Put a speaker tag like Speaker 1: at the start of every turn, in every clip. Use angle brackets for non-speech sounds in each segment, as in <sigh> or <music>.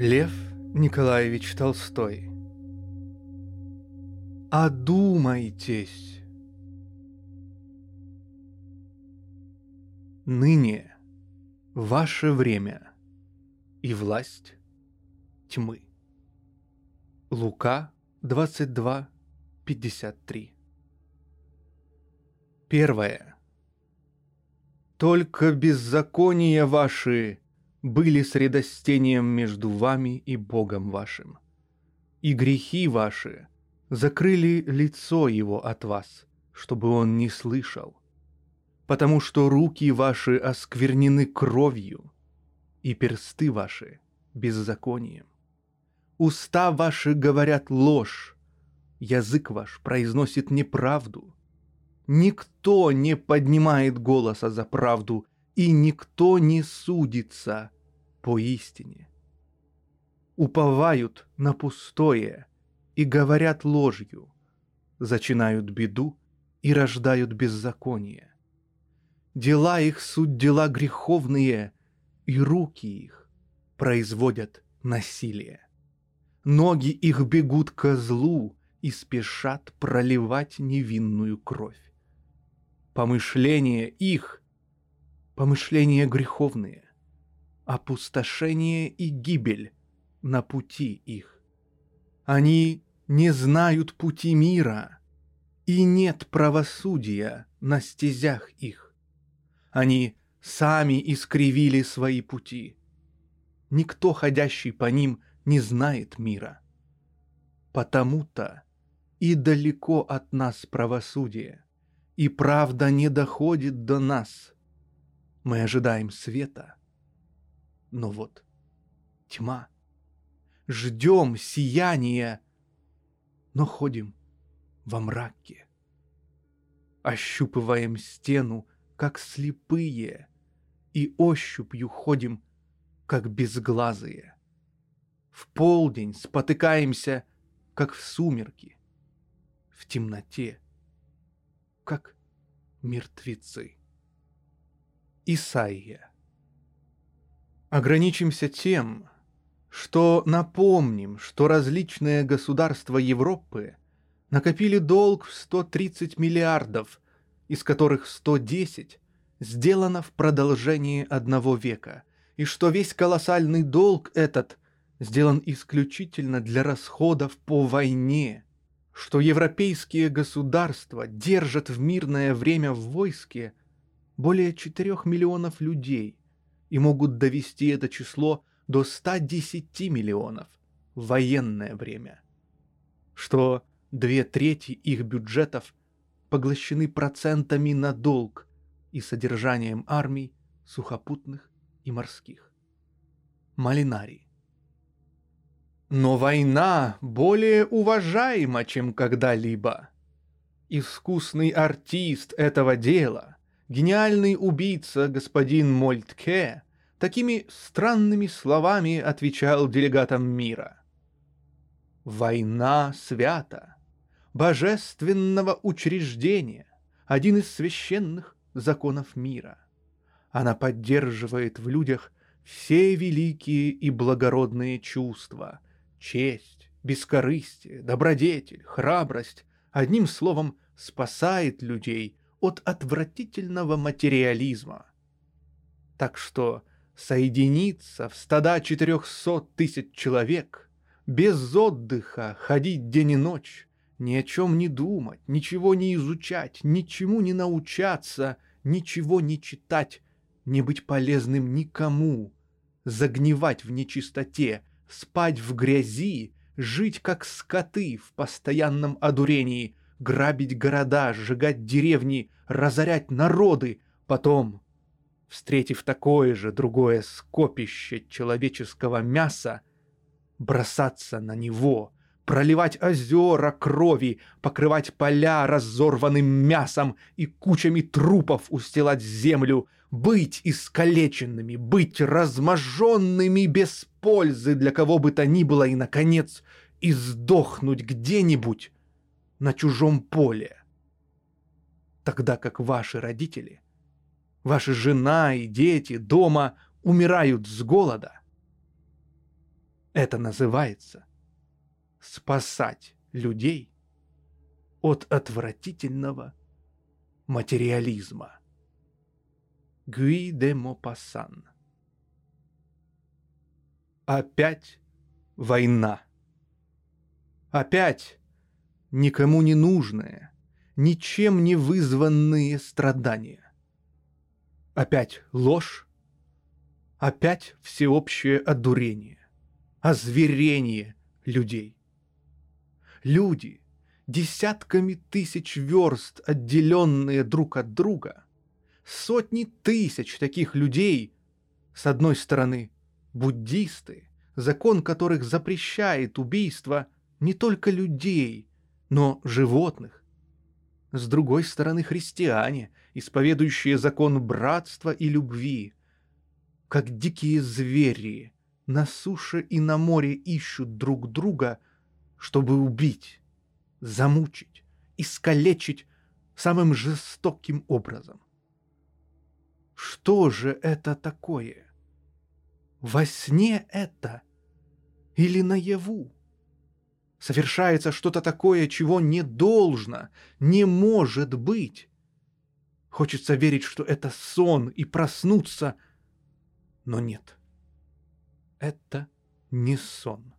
Speaker 1: Лев Николаевич Толстой Одумайтесь! Ныне ваше время и власть тьмы. Лука 22, 53 Первое. Только беззакония ваши были средостением между вами и Богом вашим. И грехи ваши закрыли лицо его от вас, чтобы он не слышал, потому что руки ваши осквернены кровью, и персты ваши беззаконием. Уста ваши говорят ложь, язык ваш произносит неправду. Никто не поднимает голоса за правду, и никто не судится по истине. Уповают на пустое и говорят ложью, зачинают беду и рождают беззаконие. Дела их суть дела греховные, и руки их производят насилие. Ноги их бегут ко злу и спешат проливать невинную кровь. Помышления их помышления греховные, опустошение и гибель на пути их. Они не знают пути мира, и нет правосудия на стезях их. Они сами искривили свои пути. Никто, ходящий по ним, не знает мира. Потому-то и далеко от нас правосудие, и правда не доходит до нас — мы ожидаем света. Но вот тьма. Ждем сияния, но ходим во мраке. Ощупываем стену, как слепые, и ощупью ходим, как безглазые. В полдень спотыкаемся, как в сумерки, в темноте, как мертвецы. Исаия. Ограничимся тем, что напомним, что различные государства Европы накопили долг в 130 миллиардов, из которых 110 сделано в продолжении одного века, и что весь колоссальный долг этот сделан исключительно для расходов по войне, что европейские государства держат в мирное время в войске более 4 миллионов людей и могут довести это число до 110 миллионов в военное время, что две трети их бюджетов поглощены процентами на долг и содержанием армий сухопутных и морских. Малинарий. Но война более уважаема, чем когда-либо. Искусный артист этого дела гениальный убийца господин Мольтке такими странными словами отвечал делегатам мира. «Война свята, божественного учреждения, один из священных законов мира. Она поддерживает в людях все великие и благородные чувства — честь, бескорыстие, добродетель, храбрость, одним словом, спасает людей от отвратительного материализма. Так что соединиться в стада четырехсот тысяч человек, без отдыха ходить день и ночь, ни о чем не думать, ничего не изучать, ничему не научаться, ничего не читать, не быть полезным никому, загнивать в нечистоте, спать в грязи, жить как скоты в постоянном одурении, грабить города, сжигать деревни, разорять народы, потом, встретив такое же другое скопище человеческого мяса, бросаться на него, проливать озера крови, покрывать поля разорванным мясом и кучами трупов устилать землю, быть искалеченными, быть разможенными без пользы для кого бы то ни было и, наконец, издохнуть где-нибудь на чужом поле. Тогда как ваши родители, ваши жена и дети дома умирают с голода. Это называется спасать людей от отвратительного материализма. Гуи де Мопассан. Опять война. Опять никому не нужные, ничем не вызванные страдания. Опять ложь, опять всеобщее одурение, озверение людей. Люди, десятками тысяч верст отделенные друг от друга, сотни тысяч таких людей, с одной стороны, буддисты, закон которых запрещает убийство не только людей, но животных. С другой стороны, христиане, исповедующие закон братства и любви, как дикие звери, на суше и на море ищут друг друга, чтобы убить, замучить, искалечить самым жестоким образом. Что же это такое? Во сне это или наяву? Совершается что-то такое, чего не должно, не может быть. Хочется верить, что это сон и проснуться, но нет. Это не сон,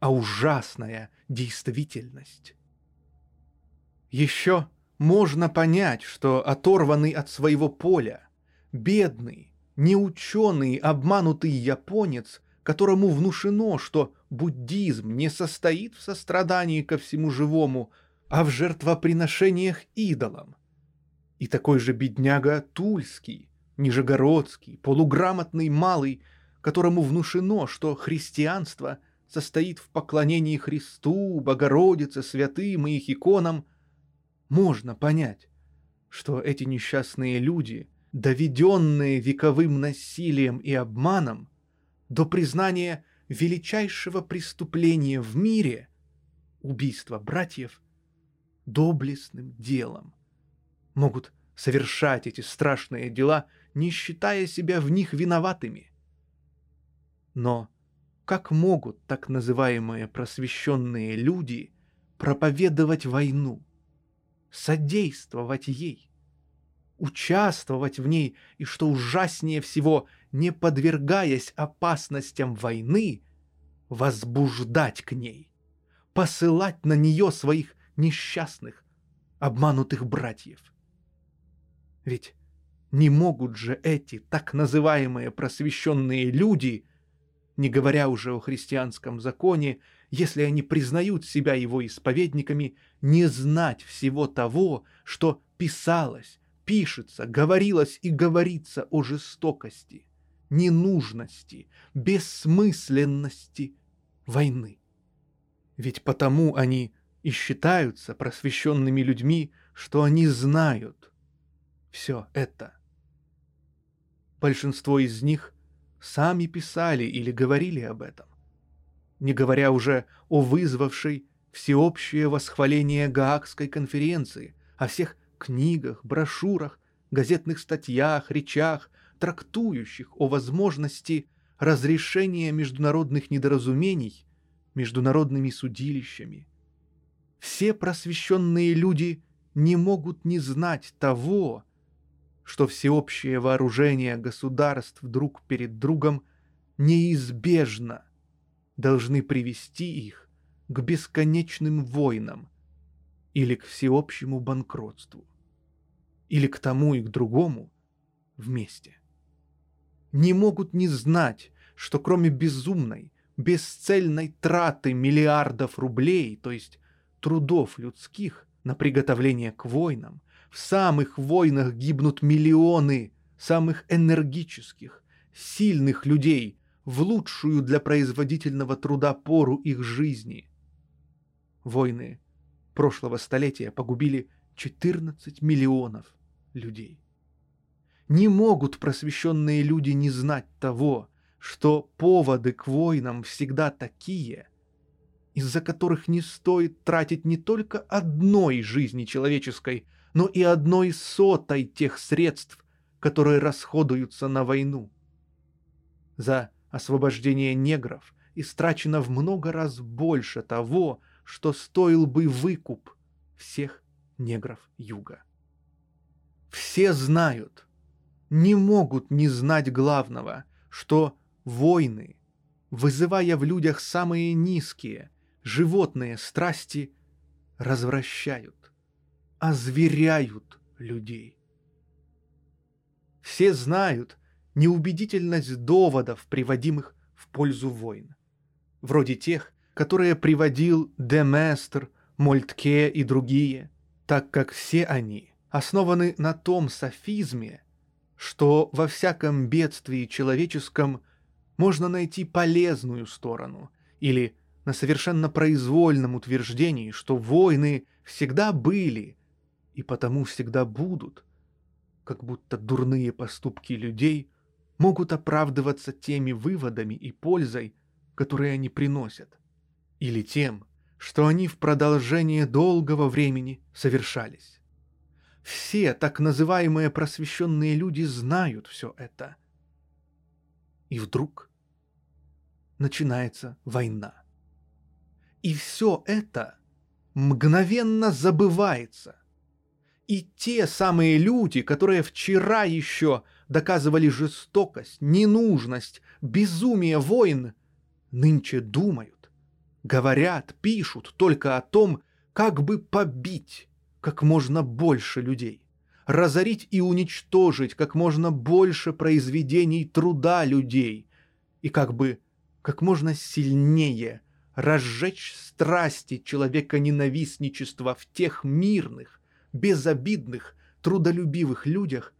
Speaker 1: а ужасная действительность. Еще можно понять, что оторванный от своего поля, бедный, неученый, обманутый японец, которому внушено, что буддизм не состоит в сострадании ко всему живому, а в жертвоприношениях идолам. И такой же бедняга Тульский, Нижегородский, полуграмотный малый, которому внушено, что христианство состоит в поклонении Христу, Богородице, святым и их иконам, можно понять, что эти несчастные люди – доведенные вековым насилием и обманом до признания величайшего преступления в мире, убийства братьев, доблестным делом, могут совершать эти страшные дела, не считая себя в них виноватыми. Но как могут так называемые просвещенные люди проповедовать войну, содействовать ей? Участвовать в ней и, что ужаснее всего, не подвергаясь опасностям войны, возбуждать к ней, посылать на нее своих несчастных, обманутых братьев. Ведь не могут же эти так называемые просвещенные люди, не говоря уже о христианском законе, если они признают себя его исповедниками, не знать всего того, что писалось, пишется, говорилось и говорится о жестокости, ненужности, бессмысленности войны. Ведь потому они и считаются просвещенными людьми, что они знают все это. Большинство из них сами писали или говорили об этом, не говоря уже о вызвавшей всеобщее восхваление Гаагской конференции, о всех книгах, брошюрах, газетных статьях, речах, трактующих о возможности разрешения международных недоразумений международными судилищами. Все просвещенные люди не могут не знать того, что всеобщее вооружение государств друг перед другом неизбежно должны привести их к бесконечным войнам или к всеобщему банкротству или к тому и к другому вместе. Не могут не знать, что кроме безумной, бесцельной траты миллиардов рублей, то есть трудов людских на приготовление к войнам, в самых войнах гибнут миллионы самых энергических, сильных людей в лучшую для производительного труда пору их жизни. Войны прошлого столетия погубили 14 миллионов людей. Не могут просвещенные люди не знать того, что поводы к войнам всегда такие, из-за которых не стоит тратить не только одной жизни человеческой, но и одной сотой тех средств, которые расходуются на войну. За освобождение негров истрачено в много раз больше того, что стоил бы выкуп всех негров юга. Все знают, не могут не знать главного, что войны, вызывая в людях самые низкие, животные страсти, развращают, озверяют людей. Все знают неубедительность доводов, приводимых в пользу войн, вроде тех, которые приводил Деместр, Мольтке и другие, так как все они основаны на том софизме, что во всяком бедствии человеческом можно найти полезную сторону или на совершенно произвольном утверждении, что войны всегда были и потому всегда будут, как будто дурные поступки людей могут оправдываться теми выводами и пользой, которые они приносят, или тем, что они в продолжение долгого времени совершались. Все так называемые просвещенные люди знают все это. И вдруг начинается война. И все это мгновенно забывается – и те самые люди, которые вчера еще доказывали жестокость, ненужность, безумие войн, нынче думают, говорят, пишут только о том, как бы побить как можно больше людей, разорить и уничтожить как можно больше произведений труда людей и как бы как можно сильнее разжечь страсти человека ненавистничества в тех мирных, безобидных, трудолюбивых людях,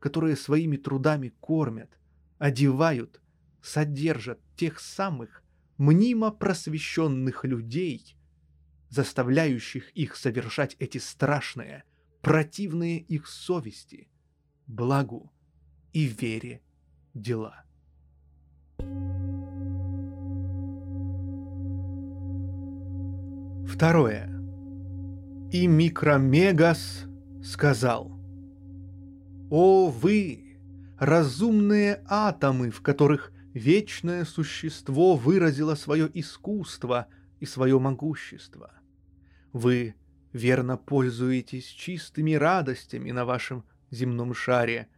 Speaker 1: которые своими трудами кормят, одевают, содержат тех самых мнимо просвещенных людей, заставляющих их совершать эти страшные, противные их совести, благу и вере дела. Второе. И Микромегас сказал, «О вы, разумные атомы, в которых вечное существо выразило свое искусство и свое могущество! Вы верно пользуетесь чистыми радостями на вашем земном шаре,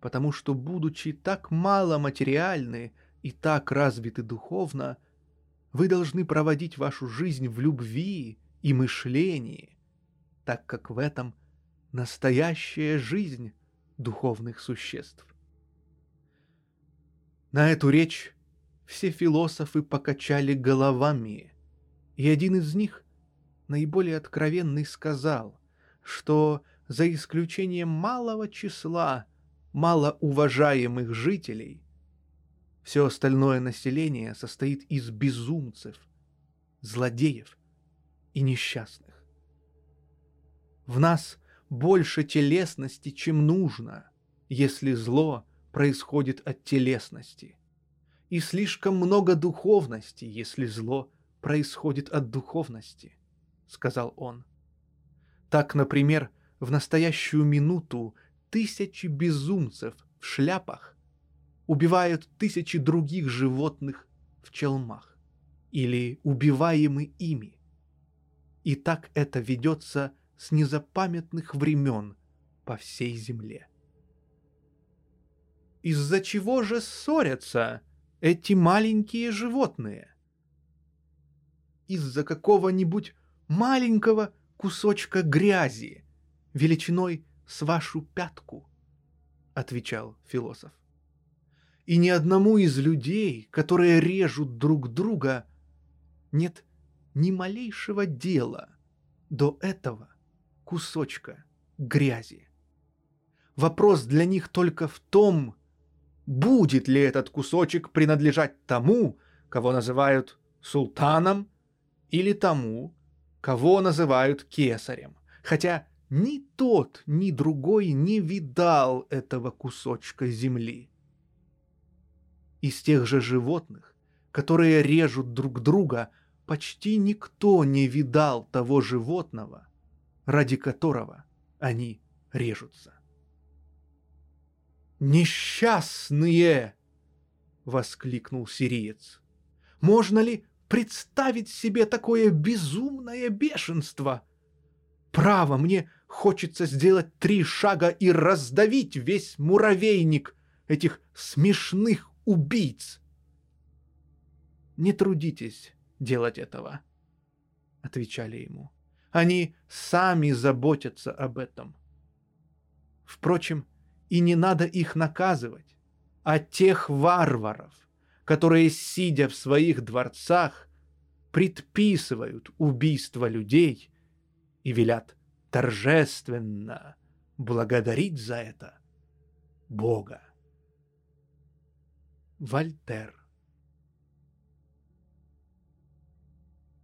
Speaker 1: потому что, будучи так мало материальны и так развиты духовно, вы должны проводить вашу жизнь в любви и мышлении, так как в этом настоящая жизнь духовных существ. На эту речь все философы покачали головами, и один из них, наиболее откровенный, сказал, что за исключением малого числа малоуважаемых жителей, все остальное население состоит из безумцев, злодеев и несчастных. В нас больше телесности, чем нужно, если зло происходит от телесности. И слишком много духовности, если зло происходит от духовности, сказал он. Так, например, в настоящую минуту тысячи безумцев в шляпах убивают тысячи других животных в челмах или убиваемы ими. И так это ведется с незапамятных времен по всей земле. Из-за чего же ссорятся эти маленькие животные? Из-за какого-нибудь маленького кусочка грязи, величиной с вашу пятку, отвечал философ. И ни одному из людей, которые режут друг друга, нет ни малейшего дела до этого кусочка грязи. Вопрос для них только в том, будет ли этот кусочек принадлежать тому, кого называют султаном, или тому, кого называют кесарем. Хотя ни тот, ни другой не видал этого кусочка земли. Из тех же животных, которые режут друг друга, почти никто не видал того животного, ради которого они режутся. «Несчастные!» — воскликнул сириец. Можно ли представить себе такое безумное бешенство? Право, мне хочется сделать три шага и раздавить весь муравейник этих смешных убийц. Не трудитесь делать этого, отвечали ему. Они сами заботятся об этом. Впрочем, и не надо их наказывать, а тех варваров, которые, сидя в своих дворцах, предписывают убийство людей и велят торжественно благодарить за это Бога. Вольтер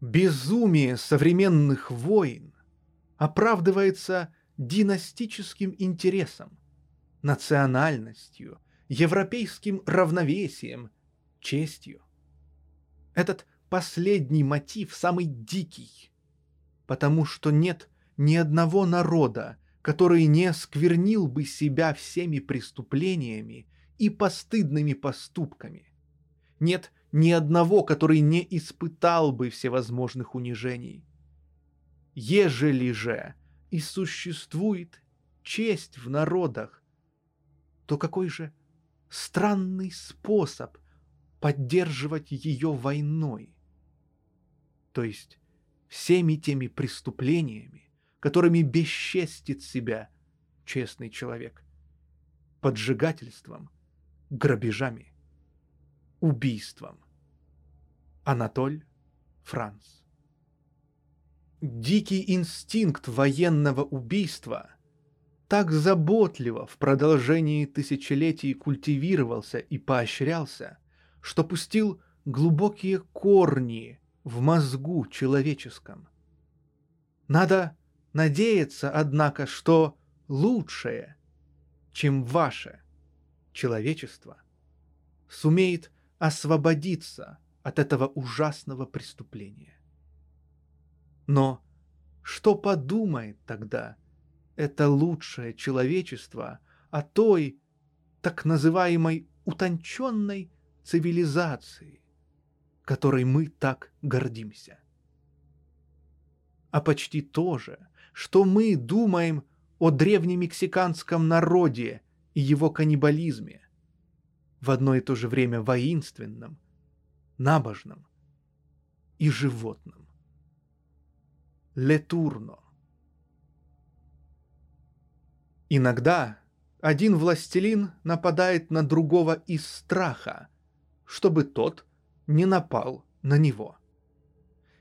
Speaker 1: Безумие современных войн оправдывается династическим интересом, национальностью, европейским равновесием, честью. Этот последний мотив самый дикий, потому что нет ни одного народа, который не сквернил бы себя всеми преступлениями и постыдными поступками. Нет ни одного, который не испытал бы всевозможных унижений. Ежели же и существует честь в народах, то какой же странный способ поддерживать ее войной? То есть всеми теми преступлениями, которыми бесчестит себя честный человек, поджигательством, грабежами, убийством. Анатоль Франц. Дикий инстинкт военного убийства так заботливо в продолжении тысячелетий культивировался и поощрялся, что пустил глубокие корни в мозгу человеческом. Надо надеяться, однако, что лучшее, чем ваше человечество, сумеет освободиться от этого ужасного преступления. Но что подумает тогда это лучшее человечество о той так называемой утонченной цивилизации, которой мы так гордимся? А почти то же, что мы думаем о древнемексиканском народе и его каннибализме, в одно и то же время воинственном, набожном и животном. Летурно. Иногда один властелин нападает на другого из страха, чтобы тот не напал на него.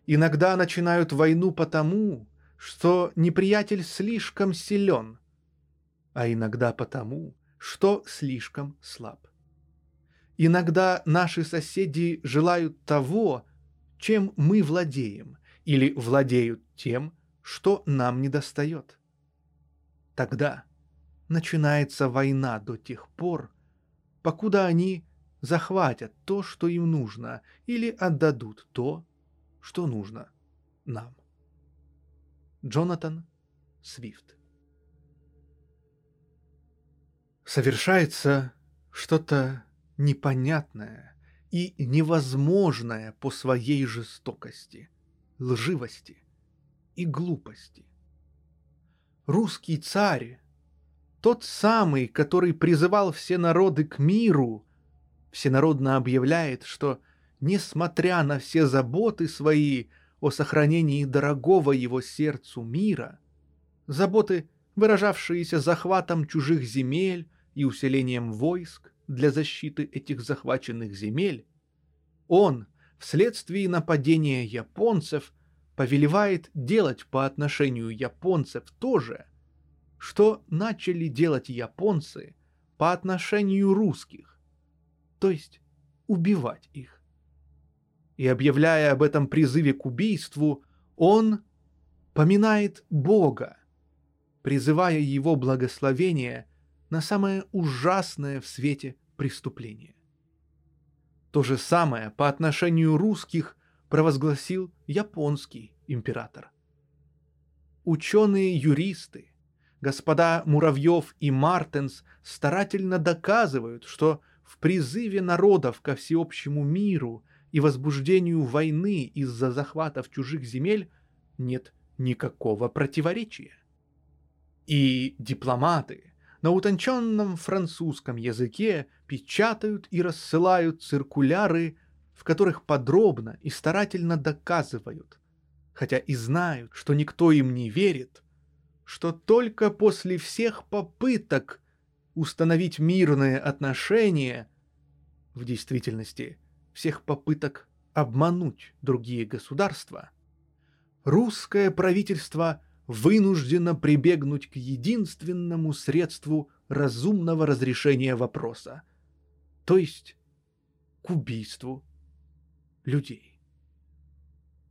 Speaker 1: Иногда начинают войну потому, что неприятель слишком силен, а иногда потому, что слишком слаб. Иногда наши соседи желают того, чем мы владеем, или владеют тем, что нам недостает. Тогда начинается война до тех пор, покуда они захватят то, что им нужно, или отдадут то, что нужно нам. Джонатан Свифт Совершается что-то непонятное и невозможное по своей жестокости, лживости и глупости. Русский царь, тот самый, который призывал все народы к миру, всенародно объявляет, что, несмотря на все заботы свои о сохранении дорогого его сердцу мира, заботы, выражавшиеся захватом чужих земель и усилением войск, для защиты этих захваченных земель, он, вследствие нападения японцев, повелевает делать по отношению японцев то же, что начали делать японцы по отношению русских, то есть убивать их. И объявляя об этом призыве к убийству, он поминает Бога, призывая его благословение на самое ужасное в свете преступление. То же самое по отношению русских провозгласил японский император. Ученые-юристы, господа Муравьев и Мартенс старательно доказывают, что в призыве народов ко всеобщему миру и возбуждению войны из-за захватов чужих земель нет никакого противоречия. И дипломаты на утонченном французском языке печатают и рассылают циркуляры, в которых подробно и старательно доказывают, хотя и знают, что никто им не верит, что только после всех попыток установить мирные отношения, в действительности всех попыток обмануть другие государства, русское правительство вынуждено прибегнуть к единственному средству разумного разрешения вопроса, то есть к убийству людей.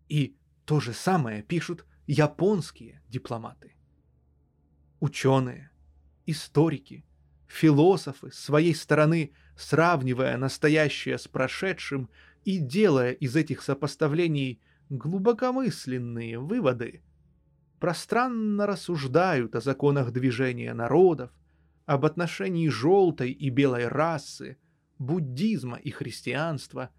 Speaker 1: И то же самое пишут японские дипломаты. Ученые, историки, философы с своей стороны, сравнивая настоящее с прошедшим и делая из этих сопоставлений глубокомысленные выводы, пространно рассуждают о законах движения народов, об отношении желтой и белой расы, буддизма и христианства,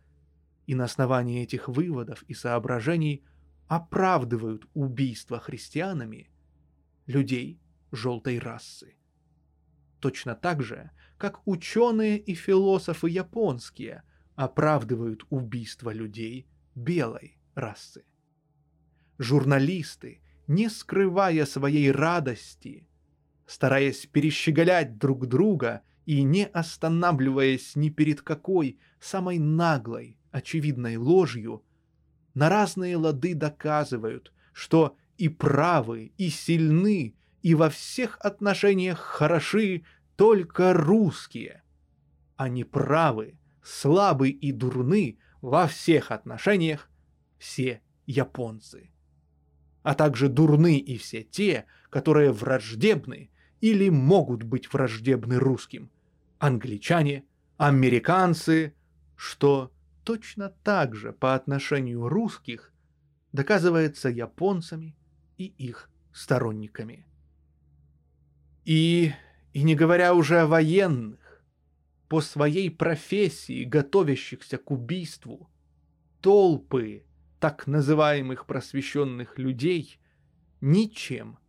Speaker 1: и на основании этих выводов и соображений оправдывают убийство христианами людей желтой расы. Точно так же, как ученые и философы японские оправдывают убийство людей белой расы. Журналисты, не скрывая своей радости, стараясь перещеголять друг друга и не останавливаясь ни перед какой самой наглой, очевидной ложью, на разные лады доказывают, что и правы, и сильны, и во всех отношениях хороши только русские. Они правы, слабы и дурны во всех отношениях все японцы. А также дурны и все те, которые враждебны или могут быть враждебны русским. Англичане, американцы, что точно так же по отношению русских доказывается японцами и их сторонниками. И, и не говоря уже о военных, по своей профессии, готовящихся к убийству, толпы так называемых просвещенных людей ничем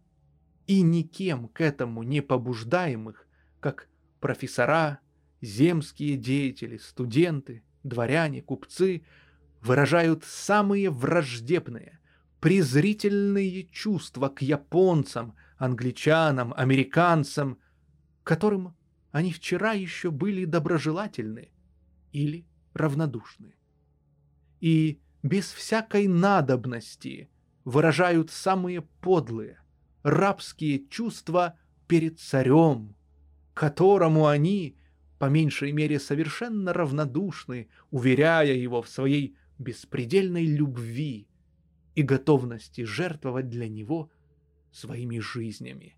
Speaker 1: и никем к этому не побуждаемых, как профессора, земские деятели, студенты, дворяне, купцы, выражают самые враждебные, презрительные чувства к японцам, англичанам, американцам, которым они вчера еще были доброжелательны или равнодушны. И без всякой надобности выражают самые подлые, рабские чувства перед царем, которому они, по меньшей мере, совершенно равнодушны, уверяя его в своей беспредельной любви и готовности жертвовать для него своими жизнями.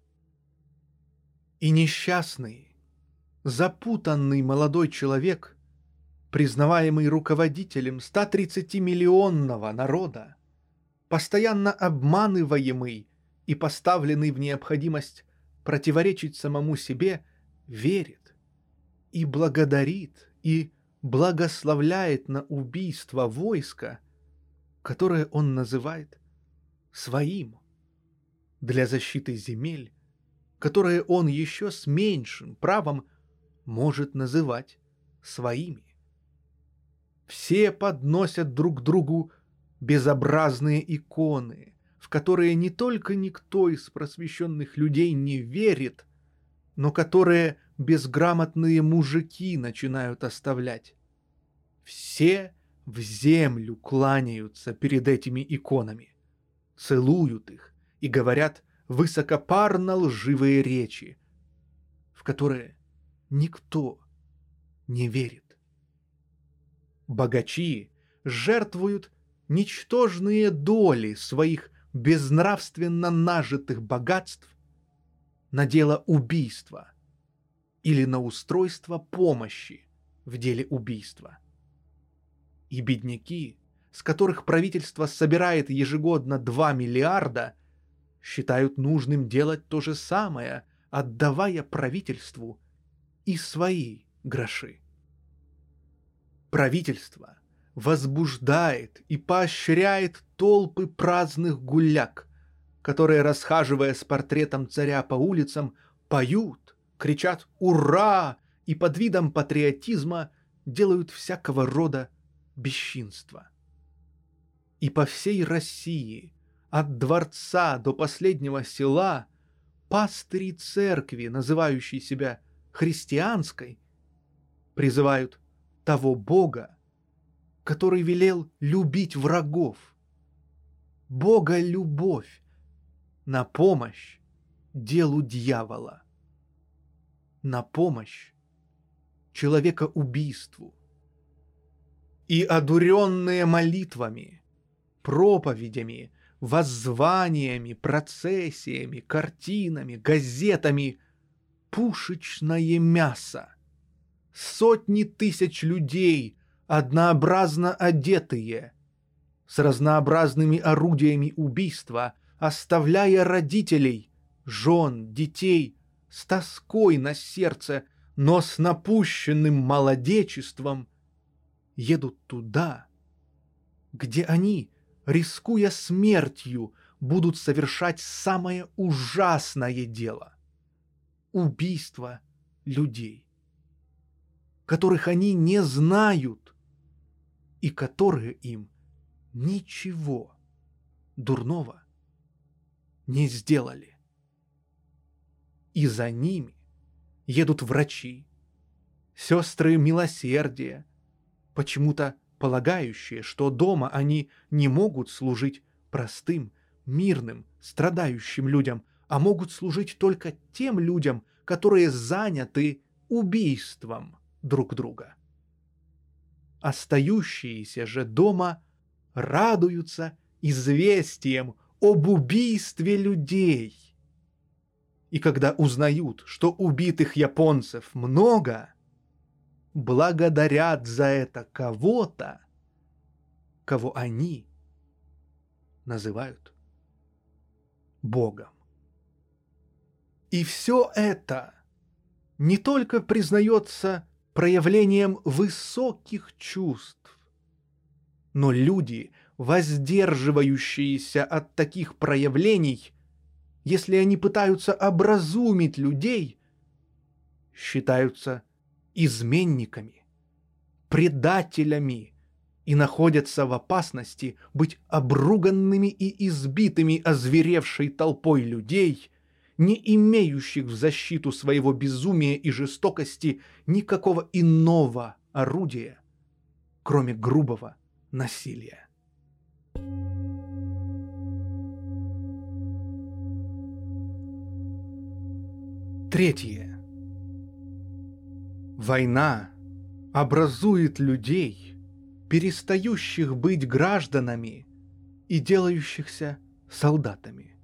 Speaker 1: И несчастный, запутанный молодой человек, признаваемый руководителем 130-миллионного народа, постоянно обманываемый и поставленный в необходимость противоречить самому себе, верит и благодарит и благословляет на убийство войска, которое он называет своим, для защиты земель, которые он еще с меньшим правом может называть своими. Все подносят друг другу безобразные иконы, в которые не только никто из просвещенных людей не верит, но которые безграмотные мужики начинают оставлять. Все в землю кланяются перед этими иконами, целуют их и говорят высокопарно лживые речи, в которые никто не верит. Богачи жертвуют ничтожные доли своих безнравственно нажитых богатств на дело убийства или на устройство помощи в деле убийства. И бедняки, с которых правительство собирает ежегодно 2 миллиарда, считают нужным делать то же самое, отдавая правительству и свои гроши. Правительство возбуждает и поощряет толпы праздных гуляк, которые, расхаживая с портретом царя по улицам, поют, кричат «Ура!» и под видом патриотизма делают всякого рода бесчинства. И по всей России, от дворца до последнего села, пастыри церкви, называющие себя христианской, призывают того Бога, который велел любить врагов. Бога любовь на помощь делу дьявола, на помощь человека убийству. И одуренные молитвами, проповедями, воззваниями, процессиями, картинами, газетами пушечное мясо. Сотни тысяч людей, однообразно одетые, с разнообразными орудиями убийства, оставляя родителей, жен, детей, с тоской на сердце, но с напущенным молодечеством, едут туда, где они, рискуя смертью, будут совершать самое ужасное дело — убийство людей, которых они не знают и которые им ничего дурного не сделали. И за ними едут врачи, сестры милосердия, почему-то полагающие, что дома они не могут служить простым, мирным, страдающим людям, а могут служить только тем людям, которые заняты убийством друг друга. Остающиеся же дома радуются известием об убийстве людей. И когда узнают, что убитых японцев много, благодарят за это кого-то, кого они называют Богом. И все это не только признается проявлением высоких чувств, но люди, воздерживающиеся от таких проявлений, если они пытаются образумить людей, считаются изменниками, предателями и находятся в опасности быть обруганными и избитыми озверевшей толпой людей, не имеющих в защиту своего безумия и жестокости никакого иного орудия, кроме грубого насилия. Третье. Война образует людей, перестающих быть гражданами и делающихся солдатами.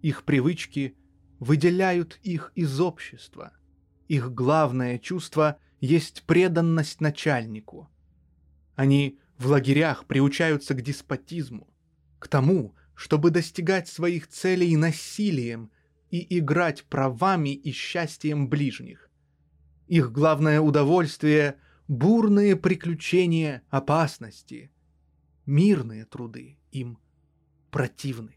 Speaker 1: Их привычки выделяют их из общества. Их главное чувство есть преданность начальнику. Они в лагерях приучаются к деспотизму, к тому, чтобы достигать своих целей насилием и играть правами и счастьем ближних. Их главное удовольствие — бурные приключения опасности. Мирные труды им противны.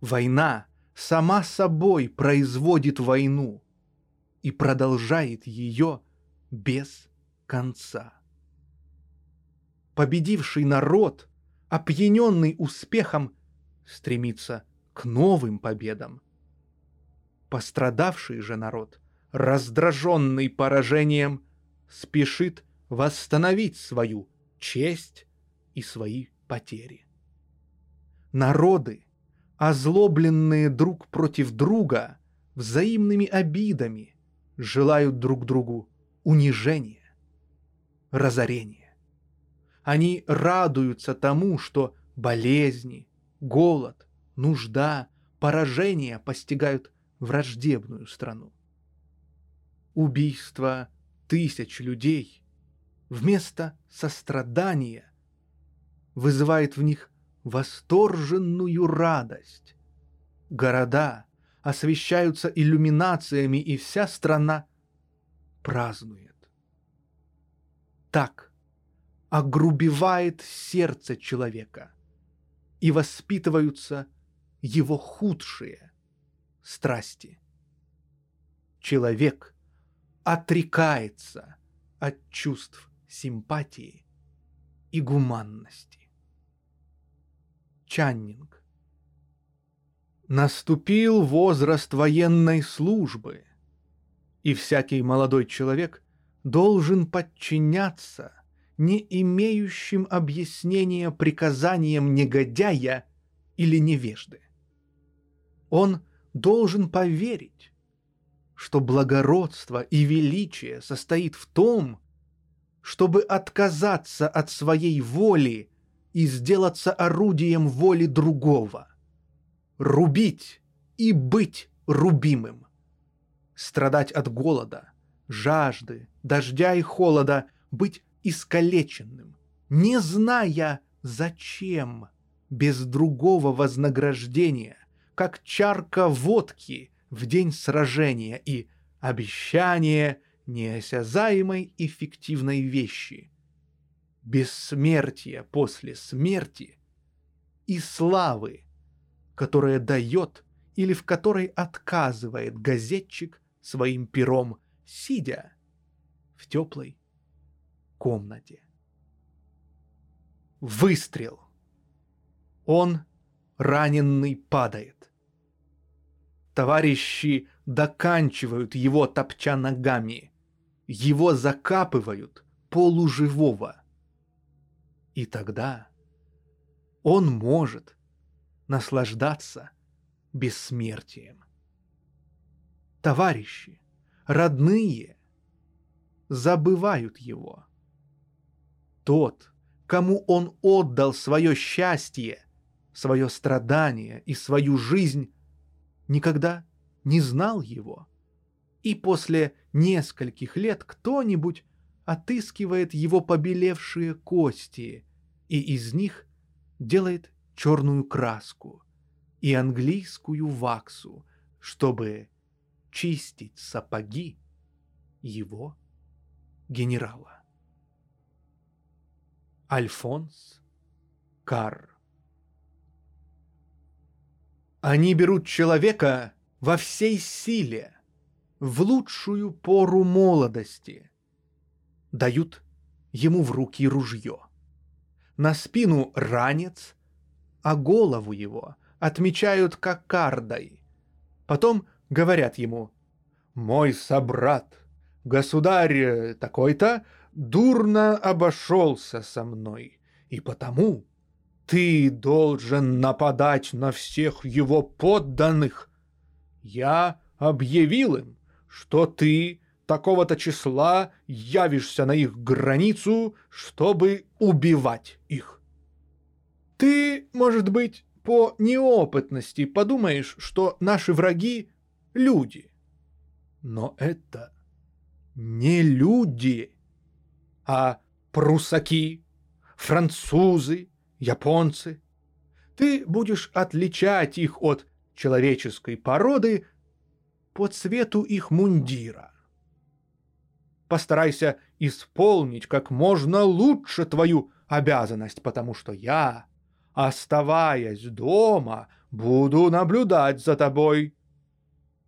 Speaker 1: Война сама собой производит войну и продолжает ее без конца. Победивший народ, опьяненный успехом, стремится к новым победам. Пострадавший же народ — раздраженный поражением, спешит восстановить свою честь и свои потери. Народы, озлобленные друг против друга, взаимными обидами, желают друг другу унижения, разорения. Они радуются тому, что болезни, голод, нужда, поражения постигают враждебную страну убийство тысяч людей вместо сострадания вызывает в них восторженную радость. Города освещаются иллюминациями, и вся страна празднует. Так огрубевает сердце человека, и воспитываются его худшие страсти. Человек отрекается от чувств симпатии и гуманности. Чаннинг. Наступил возраст военной службы, и всякий молодой человек должен подчиняться не имеющим объяснения приказаниям негодяя или невежды. Он должен поверить, что благородство и величие состоит в том, чтобы отказаться от своей воли и сделаться орудием воли другого, рубить и быть рубимым, страдать от голода, жажды, дождя и холода, быть искалеченным, не зная, зачем, без другого вознаграждения, как чарка водки в день сражения и обещание неосязаемой эффективной вещи. Бессмертие после смерти и славы, которая дает или в которой отказывает газетчик своим пером, сидя в теплой комнате. Выстрел. Он, раненый, падает. Товарищи доканчивают его топча ногами. Его закапывают полуживого. И тогда он может наслаждаться бессмертием. Товарищи, родные, забывают его. Тот, кому он отдал свое счастье, свое страдание и свою жизнь, никогда не знал его. И после нескольких лет кто-нибудь отыскивает его побелевшие кости и из них делает черную краску и английскую ваксу, чтобы чистить сапоги его генерала. Альфонс Карр Они берут человека во всей силе, в лучшую пору молодости, дают ему в руки ружье. На спину ранец, а голову его отмечают кокардой. Потом говорят ему «Мой собрат, государь такой-то, дурно обошелся со мной, и потому ты должен нападать на всех его подданных. Я объявил им, что ты такого-то числа явишься на их границу, чтобы убивать их. Ты, может быть, по неопытности подумаешь, что наши враги — люди. Но это не люди, а прусаки, французы, японцы. Ты будешь отличать их от человеческой породы по цвету их мундира. Постарайся исполнить как можно лучше твою обязанность, потому что я, оставаясь дома, буду наблюдать за тобой.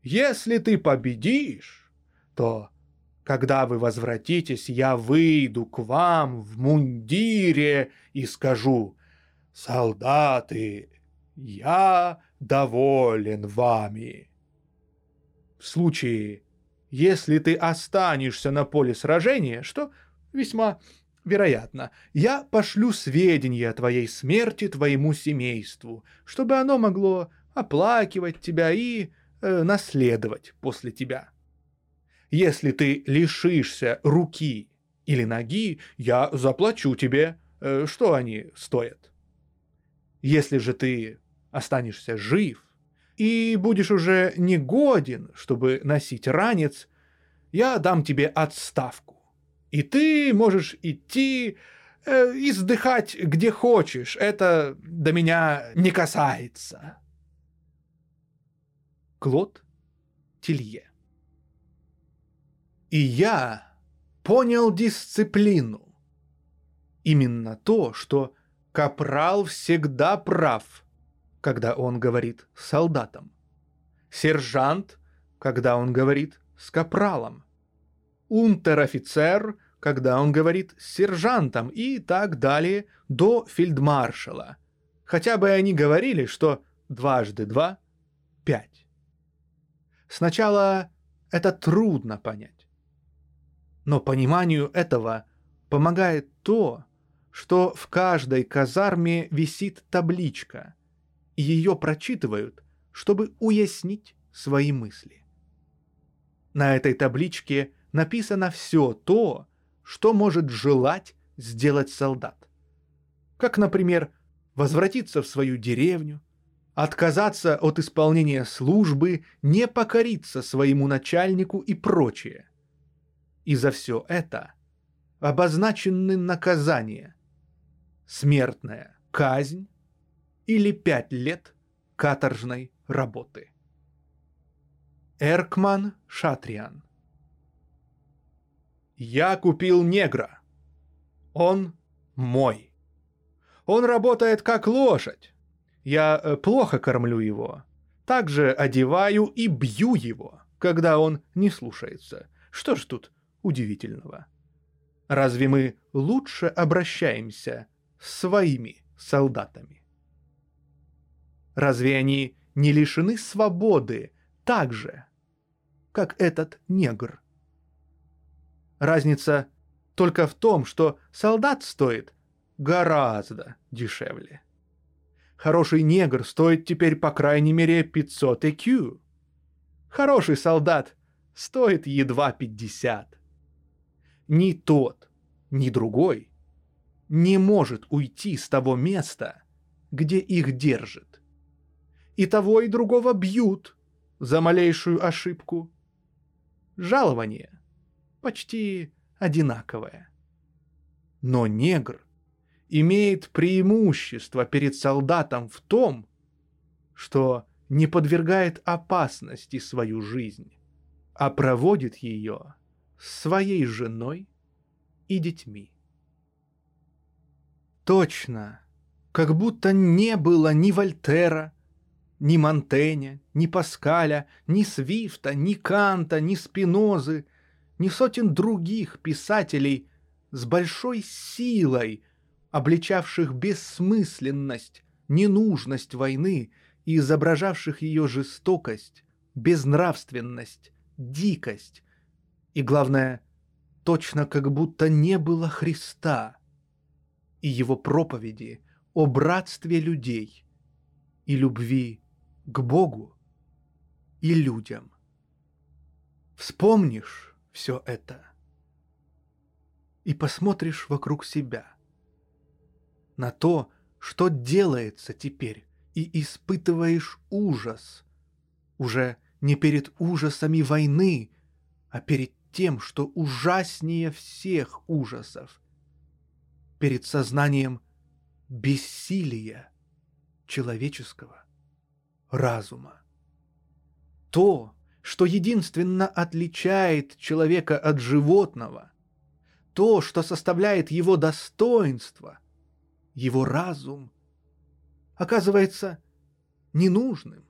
Speaker 1: Если ты победишь, то когда вы возвратитесь, я выйду к вам в мундире и скажу, «Солдаты, я доволен вами». В случае, если ты останешься на поле сражения, что весьма вероятно, я пошлю сведения о твоей смерти твоему семейству, чтобы оно могло оплакивать тебя и э, наследовать после тебя. Если ты лишишься руки или ноги, я заплачу тебе, э, что они стоят. Если же ты останешься жив и будешь уже не годен, чтобы носить ранец, я дам тебе отставку. И ты можешь идти э, издыхать где хочешь. Это до меня не касается. Клод Тилье и я понял дисциплину именно то, что капрал всегда прав, когда он говорит с солдатом. Сержант, когда он говорит с капралом. Унтер-офицер, когда он говорит с сержантом и так далее до фельдмаршала. Хотя бы они говорили, что дважды два — пять. Сначала это трудно понять. Но пониманию этого помогает то, что в каждой казарме висит табличка, и ее прочитывают, чтобы уяснить свои мысли. На этой табличке написано все то, что может желать сделать солдат. Как, например, возвратиться в свою деревню, отказаться от исполнения службы, не покориться своему начальнику и прочее. И за все это обозначены наказания. Смертная казнь или пять лет каторжной работы. Эркман Шатриан Я купил негра. Он мой. Он работает как лошадь. Я э, плохо кормлю его. Также одеваю и бью его, когда он не слушается. Что ж тут удивительного? Разве мы лучше обращаемся с своими солдатами? Разве они не лишены свободы так же, как этот негр? Разница только в том, что солдат стоит гораздо дешевле. Хороший негр стоит теперь по крайней мере 500 EQ. Хороший солдат стоит едва 50. Ни тот, ни другой не может уйти с того места, где их держит. И того и другого бьют за малейшую ошибку. Жалование почти одинаковое. Но негр имеет преимущество перед солдатом в том, что не подвергает опасности свою жизнь, а проводит ее своей женой и детьми. Точно, как будто не было ни Вольтера, ни Монтэня, ни Паскаля, ни Свифта, ни Канта, ни Спинозы, ни сотен других писателей с большой силой – обличавших бессмысленность, ненужность войны и изображавших ее жестокость, безнравственность, дикость и, главное, точно как будто не было Христа и его проповеди о братстве людей и любви к Богу и людям. Вспомнишь все это и посмотришь вокруг себя – на то, что делается теперь, и испытываешь ужас. Уже не перед ужасами войны, а перед тем, что ужаснее всех ужасов. Перед сознанием бессилия человеческого разума. То, что единственно отличает человека от животного, то, что составляет его достоинство – его разум оказывается ненужным,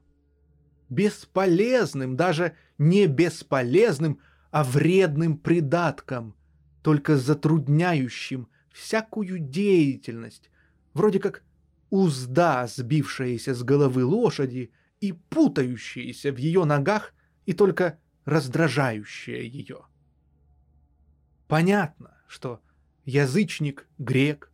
Speaker 1: бесполезным, даже не бесполезным, а вредным придатком, только затрудняющим всякую деятельность, вроде как узда, сбившаяся с головы лошади и путающаяся в ее ногах и только раздражающая ее. Понятно, что язычник грек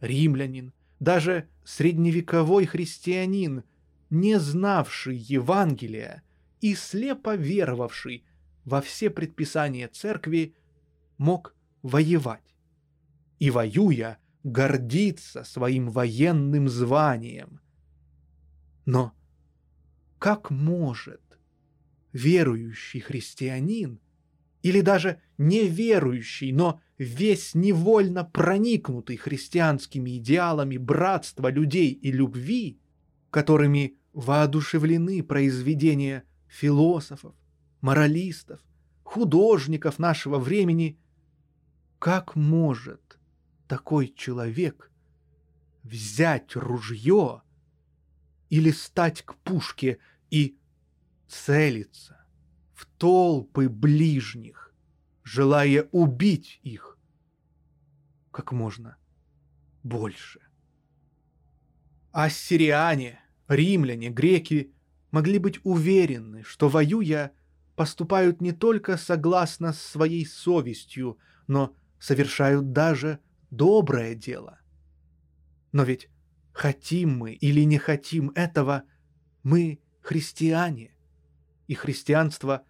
Speaker 1: римлянин, даже средневековой христианин, не знавший Евангелия и слепо веровавший во все предписания церкви, мог воевать. И воюя, гордиться своим военным званием. Но как может верующий христианин или даже неверующий, но весь невольно проникнутый христианскими идеалами братства людей и любви, которыми воодушевлены произведения философов, моралистов, художников нашего времени, как может такой человек взять ружье или стать к пушке и целиться в толпы ближних, желая убить их как можно больше. Ассириане, римляне, греки могли быть уверены, что воюя, поступают не только согласно своей совестью, но совершают даже доброе дело. Но ведь хотим мы или не хотим этого, мы христиане. И христианство,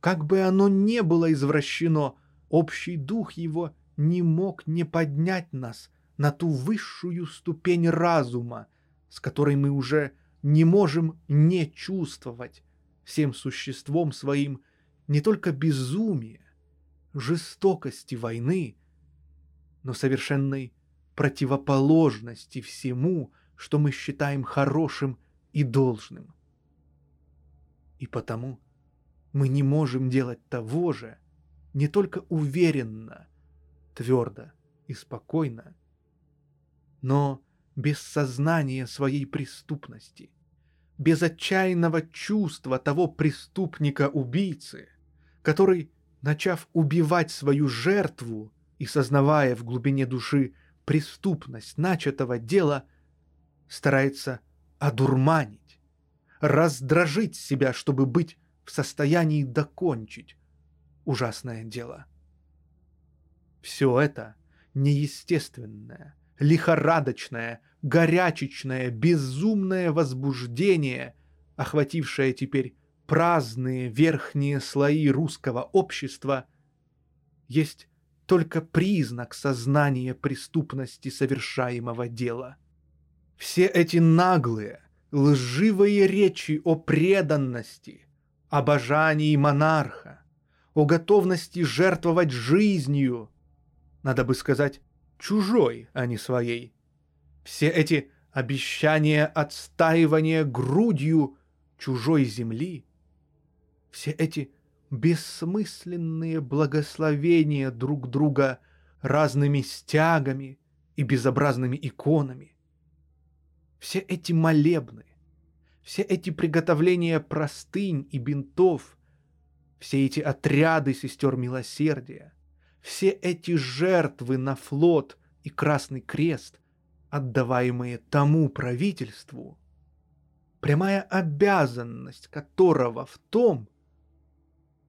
Speaker 1: как бы оно не было извращено, общий дух его не мог не поднять нас на ту высшую ступень разума, с которой мы уже не можем не чувствовать всем существом своим не только безумие, жестокости войны, но совершенной противоположности всему, что мы считаем хорошим и должным. И потому мы не можем делать того же не только уверенно, твердо и спокойно, но без сознания своей преступности, без отчаянного чувства того преступника-убийцы, который, начав убивать свою жертву и сознавая в глубине души преступность начатого дела, старается одурманить, раздражить себя, чтобы быть в состоянии докончить ужасное дело. Все это неестественное – лихорадочное, горячечное, безумное возбуждение, охватившее теперь праздные верхние слои русского общества, есть только признак сознания преступности совершаемого дела. Все эти наглые, лживые речи о преданности, обожании монарха, о готовности жертвовать жизнью, надо бы сказать, чужой, а не своей. Все эти обещания отстаивания грудью чужой земли, все эти бессмысленные благословения друг друга разными стягами и безобразными иконами, все эти молебны, все эти приготовления простынь и бинтов, все эти отряды сестер милосердия, все эти жертвы на флот и Красный Крест, отдаваемые тому правительству, прямая обязанность которого в том,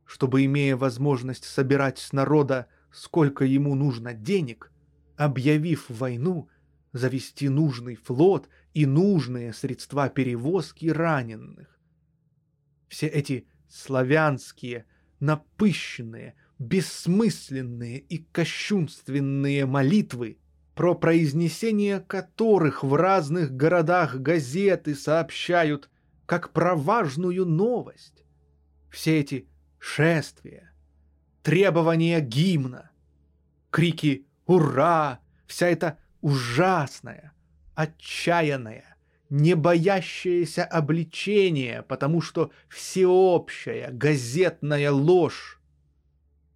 Speaker 1: чтобы, имея возможность собирать с народа сколько ему нужно денег, объявив войну, завести нужный флот и нужные средства перевозки раненых. Все эти славянские, напыщенные, бессмысленные и кощунственные молитвы, про произнесение которых в разных городах газеты сообщают как про важную новость. Все эти шествия, требования гимна, крики «Ура!», вся эта ужасная, отчаянная, не боящаяся обличения, потому что всеобщая газетная ложь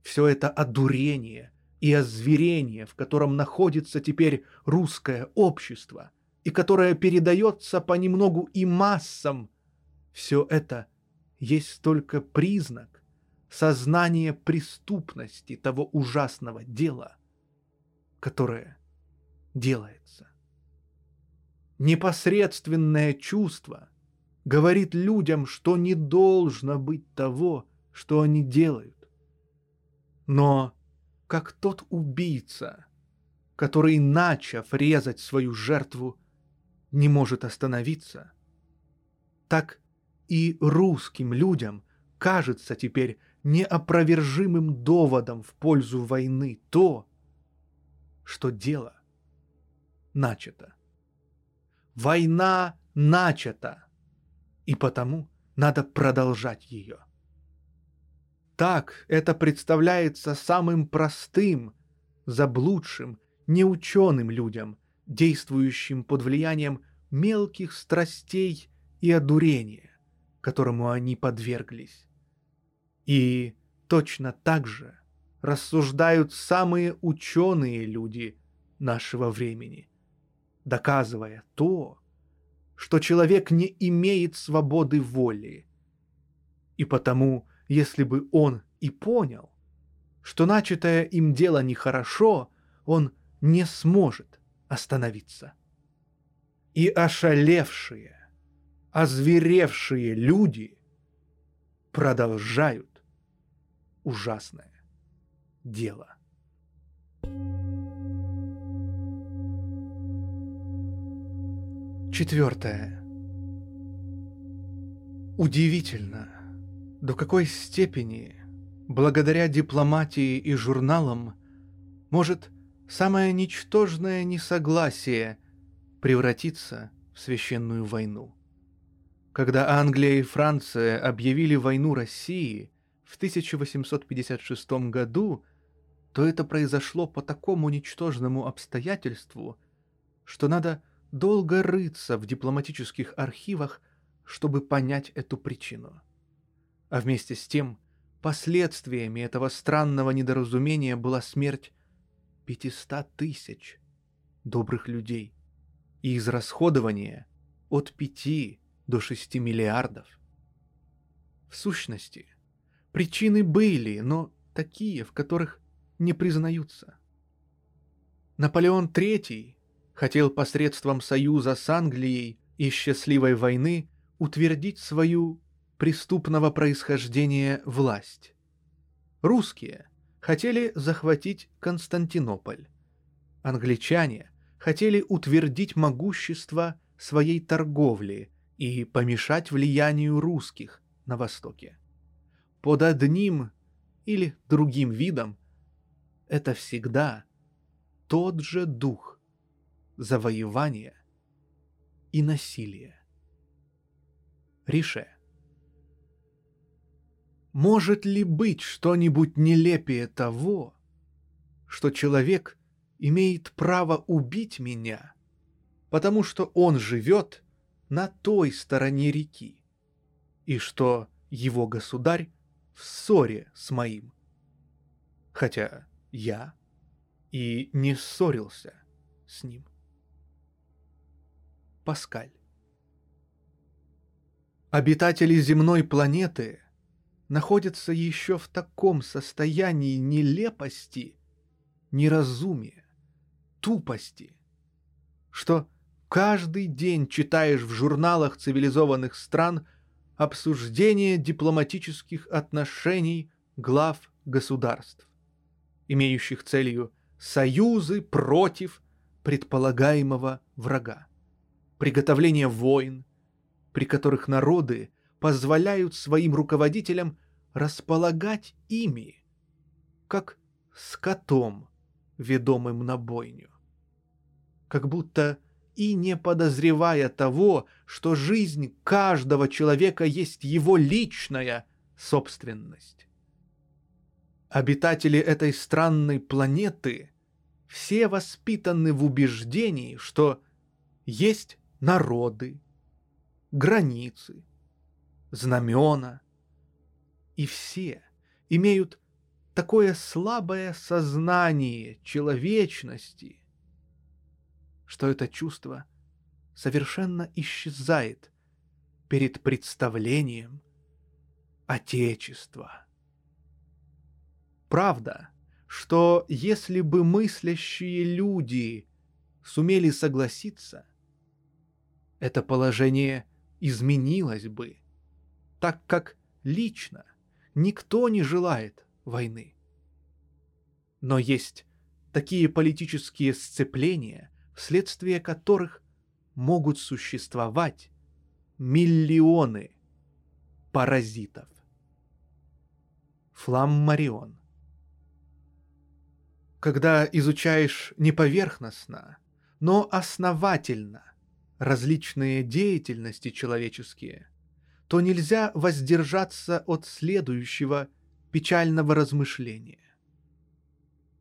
Speaker 1: все это одурение и озверение, в котором находится теперь русское общество, и которое передается понемногу и массам, все это есть только признак сознания преступности того ужасного дела, которое делается. Непосредственное чувство говорит людям, что не должно быть того, что они делают. Но как тот убийца, который, начав резать свою жертву, не может остановиться, так и русским людям кажется теперь неопровержимым доводом в пользу войны то, что дело начато. Война начата, и потому надо продолжать ее – так это представляется самым простым, заблудшим, неученым людям, действующим под влиянием мелких страстей и одурения, которому они подверглись. И точно так же рассуждают самые ученые люди, нашего времени, доказывая то, что человек не имеет свободы воли. И потому, если бы он и понял, что начатое им дело нехорошо, он не сможет остановиться. И ошалевшие, озверевшие люди продолжают ужасное дело. Четвертое. Удивительно, до какой степени, благодаря дипломатии и журналам, может самое ничтожное несогласие превратиться в священную войну. Когда Англия и Франция объявили войну России в 1856 году, то это произошло по такому ничтожному обстоятельству, что надо долго рыться в дипломатических архивах, чтобы понять эту причину. А вместе с тем, последствиями этого странного недоразумения была смерть 500 тысяч добрых людей и израсходование от 5 до 6 миллиардов. В сущности, причины были, но такие, в которых не признаются. Наполеон III хотел посредством союза с Англией и счастливой войны утвердить свою преступного происхождения власть. Русские хотели захватить Константинополь. Англичане хотели утвердить могущество своей торговли и помешать влиянию русских на Востоке. Под одним или другим видом это всегда тот же дух, завоевания и насилия. Рише. Может ли быть что-нибудь нелепее того, что человек имеет право убить меня, потому что он живет на той стороне реки, и что его государь в ссоре с моим, хотя я и не ссорился с ним. Паскаль. Обитатели земной планеты находятся еще в таком состоянии нелепости, неразумия, тупости, что каждый день читаешь в журналах цивилизованных стран обсуждение дипломатических отношений глав государств, имеющих целью союзы против предполагаемого врага приготовление войн, при которых народы позволяют своим руководителям располагать ими, как скотом, ведомым на бойню. Как будто и не подозревая того, что жизнь каждого человека есть его личная собственность. Обитатели этой странной планеты все воспитаны в убеждении, что есть народы, границы, знамена. И все имеют такое слабое сознание человечности, что это чувство совершенно исчезает перед представлением Отечества. Правда, что если бы мыслящие люди сумели согласиться, это положение изменилось бы, так как лично никто не желает войны. Но есть такие политические сцепления, вследствие которых могут существовать миллионы паразитов. Фламмарион. Когда изучаешь не поверхностно, но основательно различные деятельности человеческие, то нельзя воздержаться от следующего печального размышления.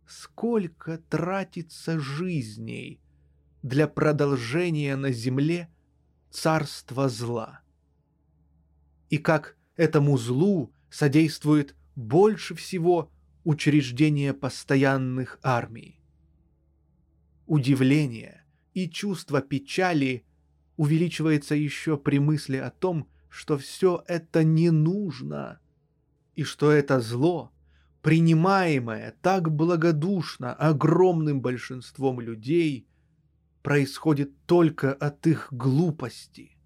Speaker 1: Сколько тратится жизней для продолжения на земле царства зла? И как этому злу содействует больше всего учреждение постоянных армий? удивление и чувство печали увеличивается еще при мысли о том, что все это не нужно, и что это зло, принимаемое так благодушно огромным большинством людей, происходит только от их глупости,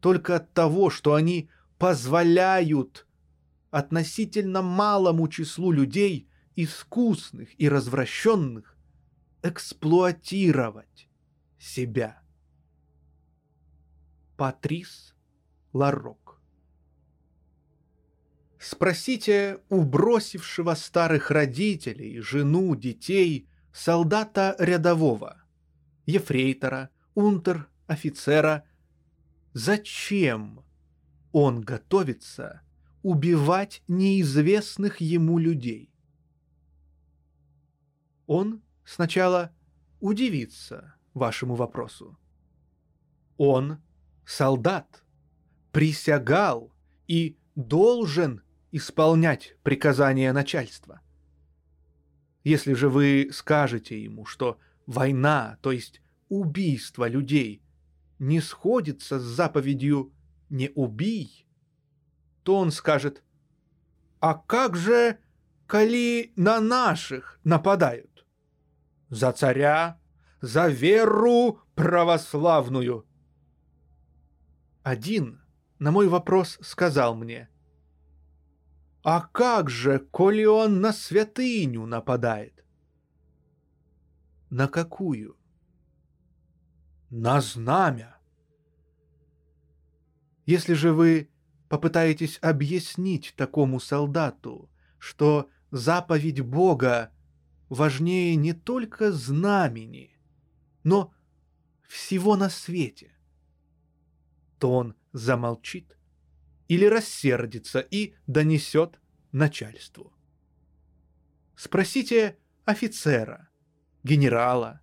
Speaker 1: только от того, что они позволяют относительно малому числу людей, искусных и развращенных, эксплуатировать себя. Патрис Ларок Спросите у бросившего старых родителей, жену, детей, солдата рядового, ефрейтора, унтер-офицера, зачем он готовится убивать неизвестных ему людей? Он сначала удивится вашему вопросу. Он солдат, присягал и должен исполнять приказания начальства. Если же вы скажете ему, что война, то есть убийство людей, не сходится с заповедью «не убий», то он скажет «А как же, коли на наших нападают? За царя, за веру православную!» Один на мой вопрос сказал мне, «А как же, коли он на святыню нападает?» «На какую?» «На знамя». Если же вы попытаетесь объяснить такому солдату, что заповедь Бога важнее не только знамени, но всего на свете, то он замолчит или рассердится и донесет начальству. Спросите офицера, генерала,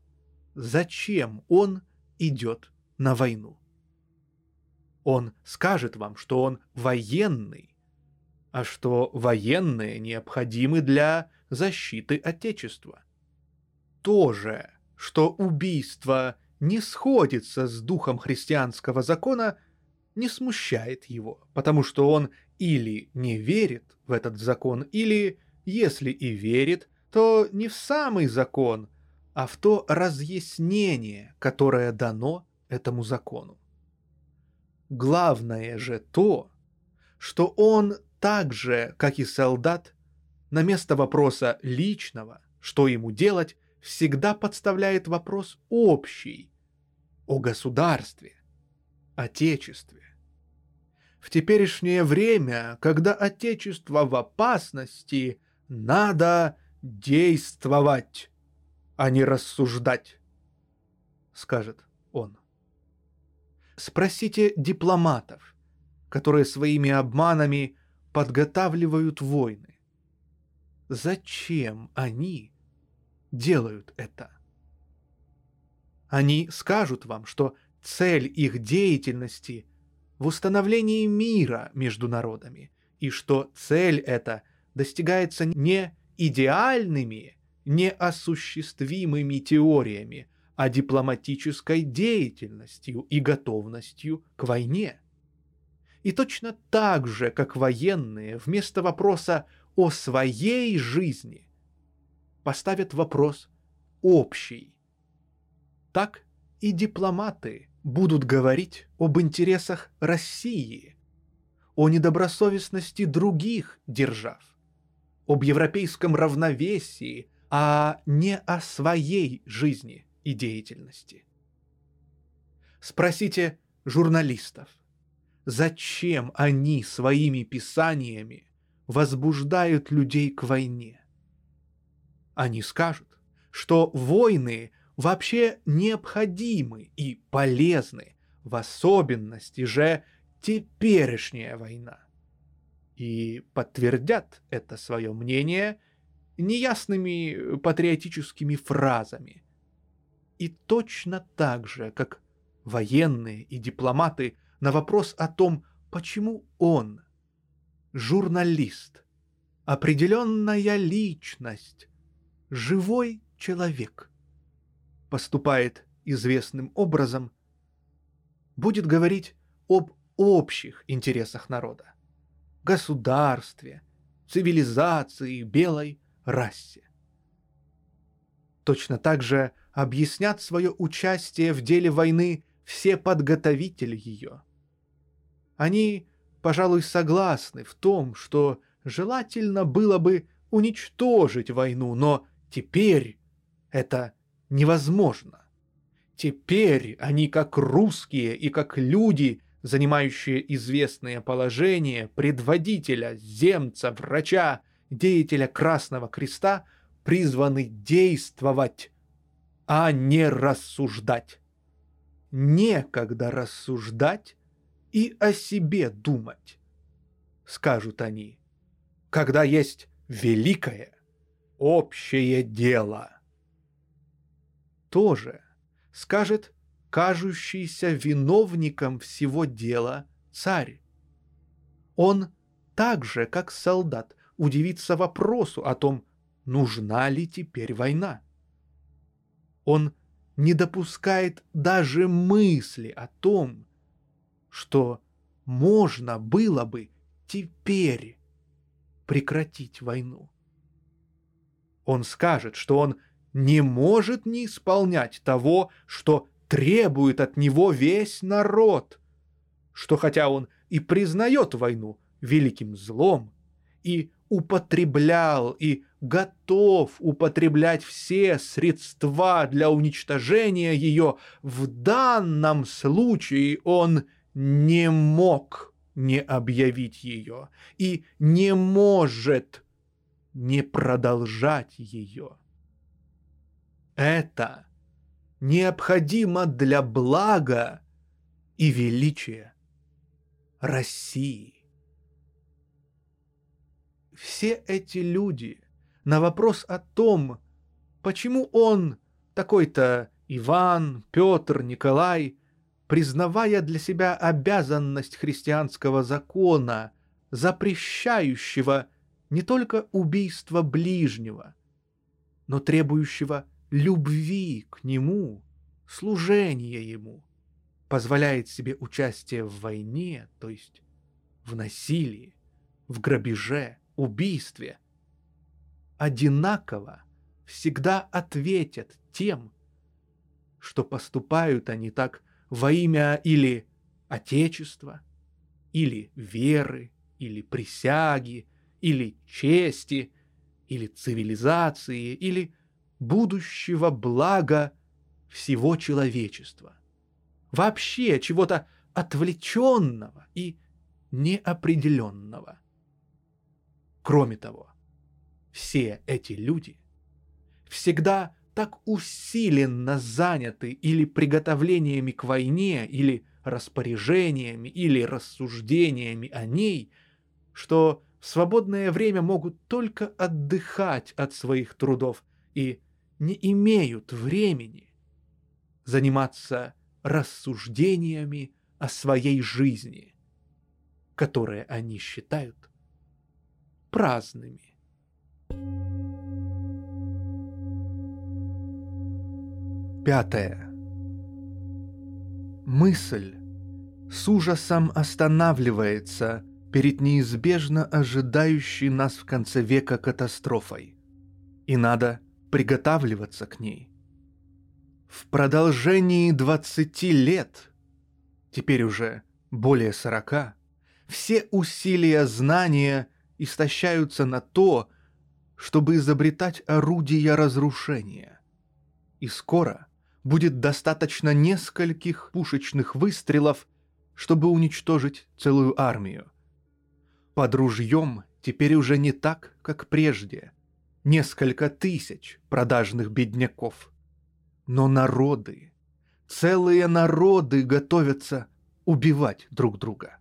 Speaker 1: зачем он идет на войну. Он скажет вам, что он военный, а что военные необходимы для защиты Отечества. То же, что убийство не сходится с духом христианского закона – не смущает его, потому что он или не верит в этот закон, или, если и верит, то не в самый закон, а в то разъяснение, которое дано этому закону. Главное же то, что он так же, как и солдат, на место вопроса личного, что ему делать, всегда подставляет вопрос общий, о государстве, отечестве. В теперешнее время, когда отечество в опасности, надо действовать, а не рассуждать, скажет он. Спросите дипломатов, которые своими обманами подготавливают войны. Зачем они делают это? Они скажут вам, что цель их деятельности в установлении мира между народами, и что цель эта достигается не идеальными, неосуществимыми теориями, а дипломатической деятельностью и готовностью к войне. И точно так же, как военные вместо вопроса о своей жизни поставят вопрос общий, так и дипломаты будут говорить об интересах России, о недобросовестности других держав, об европейском равновесии, а не о своей жизни и деятельности. Спросите журналистов, зачем они своими писаниями возбуждают людей к войне? Они скажут, что войны вообще необходимы и полезны, в особенности же теперешняя война. И подтвердят это свое мнение неясными патриотическими фразами. И точно так же, как военные и дипломаты на вопрос о том, почему он, журналист, определенная личность, живой человек, поступает известным образом, будет говорить об общих интересах народа, государстве, цивилизации, белой расе. Точно так же объяснят свое участие в деле войны все подготовители ее. Они, пожалуй, согласны в том, что желательно было бы уничтожить войну, но теперь это невозможно. Теперь они, как русские и как люди, занимающие известные положения предводителя, земца, врача, деятеля Красного Креста, призваны действовать, а не рассуждать. Некогда рассуждать и о себе думать, скажут они, когда есть великое общее дело. Тоже скажет кажущийся виновником всего дела царь. Он так же, как солдат, удивится вопросу о том, нужна ли теперь война. Он не допускает даже мысли о том, что можно было бы теперь прекратить войну. Он скажет, что он не может не исполнять того, что требует от него весь народ, что хотя он и признает войну великим злом, и употреблял и готов употреблять все средства для уничтожения ее, в данном случае он не мог не объявить ее и не может не продолжать ее. Это необходимо для блага и величия России. Все эти люди на вопрос о том, почему он, такой-то Иван, Петр, Николай, признавая для себя обязанность христианского закона, запрещающего не только убийство ближнего, но требующего любви к нему, служения ему, позволяет себе участие в войне, то есть в насилии, в грабеже, убийстве, одинаково всегда ответят тем, что поступают они так во имя или Отечества, или веры, или присяги, или чести, или цивилизации, или будущего блага всего человечества. Вообще чего-то отвлеченного и неопределенного. Кроме того, все эти люди всегда так усиленно заняты или приготовлениями к войне, или распоряжениями, или рассуждениями о ней, что в свободное время могут только отдыхать от своих трудов и не имеют времени заниматься рассуждениями о своей жизни, которые они считают праздными. Пятое. Мысль с ужасом останавливается перед неизбежно ожидающей нас в конце века катастрофой. И надо приготавливаться к ней. В продолжении 20 лет, теперь уже более 40, все усилия знания истощаются на то, чтобы изобретать орудия разрушения. И скоро будет достаточно нескольких пушечных выстрелов, чтобы уничтожить целую армию. Под ружьем теперь уже не так, как прежде – несколько тысяч продажных бедняков. Но народы, целые народы готовятся убивать друг друга.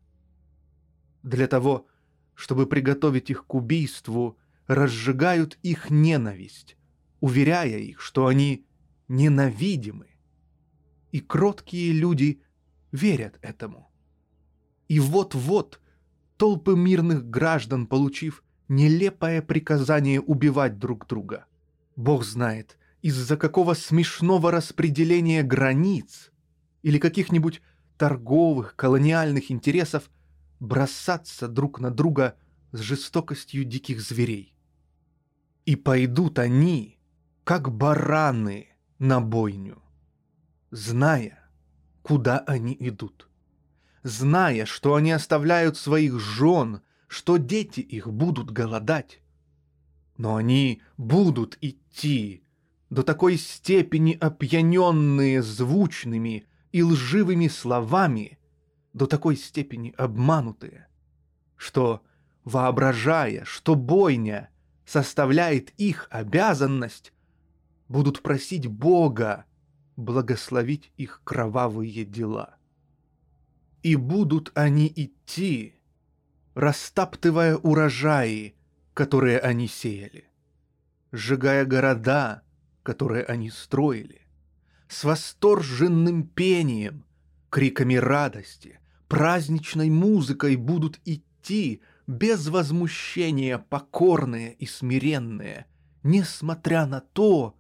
Speaker 1: Для того, чтобы приготовить их к убийству, разжигают их ненависть, уверяя их, что они ненавидимы. И кроткие люди верят этому. И вот-вот толпы мирных граждан, получив нелепое приказание убивать друг друга. Бог знает, из-за какого смешного распределения границ или каких-нибудь торговых, колониальных интересов бросаться друг на друга с жестокостью диких зверей. И пойдут они, как бараны, на бойню, зная, куда они идут, зная, что они оставляют своих жен, что дети их будут голодать. Но они будут идти, до такой степени опьяненные звучными и лживыми словами, до такой степени обманутые, что, воображая, что бойня составляет их обязанность, будут просить Бога благословить их кровавые дела. И будут они идти, растаптывая урожаи, которые они сеяли, сжигая города, которые они строили, с восторженным пением, криками радости, праздничной музыкой будут идти без возмущения покорные и смиренные, несмотря на то,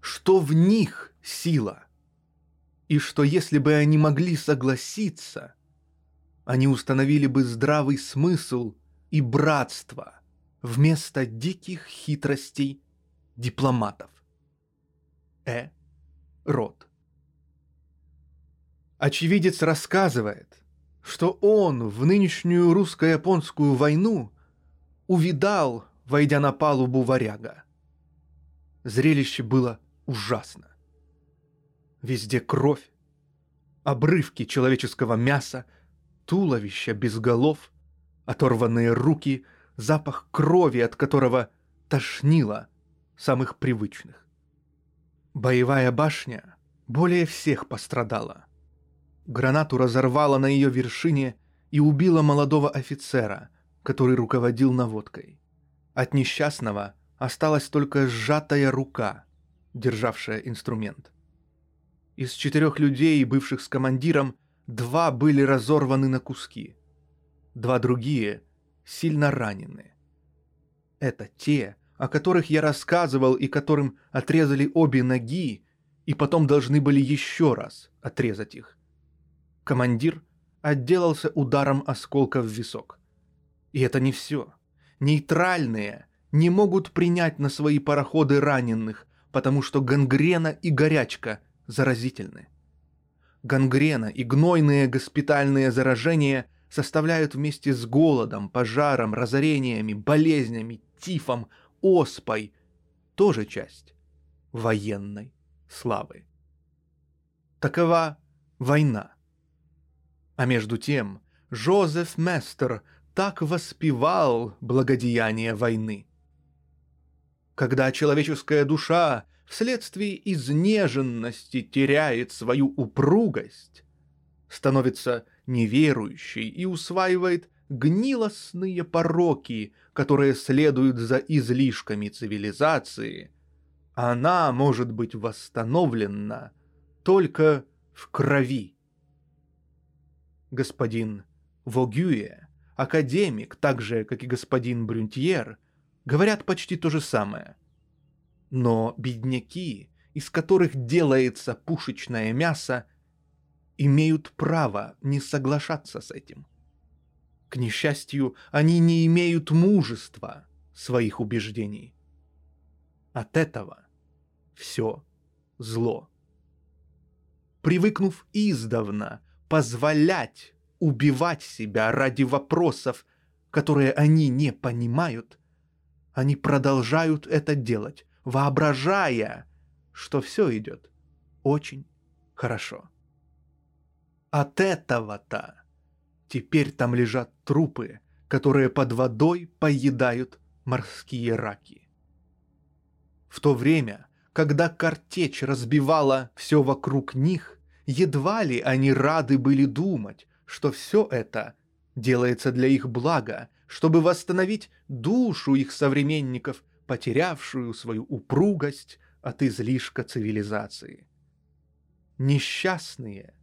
Speaker 1: что в них сила, и что если бы они могли согласиться, они установили бы здравый смысл и братство вместо диких хитростей дипломатов. Э. Рот. Очевидец рассказывает, что он в нынешнюю русско-японскую войну увидал, войдя на палубу варяга. Зрелище было ужасно. Везде кровь, обрывки человеческого мяса, туловища без голов, оторванные руки, запах крови, от которого тошнило самых привычных. Боевая башня более всех пострадала. Гранату разорвала на ее вершине и убила молодого офицера, который руководил наводкой. От несчастного осталась только сжатая рука, державшая инструмент. Из четырех людей, бывших с командиром, два были разорваны на куски. Два другие сильно ранены. Это те, о которых я рассказывал и которым отрезали обе ноги, и потом должны были еще раз отрезать их. Командир отделался ударом осколка в висок. И это не все. Нейтральные не могут принять на свои пароходы раненых, потому что гангрена и горячка заразительны. Гангрена и гнойные госпитальные заражения составляют вместе с голодом, пожаром, разорениями, болезнями, тифом – оспой тоже часть военной славы. Такова война. А между тем Жозеф Местер так воспевал благодеяние войны. Когда человеческая душа вследствие изнеженности теряет свою упругость, становится неверующей и усваивает гнилостные пороки, которые следуют за излишками цивилизации, она может быть восстановлена только в крови. Господин Вогюе, академик, так же, как и господин Брюнтьер, говорят почти то же самое. Но бедняки, из которых делается пушечное мясо, имеют право не соглашаться с этим – к несчастью, они не имеют мужества своих убеждений. От этого все зло. Привыкнув издавна позволять убивать себя ради вопросов, которые они не понимают, они продолжают это делать, воображая, что все идет очень хорошо. От этого-то Теперь там лежат трупы, которые под водой поедают морские раки. В то время, когда картечь разбивала все вокруг них, едва ли они рады были думать, что все это делается для их блага, чтобы восстановить душу их современников, потерявшую свою упругость от излишка цивилизации. Несчастные,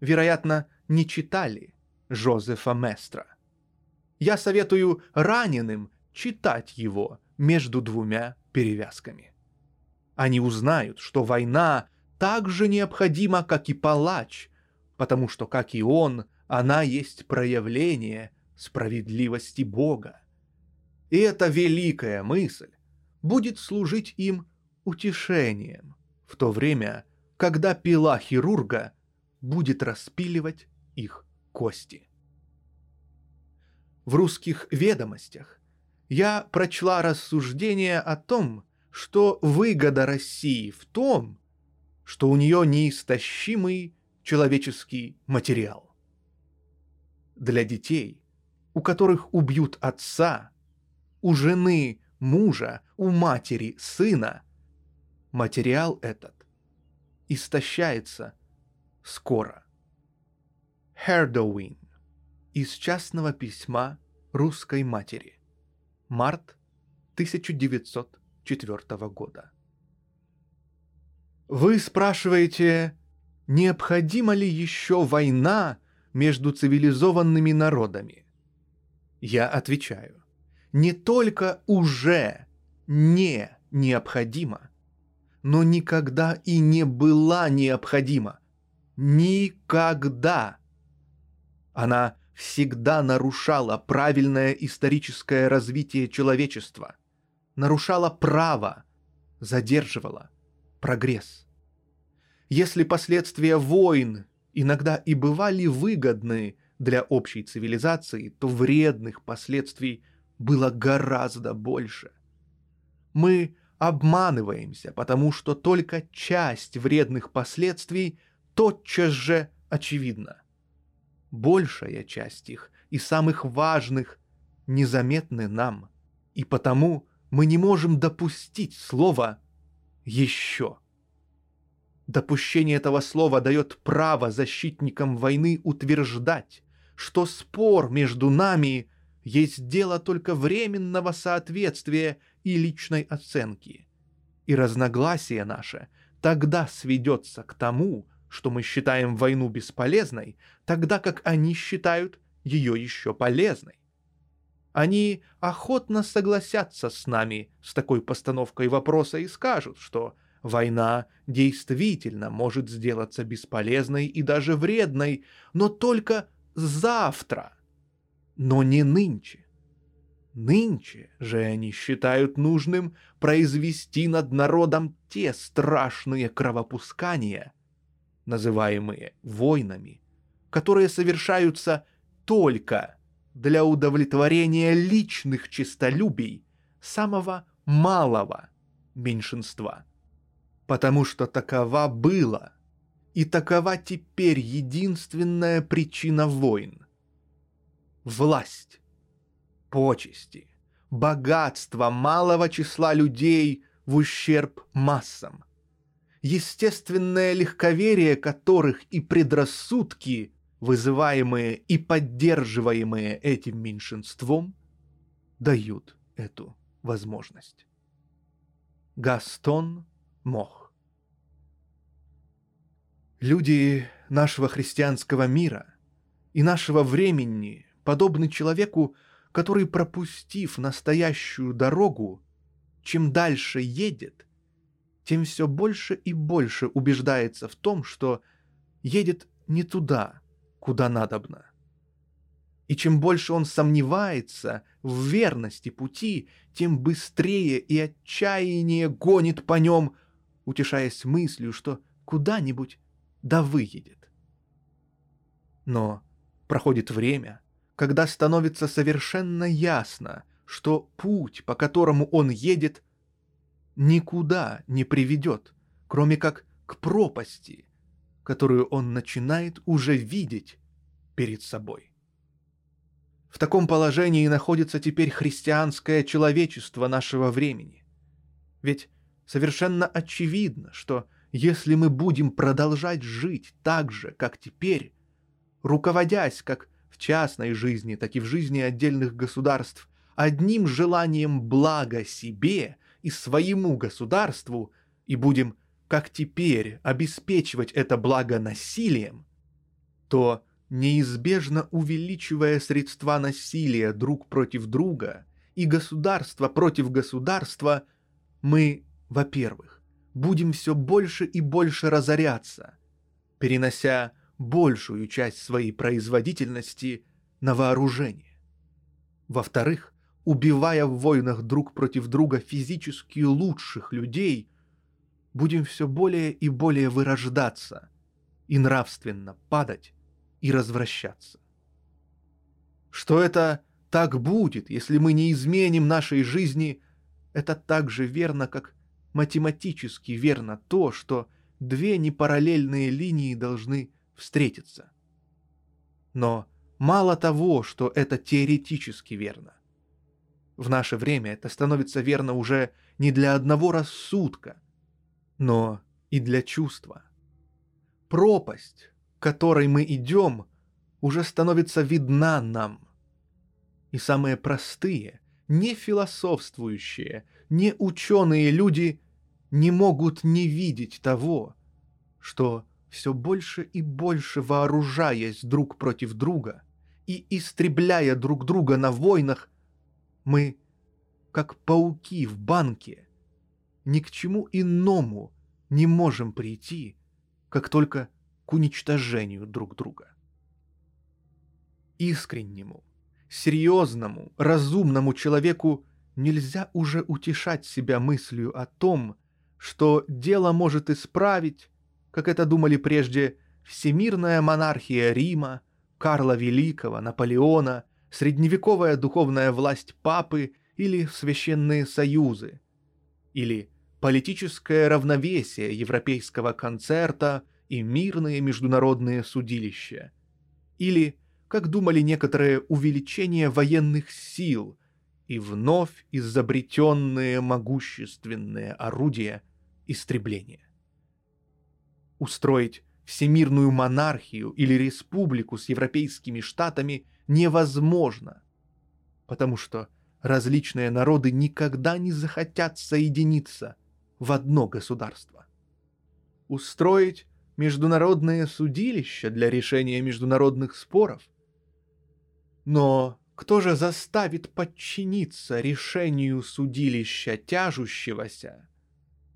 Speaker 1: вероятно, не читали Жозефа Местра. Я советую раненым читать его между двумя перевязками. Они узнают, что война так же необходима, как и палач, потому что, как и он, она есть проявление справедливости Бога. И эта великая мысль будет служить им утешением в то время, когда пила хирурга будет распиливать их кости. В русских ведомостях я прочла рассуждение о том, что выгода России в том, что у нее неистощимый человеческий материал. Для детей, у которых убьют отца, у жены мужа, у матери сына, материал этот истощается скоро. Хердоуин из частного письма русской матери. Март 1904 года. Вы спрашиваете, необходима ли еще война между цивилизованными народами? Я отвечаю, не только уже не необходимо, но никогда и не была необходима. Никогда. Она всегда нарушала правильное историческое развитие человечества, нарушала право, задерживала прогресс. Если последствия войн иногда и бывали выгодны для общей цивилизации, то вредных последствий было гораздо больше. Мы обманываемся, потому что только часть вредных последствий тотчас же очевидна. Большая часть их и самых важных незаметны нам, и потому мы не можем допустить слова «еще». Допущение этого слова дает право защитникам войны утверждать, что спор между нами есть дело только временного соответствия и личной оценки. И разногласие наше тогда сведется к тому, что мы считаем войну бесполезной, тогда как они считают ее еще полезной. Они охотно согласятся с нами с такой постановкой вопроса и скажут, что война действительно может сделаться бесполезной и даже вредной, но только завтра, но не нынче. Нынче же они считают нужным произвести над народом те страшные кровопускания, называемые войнами, которые совершаются только для удовлетворения личных честолюбий самого малого меньшинства. Потому что такова была и такова теперь единственная причина войн. Власть почести, богатство малого числа людей в ущерб массам, естественное легковерие которых и предрассудки, вызываемые и поддерживаемые этим меньшинством, дают эту возможность. Гастон Мох Люди нашего христианского мира и нашего времени подобны человеку, который, пропустив настоящую дорогу, чем дальше едет, тем все больше и больше убеждается в том, что едет не туда, куда надобно. И чем больше он сомневается в верности пути, тем быстрее и отчаяние гонит по нем, утешаясь мыслью, что куда-нибудь да выедет. Но проходит время, когда становится совершенно ясно, что путь, по которому он едет, никуда не приведет, кроме как к пропасти, которую он начинает уже видеть перед собой. В таком положении находится теперь христианское человечество нашего времени. Ведь совершенно очевидно, что если мы будем продолжать жить так же, как теперь, руководясь как частной жизни, так и в жизни отдельных государств, одним желанием блага себе и своему государству, и будем, как теперь, обеспечивать это благо насилием, то, неизбежно увеличивая средства насилия друг против друга и государства против государства, мы, во-первых, будем все больше и больше разоряться, перенося большую часть своей производительности на вооружение. Во-вторых, убивая в войнах друг против друга физически лучших людей, будем все более и более вырождаться и нравственно падать и развращаться. Что это так будет, если мы не изменим нашей жизни, это так же верно, как математически верно то, что две непараллельные линии должны встретиться. Но мало того, что это теоретически верно. В наше время это становится верно уже не для одного рассудка, но и для чувства. Пропасть, к которой мы идем, уже становится видна нам. И самые простые, не философствующие, не ученые люди не могут не видеть того, что все больше и больше вооружаясь друг против друга и истребляя друг друга на войнах, мы, как пауки в банке, ни к чему иному не можем прийти, как только к уничтожению друг друга. Искреннему, серьезному, разумному человеку нельзя уже утешать себя мыслью о том, что дело может исправить, как это думали прежде, всемирная монархия Рима, Карла Великого, Наполеона, средневековая духовная власть папы или священные союзы, или политическое равновесие европейского концерта и мирные международные судилища, или, как думали некоторые, увеличение военных сил и вновь изобретенные могущественные орудия истребления. Устроить всемирную монархию или республику с европейскими штатами невозможно, потому что различные народы никогда не захотят соединиться в одно государство. Устроить международное судилище для решения международных споров. Но кто же заставит подчиниться решению судилища тяжущегося,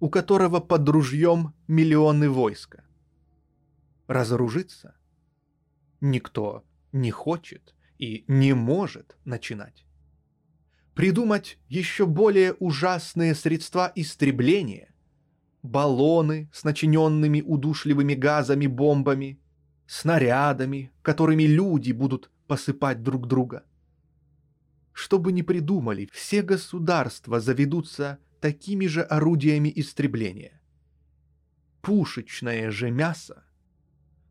Speaker 1: у которого под ружьем миллионы войска? Разоружиться? Никто не хочет и не может начинать придумать еще более ужасные средства истребления, баллоны с начиненными удушливыми газами бомбами, снарядами, которыми люди будут посыпать друг друга. Что бы ни придумали, все государства заведутся такими же орудиями истребления. Пушечное же мясо,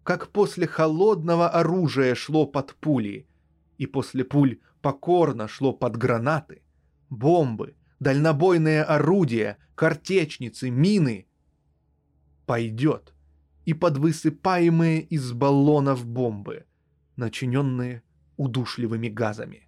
Speaker 1: как после холодного оружия шло под пули, и после пуль покорно шло под гранаты, бомбы, дальнобойные орудия, картечницы, мины. Пойдет и под высыпаемые из баллонов бомбы, начиненные удушливыми газами.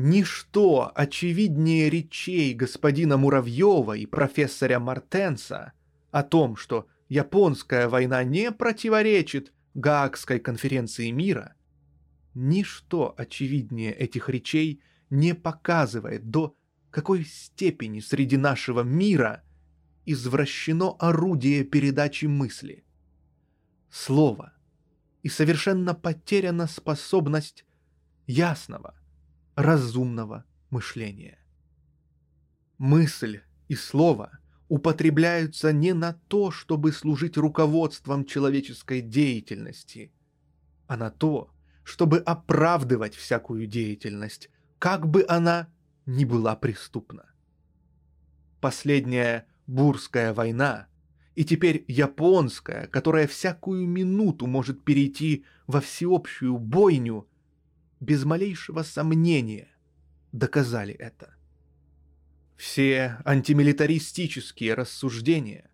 Speaker 1: Ничто очевиднее речей господина Муравьева и профессора Мартенса о том, что японская война не противоречит Гаагской конференции мира, Ничто очевиднее этих речей не показывает, до какой степени среди нашего мира извращено орудие передачи мысли. Слово и совершенно потеряна способность ясного, разумного мышления. Мысль и слово употребляются не на то, чтобы служить руководством человеческой деятельности, а на то, чтобы оправдывать всякую деятельность, как бы она ни была преступна. Последняя Бурская война и теперь японская, которая всякую минуту может перейти во всеобщую бойню, без малейшего сомнения доказали это. Все антимилитаристические рассуждения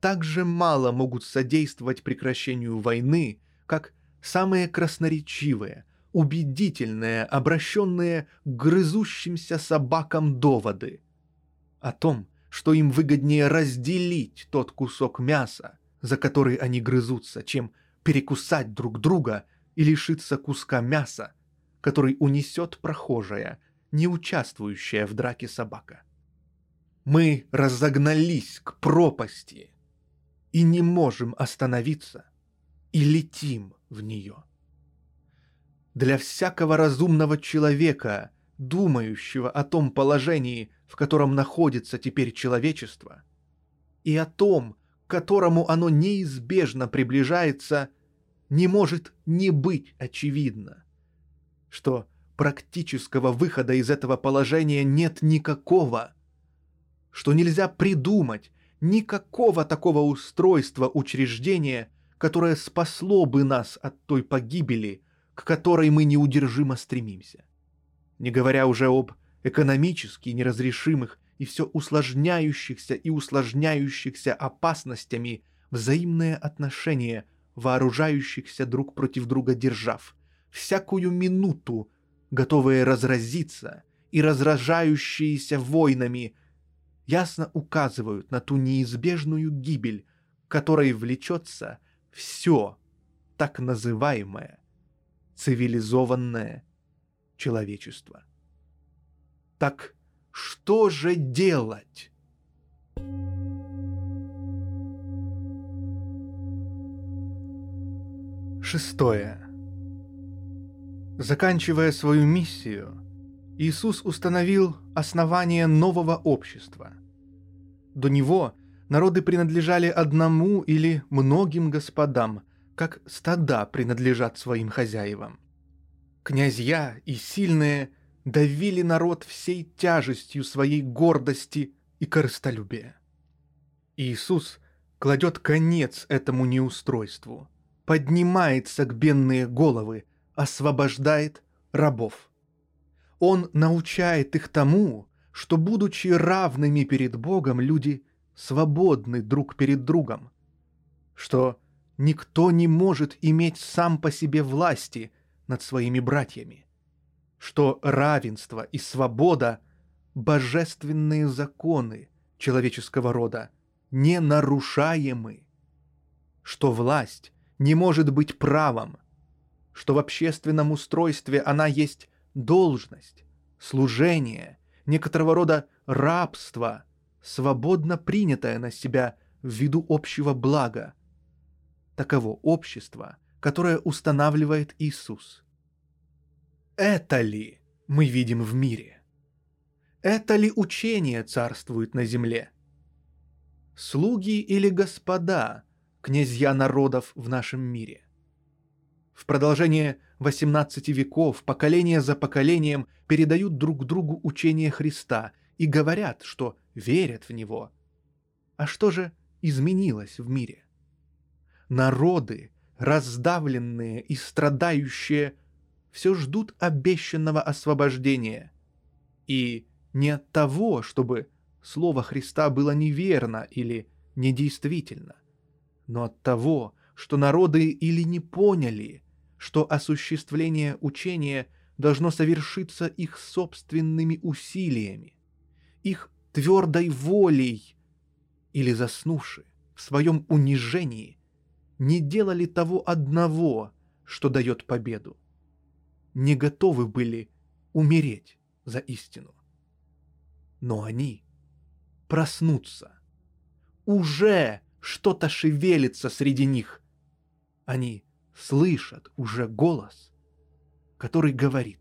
Speaker 1: также мало могут содействовать прекращению войны, как самые красноречивые, убедительные, обращенные к грызущимся собакам доводы о том, что им выгоднее разделить тот кусок мяса, за который они грызутся, чем перекусать друг друга и лишиться куска мяса, который унесет прохожая, не участвующая в драке собака. Мы разогнались к пропасти и не можем остановиться, и летим в нее. Для всякого разумного человека, думающего о том положении, в котором находится теперь человечество, и о том, к которому оно неизбежно приближается, не может не быть очевидно, что практического выхода из этого положения нет никакого – что нельзя придумать никакого такого устройства учреждения, которое спасло бы нас от той погибели, к которой мы неудержимо стремимся. Не говоря уже об экономически неразрешимых и все усложняющихся и усложняющихся опасностями взаимные отношения вооружающихся друг против друга держав, всякую минуту готовые разразиться и разражающиеся войнами – ясно указывают на ту неизбежную гибель, которой влечется все так называемое цивилизованное человечество. Так что же делать? Шестое. Заканчивая свою миссию, Иисус установил основание нового общества. До него народы принадлежали одному или многим господам, как стада принадлежат своим хозяевам. Князья и сильные давили народ всей тяжестью своей гордости и корыстолюбия. Иисус кладет конец этому неустройству, поднимает согбенные головы, освобождает рабов. Он научает их тому, что, будучи равными перед Богом, люди свободны друг перед другом, что никто не может иметь сам по себе власти над своими братьями, что равенство и свобода — божественные законы человеческого рода, не нарушаемы, что власть не может быть правом, что в общественном устройстве она есть должность, служение, некоторого рода рабство, свободно принятое на себя ввиду общего блага. Таково общество, которое устанавливает Иисус. Это ли мы видим в мире? Это ли учение царствует на земле? Слуги или господа, князья народов в нашем мире? В продолжение 18 веков поколение за поколением передают друг другу учение Христа и говорят, что верят в него. А что же изменилось в мире? Народы, раздавленные и страдающие, все ждут обещанного освобождения. И не от того, чтобы слово Христа было неверно или недействительно, но от того, что народы или не поняли – что осуществление учения должно совершиться их собственными усилиями, их твердой волей, или заснувши в своем унижении, не делали того одного, что дает победу. Не готовы были умереть за истину. Но они проснутся. Уже что-то шевелится среди них. Они слышат уже голос, который говорит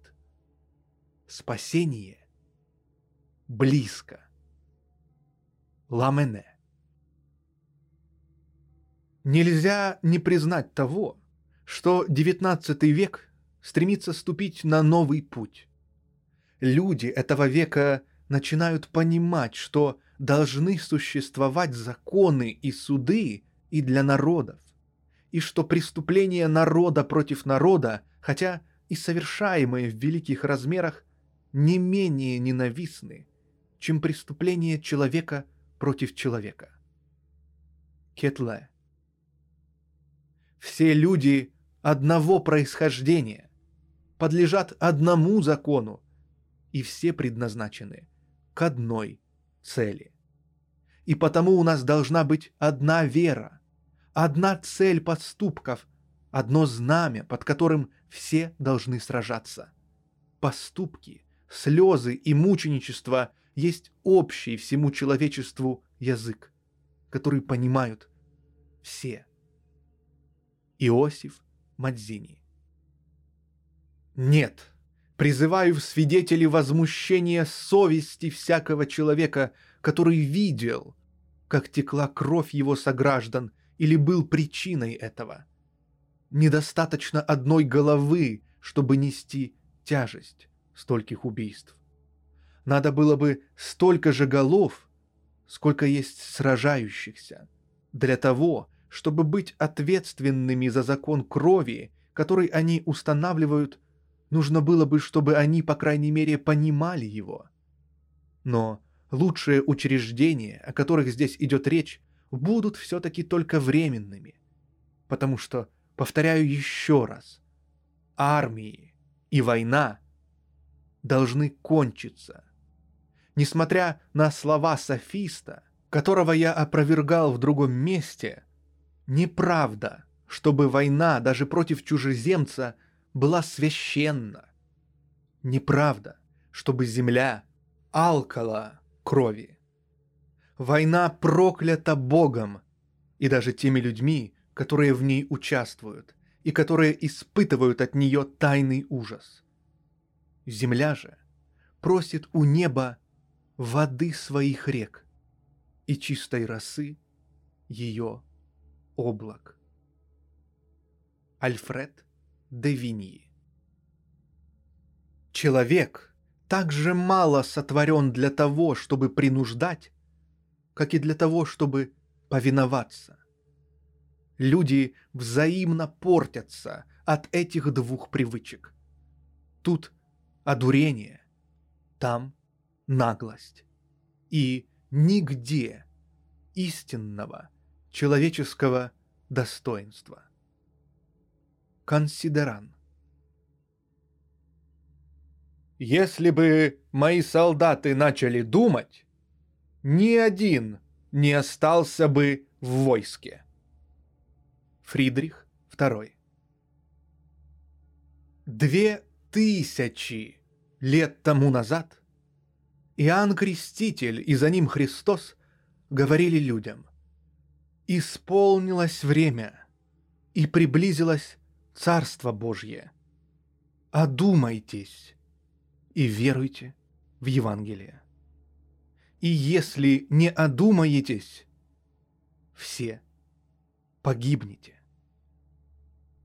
Speaker 1: «Спасение близко». Ламене. Нельзя не признать того, что XIX век стремится ступить на новый путь. Люди этого века начинают понимать, что должны существовать законы и суды и для народов, и что преступления народа против народа, хотя и совершаемые в великих размерах, не менее ненавистны, чем преступления человека против человека. Кетле. Все люди одного происхождения подлежат одному закону, и все предназначены к одной цели. И потому у нас должна быть одна вера, одна цель поступков, одно знамя, под которым все должны сражаться. Поступки, слезы и мученичество есть общий всему человечеству язык, который понимают все. Иосиф Мадзини Нет, призываю в свидетели возмущения совести всякого человека, который видел, как текла кровь его сограждан или был причиной этого. Недостаточно одной головы, чтобы нести тяжесть стольких убийств. Надо было бы столько же голов, сколько есть сражающихся, для того, чтобы быть ответственными за закон крови, который они устанавливают, нужно было бы, чтобы они, по крайней мере, понимали его. Но лучшие учреждения, о которых здесь идет речь, будут все-таки только временными. Потому что, повторяю еще раз, армии и война должны кончиться Несмотря на слова софиста, которого я опровергал в другом месте, неправда, чтобы война даже против чужеземца была священна. Неправда, чтобы земля алкала крови. Война проклята Богом и даже теми людьми, которые в ней участвуют и которые испытывают от нее тайный ужас. Земля же просит у неба воды своих рек и чистой росы ее облак. Альфред де Виньи Человек так же мало сотворен для того, чтобы принуждать, как и для того, чтобы повиноваться. Люди взаимно портятся от этих двух привычек. Тут одурение, там наглость. И нигде истинного человеческого достоинства. Консидеран. Если бы мои солдаты начали думать, ни один не остался бы в войске. Фридрих II. Две тысячи лет тому назад Иоанн Креститель и за ним Христос говорили людям, «Исполнилось время, и приблизилось Царство Божье. Одумайтесь и веруйте в Евангелие. И если не одумаетесь, все погибнете».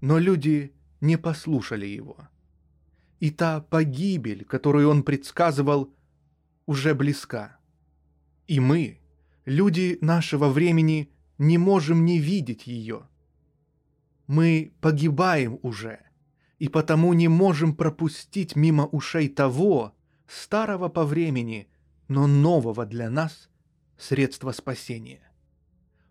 Speaker 1: Но люди не послушали его. И та погибель, которую он предсказывал – уже близка. И мы, люди нашего времени, не можем не видеть ее. Мы погибаем уже, и потому не можем пропустить мимо ушей того, старого по времени, но нового для нас, средства спасения.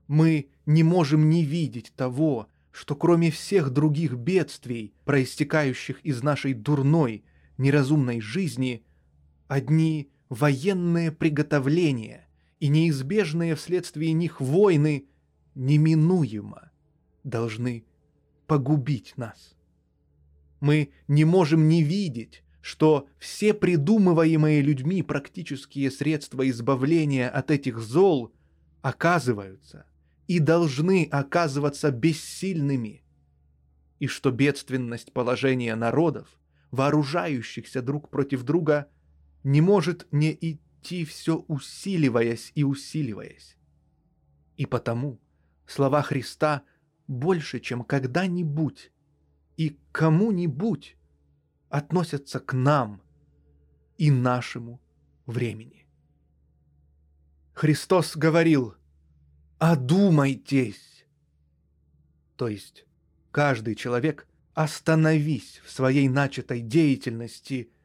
Speaker 1: Мы не можем не видеть того, что кроме всех других бедствий, проистекающих из нашей дурной, неразумной жизни, одни военные приготовления и неизбежные вследствие них войны неминуемо должны погубить нас. Мы не можем не видеть, что все придумываемые людьми практические средства избавления от этих зол оказываются и должны оказываться бессильными, и что бедственность положения народов, вооружающихся друг против друга – не может не идти все усиливаясь и усиливаясь. И потому слова Христа больше, чем когда-нибудь и кому-нибудь относятся к нам и нашему времени. Христос говорил «Одумайтесь!» То есть каждый человек остановись в своей начатой деятельности –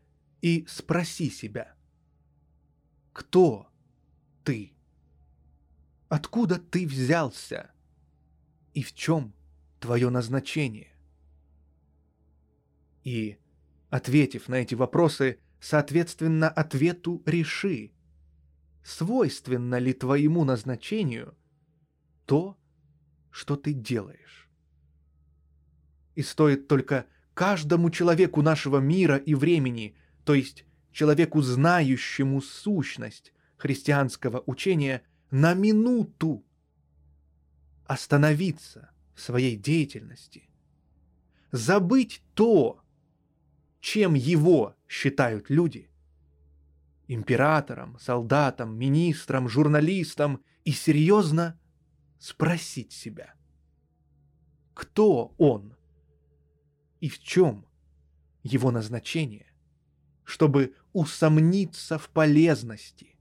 Speaker 1: и спроси себя, кто ты? Откуда ты взялся? И в чем твое назначение? И, ответив на эти вопросы, соответственно, ответу реши, свойственно ли твоему назначению то, что ты делаешь. И стоит только каждому человеку нашего мира и времени – то есть человеку, знающему сущность христианского учения, на минуту остановиться в своей деятельности, забыть то, чем его считают люди, императором, солдатом, министром, журналистом, и серьезно спросить себя, кто он и в чем его назначение, чтобы усомниться в полезности,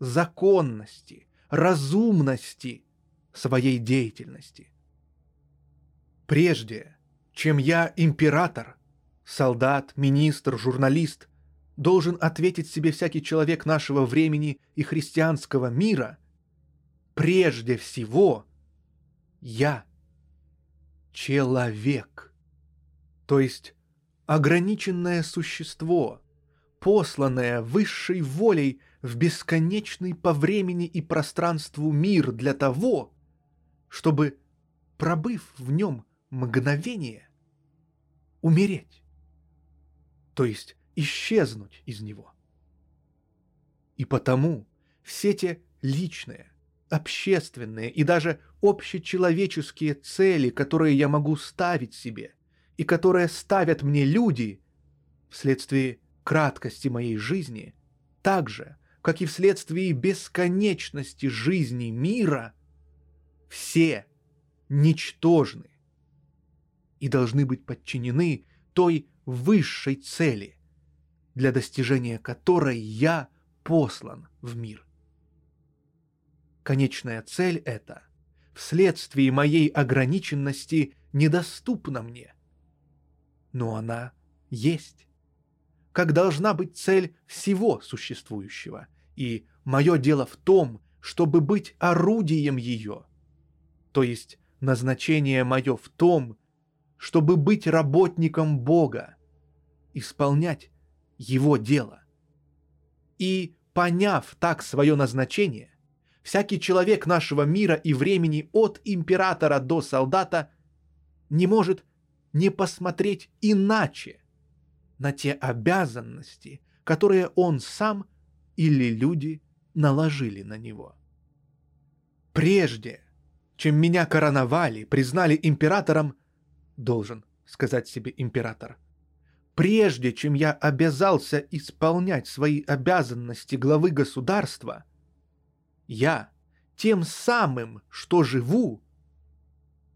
Speaker 1: законности, разумности своей деятельности. Прежде, чем я император, солдат, министр, журналист, должен ответить себе всякий человек нашего времени и христианского мира, прежде всего я человек, то есть ограниченное существо, посланное высшей волей в бесконечный по времени и пространству мир для того, чтобы, пробыв в нем мгновение, умереть, то есть исчезнуть из него. И потому все те личные, общественные и даже общечеловеческие цели, которые я могу ставить себе и которые ставят мне люди вследствие краткости моей жизни, так же, как и вследствие бесконечности жизни мира, все ничтожны и должны быть подчинены той высшей цели, для достижения которой я послан в мир. Конечная цель эта вследствие моей ограниченности недоступна мне, но она есть как должна быть цель всего существующего, и мое дело в том, чтобы быть орудием ее. То есть назначение мое в том, чтобы быть работником Бога, исполнять Его дело. И, поняв так свое назначение, всякий человек нашего мира и времени от императора до солдата не может не посмотреть иначе на те обязанности, которые он сам или люди наложили на него. Прежде, чем меня короновали, признали императором, должен сказать себе император, прежде чем я обязался исполнять свои обязанности главы государства, я тем самым, что живу,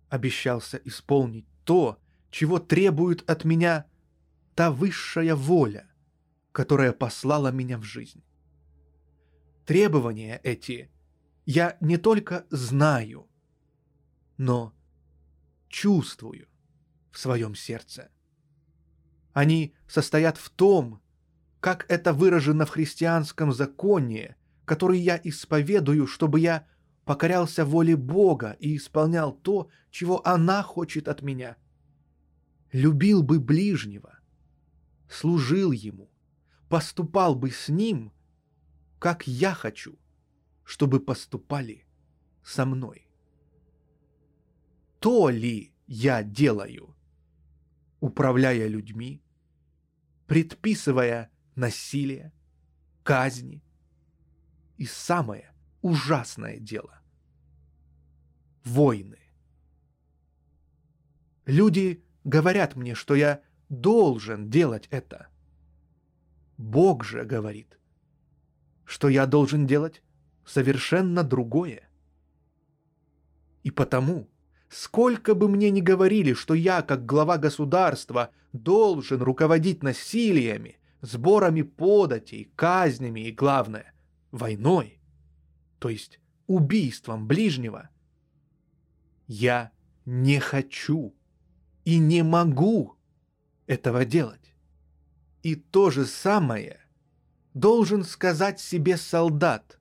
Speaker 1: обещался исполнить то, чего требует от меня та высшая воля, которая послала меня в жизнь. Требования эти я не только знаю, но чувствую в своем сердце. Они состоят в том, как это выражено в христианском законе, который я исповедую, чтобы я покорялся воле Бога и исполнял то, чего она хочет от меня. Любил бы ближнего, служил ему, поступал бы с ним, как я хочу, чтобы поступали со мной. То ли я делаю, управляя людьми, предписывая насилие, казни и самое ужасное дело – войны. Люди говорят мне, что я должен делать это. Бог же говорит, что я должен делать совершенно другое. И потому, сколько бы мне ни говорили, что я, как глава государства, должен руководить насилиями, сборами податей, казнями и, главное, войной, то есть убийством ближнего, я не хочу и не могу этого делать. И то же самое должен сказать себе солдат,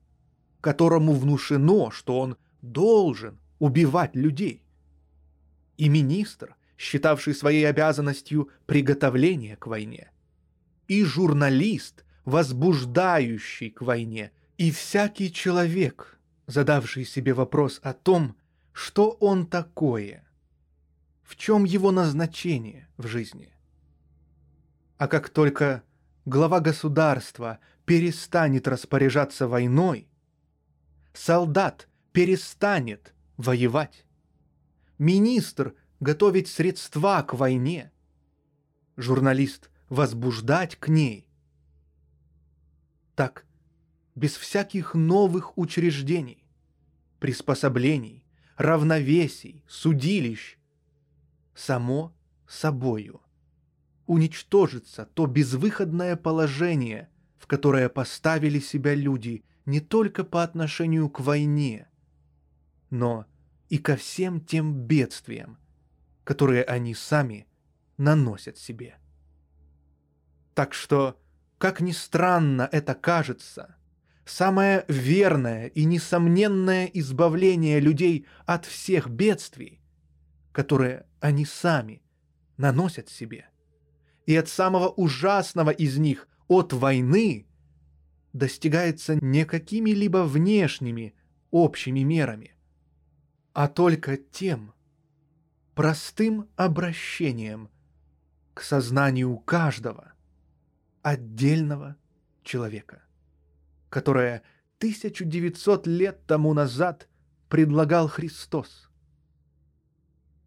Speaker 1: которому внушено, что он должен убивать людей. И министр, считавший своей обязанностью приготовление к войне. И журналист, возбуждающий к войне. И всякий человек, задавший себе вопрос о том, что он такое, в чем его назначение в жизни. А как только глава государства перестанет распоряжаться войной, солдат перестанет воевать, министр готовить средства к войне, журналист возбуждать к ней. Так, без всяких новых учреждений, приспособлений, равновесий, судилищ, само собою уничтожится то безвыходное положение, в которое поставили себя люди не только по отношению к войне, но и ко всем тем бедствиям, которые они сами наносят себе. Так что, как ни странно это кажется, самое верное и несомненное избавление людей от всех бедствий, которые они сами наносят себе, и от самого ужасного из них, от войны, достигается не какими-либо внешними общими мерами, а только тем простым обращением к сознанию каждого отдельного человека, которое 1900 лет тому назад предлагал Христос.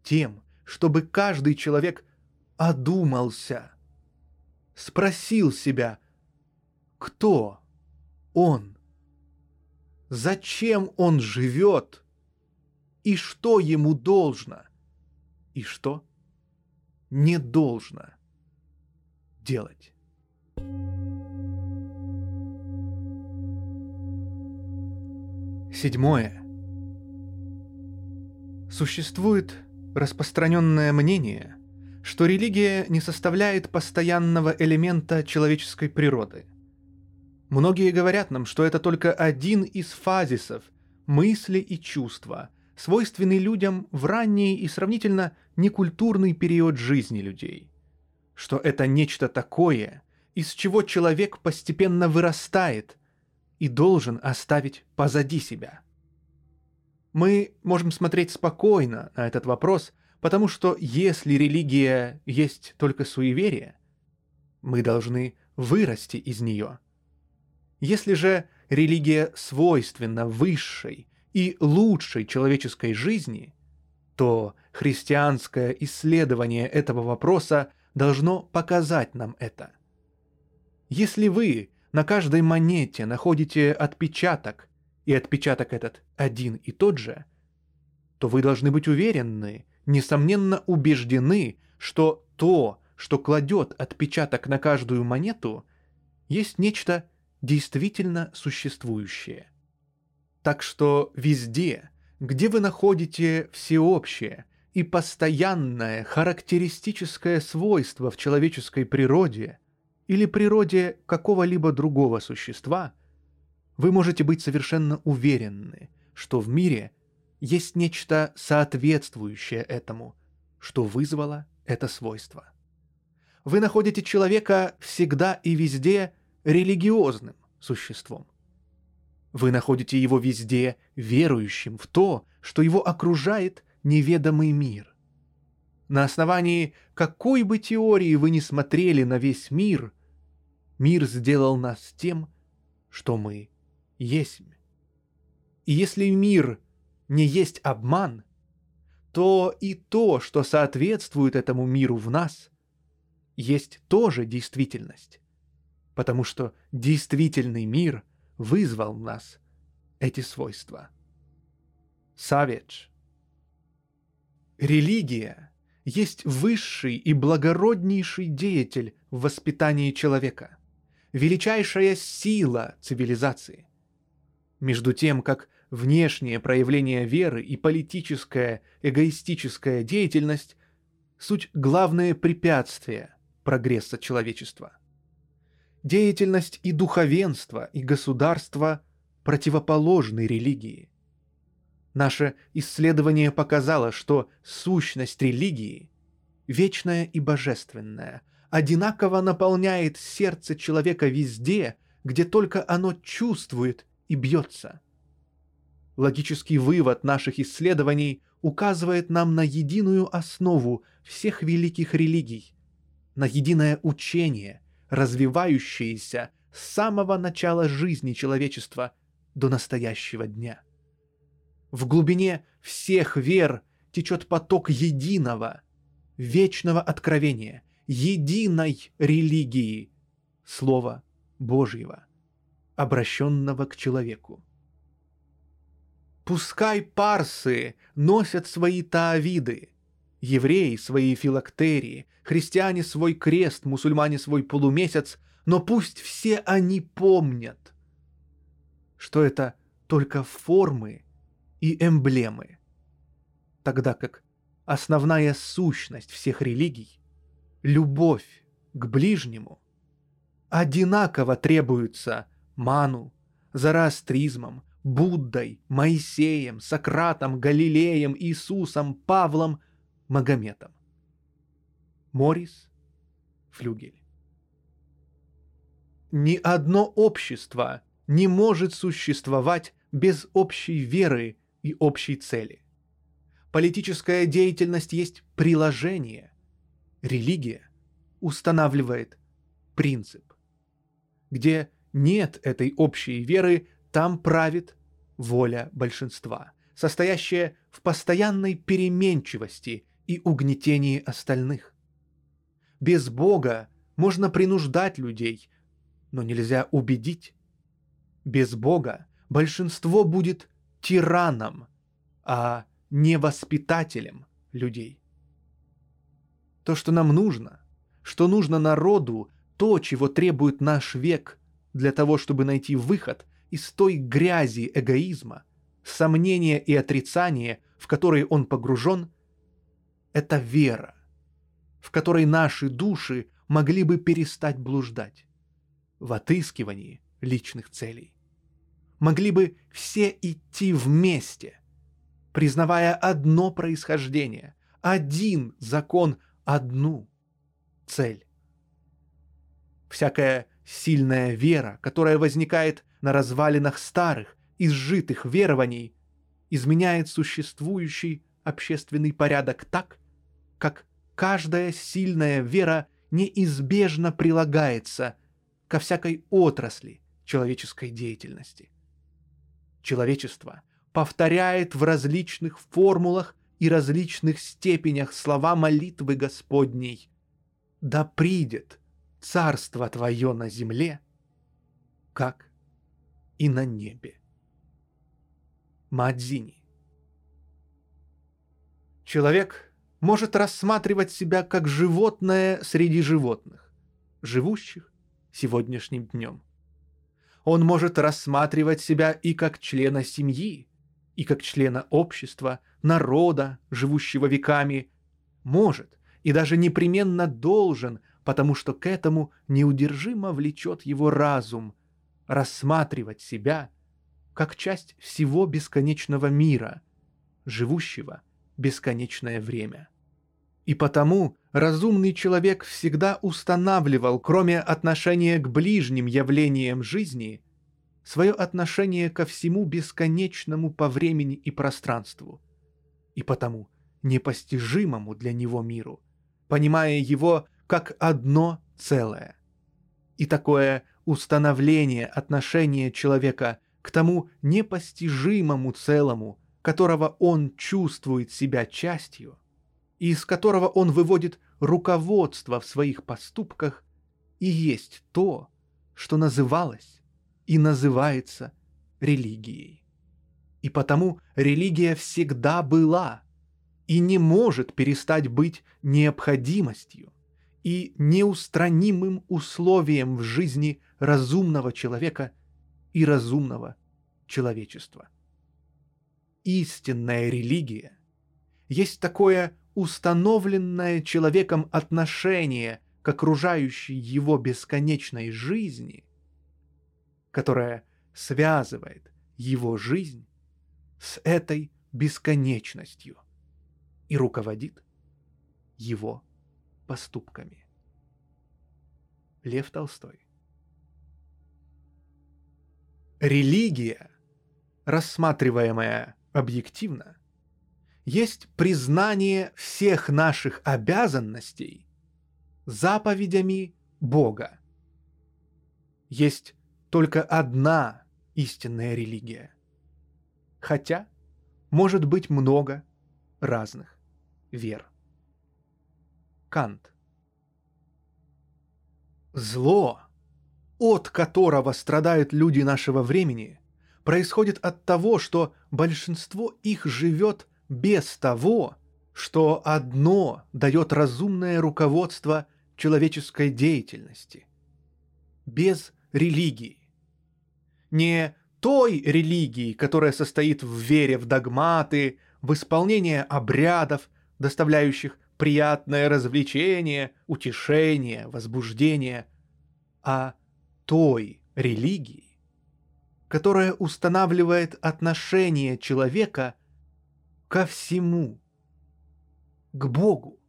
Speaker 1: Тем, чтобы каждый человек одумался, спросил себя, кто он, зачем он живет и что ему должно, и что не должно делать. Седьмое. Существует распространенное мнение, что религия не составляет постоянного элемента человеческой природы. Многие говорят нам, что это только один из фазисов мысли и чувства, свойственный людям в ранний и сравнительно некультурный период жизни людей. Что это нечто такое, из чего человек постепенно вырастает и должен оставить позади себя. Мы можем смотреть спокойно на этот вопрос – Потому что если религия есть только суеверие, мы должны вырасти из нее. Если же религия свойственна высшей и лучшей человеческой жизни, то христианское исследование этого вопроса должно показать нам это. Если вы на каждой монете находите отпечаток, и отпечаток этот один и тот же, то вы должны быть уверены, несомненно убеждены, что то, что кладет отпечаток на каждую монету, есть нечто действительно существующее. Так что везде, где вы находите всеобщее и постоянное характеристическое свойство в человеческой природе или природе какого-либо другого существа, вы можете быть совершенно уверены, что в мире есть нечто соответствующее этому, что вызвало это свойство. Вы находите человека всегда и везде религиозным существом. Вы находите его везде верующим в то, что его окружает неведомый мир. На основании какой бы теории вы ни смотрели на весь мир, мир сделал нас тем, что мы есть. И если мир не есть обман, то и то, что соответствует этому миру в нас, есть тоже действительность, потому что действительный мир вызвал в нас эти свойства. Саведж. Религия есть высший и благороднейший деятель в воспитании человека, величайшая сила цивилизации. Между тем, как внешнее проявление веры и политическая эгоистическая деятельность – суть главное препятствие прогресса человечества. Деятельность и духовенство, и государство противоположны религии. Наше исследование показало, что сущность религии, вечная и божественная, одинаково наполняет сердце человека везде, где только оно чувствует и бьется – Логический вывод наших исследований указывает нам на единую основу всех великих религий, на единое учение, развивающееся с самого начала жизни человечества до настоящего дня. В глубине всех вер течет поток единого, вечного откровения, единой религии, Слова Божьего, обращенного к человеку. Пускай парсы носят свои таавиды, евреи свои филактерии, христиане свой крест, мусульмане свой полумесяц, но пусть все они помнят, что это только формы и эмблемы, тогда как основная сущность всех религий — любовь к ближнему — одинаково требуется Ману, Зороастризмом, Буддой, Моисеем, Сократом, Галилеем, Иисусом, Павлом, Магометом. Морис Флюгель. Ни одно общество не может существовать без общей веры и общей цели. Политическая деятельность есть приложение. Религия устанавливает принцип. Где нет этой общей веры, там правит воля большинства, состоящая в постоянной переменчивости и угнетении остальных. Без Бога можно принуждать людей, но нельзя убедить. Без Бога большинство будет тираном, а не воспитателем людей. То, что нам нужно, что нужно народу, то, чего требует наш век для того, чтобы найти выход из той грязи эгоизма, сомнения и отрицания, в которые он погружен, это вера, в которой наши души могли бы перестать блуждать в отыскивании личных целей. Могли бы все идти вместе, признавая одно происхождение, один закон, одну цель. Всякая сильная вера, которая возникает на развалинах старых, изжитых верований, изменяет существующий общественный порядок так, как каждая сильная вера неизбежно прилагается ко всякой отрасли человеческой деятельности. Человечество повторяет в различных формулах и различных степенях слова молитвы Господней. «Да придет царство Твое на земле, как и на небе. Мадзини. Человек может рассматривать себя как животное среди животных, живущих сегодняшним днем. Он может рассматривать себя и как члена семьи, и как члена общества, народа, живущего веками. Может и даже непременно должен, потому что к этому неудержимо влечет его разум, рассматривать себя как часть всего бесконечного мира, живущего бесконечное время. И потому разумный человек всегда устанавливал, кроме отношения к ближним явлениям жизни, свое отношение ко всему бесконечному по времени и пространству, и потому непостижимому для него миру, понимая его как одно целое. И такое установление отношения человека к тому непостижимому целому, которого он чувствует себя частью, и из которого он выводит руководство в своих поступках, и есть то, что называлось и называется религией. И потому религия всегда была и не может перестать быть необходимостью и неустранимым условием в жизни разумного человека и разумного человечества. Истинная религия есть такое установленное человеком отношение к окружающей его бесконечной жизни, которое связывает его жизнь с этой бесконечностью и руководит его поступками. Лев Толстой. Религия, рассматриваемая объективно, есть признание всех наших обязанностей заповедями Бога есть только одна истинная религия. Хотя может быть много разных вер. Кант. Зло, от которого страдают люди нашего времени, происходит от того, что большинство их живет без того, что одно дает разумное руководство человеческой деятельности. Без религии. Не той религии, которая состоит в вере в догматы, в исполнение обрядов, доставляющих приятное развлечение, утешение, возбуждение, а той религии, которая устанавливает отношение человека ко всему, к Богу,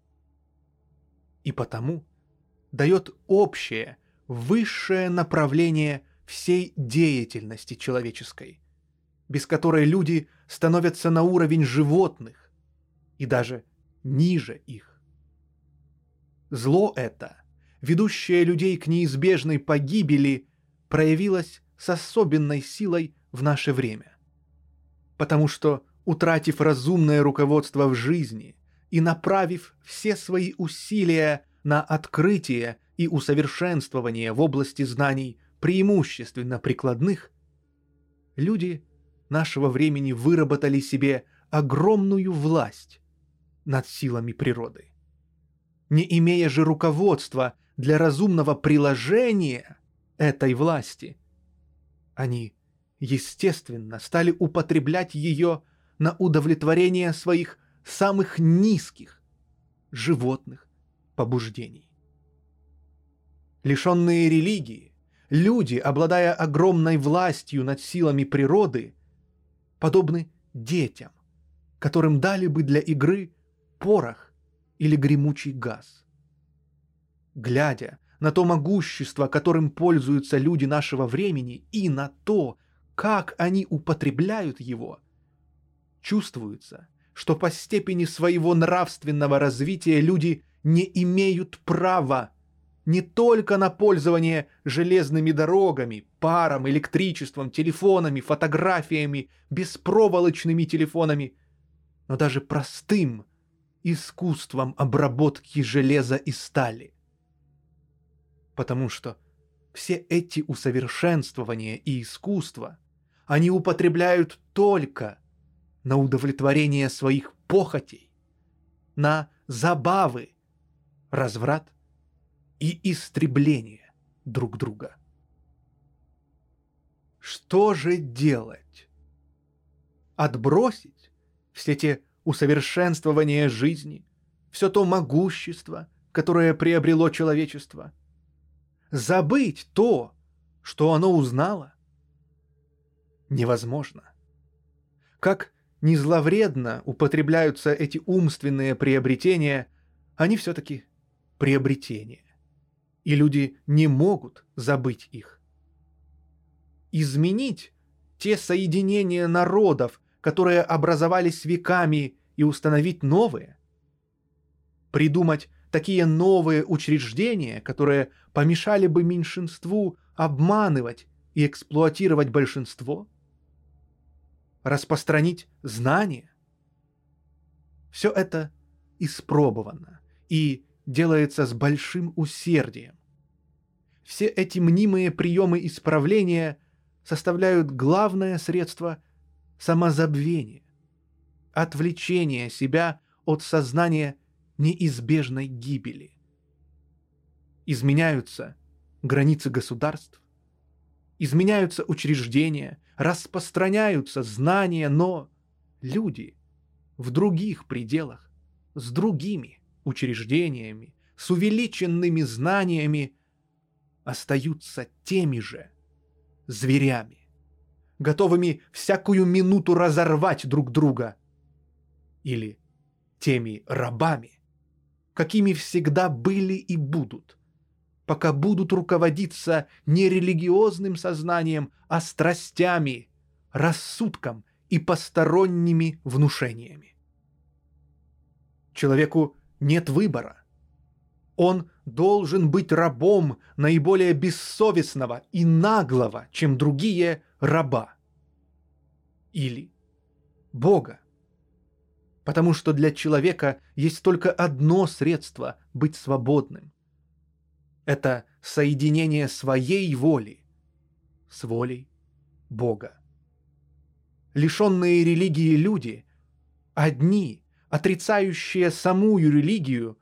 Speaker 1: и потому дает общее, высшее направление всей деятельности человеческой, без которой люди становятся на уровень животных и даже ниже их. Зло это, ведущее людей к неизбежной погибели, проявилось с особенной силой в наше время. Потому что, утратив разумное руководство в жизни и направив все свои усилия на открытие и усовершенствование в области знаний преимущественно прикладных, люди нашего времени выработали себе огромную власть над силами природы. Не имея же руководства для разумного приложения этой власти, они, естественно, стали употреблять ее на удовлетворение своих самых низких животных побуждений. Лишенные религии, люди, обладая огромной властью над силами природы, подобны детям, которым дали бы для игры порох или гремучий газ. Глядя на то могущество, которым пользуются люди нашего времени, и на то, как они употребляют его, чувствуется, что по степени своего нравственного развития люди не имеют права не только на пользование железными дорогами, паром, электричеством, телефонами, фотографиями, беспроволочными телефонами, но даже простым искусством обработки железа и стали. Потому что все эти усовершенствования и искусства они употребляют только на удовлетворение своих похотей, на забавы, разврат и истребление друг друга. Что же делать? Отбросить все те усовершенствования жизни, все то могущество, которое приобрело человечество? Забыть то, что оно узнало? Невозможно. Как не зловредно употребляются эти умственные приобретения, они все-таки приобретения. И люди не могут забыть их. Изменить те соединения народов, которые образовались веками, и установить новые. Придумать такие новые учреждения, которые помешали бы меньшинству обманывать и эксплуатировать большинство – распространить знания. Все это испробовано и делается с большим усердием. Все эти мнимые приемы исправления составляют главное средство самозабвения, отвлечения себя от сознания неизбежной гибели. Изменяются границы государств, изменяются учреждения, распространяются знания, но люди в других пределах, с другими учреждениями, с увеличенными знаниями остаются теми же зверями, готовыми всякую минуту разорвать друг друга, или теми рабами, какими всегда были и будут, пока будут руководиться не религиозным сознанием, а страстями, рассудком и посторонними внушениями. Человеку нет выбора. Он должен быть рабом наиболее бессовестного и наглого, чем другие, раба. Или Бога. Потому что для человека есть только одно средство быть свободным. Это соединение своей воли с волей Бога. Лишенные религии люди, одни, отрицающие самую религию,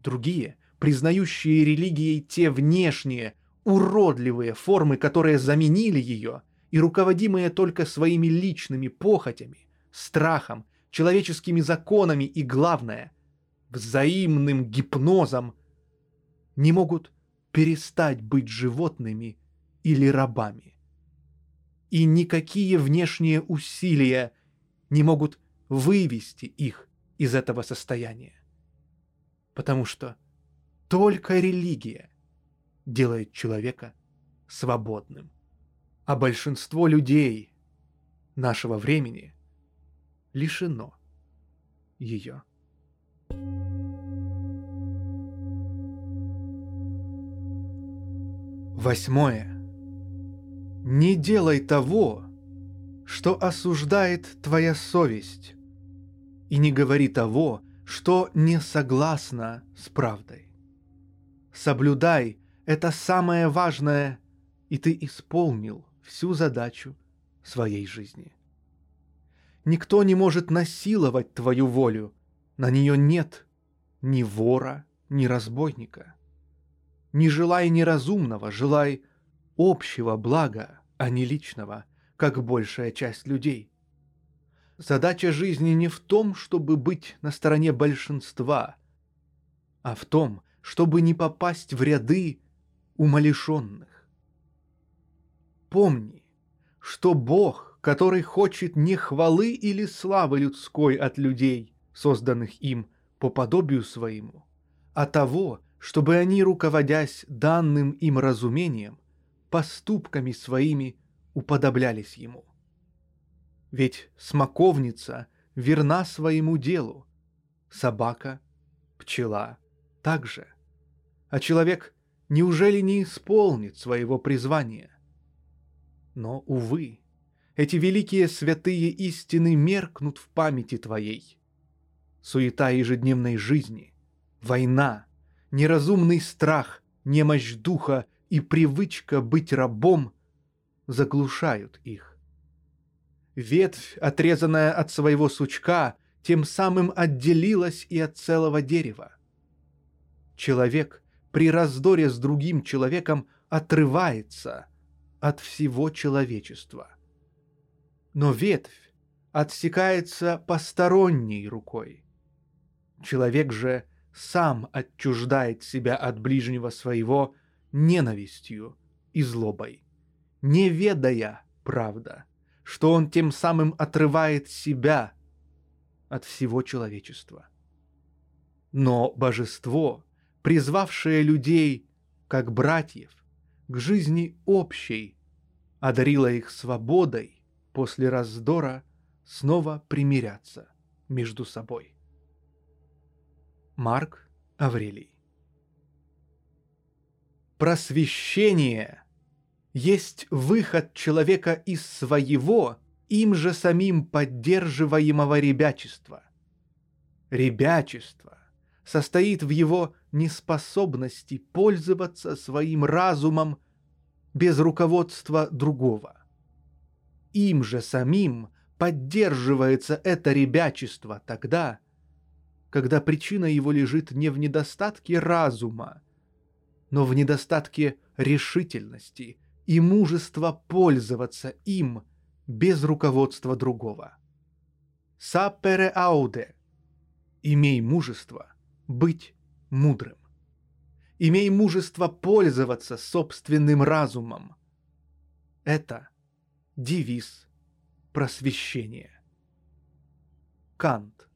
Speaker 1: другие, признающие религией те внешние, уродливые формы, которые заменили ее, и руководимые только своими личными похотями, страхом, человеческими законами и, главное, взаимным гипнозом, не могут перестать быть животными или рабами. И никакие внешние усилия не могут вывести их из этого состояния. Потому что только религия делает человека свободным. А большинство людей нашего времени лишено ее. Восьмое. Не делай того, что осуждает твоя совесть, и не говори того, что не согласно с правдой. Соблюдай это самое важное, и ты исполнил всю задачу своей жизни. Никто не может насиловать твою волю, на нее нет ни вора, ни разбойника. Не желай неразумного, желай общего блага, а не личного, как большая часть людей. Задача жизни не в том, чтобы быть на стороне большинства, а в том, чтобы не попасть в ряды умалишенных. Помни, что Бог, который хочет не хвалы или славы людской от людей, созданных им по подобию своему, а того, чтобы они, руководясь данным им разумением, поступками своими уподоблялись ему. Ведь смоковница верна своему делу, собака, пчела также. А человек неужели не исполнит своего призвания? Но, увы, эти великие святые истины меркнут в памяти твоей. Суета ежедневной жизни, война, неразумный страх, немощь духа и привычка быть рабом заглушают их. Ветвь, отрезанная от своего сучка, тем самым отделилась и от целого дерева. Человек при раздоре с другим человеком отрывается – от всего человечества. Но ветвь отсекается посторонней рукой. Человек же сам отчуждает себя от ближнего своего ненавистью и злобой, не ведая, правда, что он тем самым отрывает себя от всего человечества. Но божество, призвавшее людей как братьев, к жизни общей, одарила их свободой после раздора снова примиряться между собой. Марк Аврелий Просвещение есть выход человека из своего, им же самим поддерживаемого ребячества. Ребячество состоит в его неспособности пользоваться своим разумом без руководства другого. Им же самим поддерживается это ребячество тогда, когда причина его лежит не в недостатке разума, но в недостатке решительности и мужества пользоваться им без руководства другого. Сапере ауде – имей мужество – быть мудрым. Имей мужество пользоваться собственным разумом. Это девиз просвещения. Кант.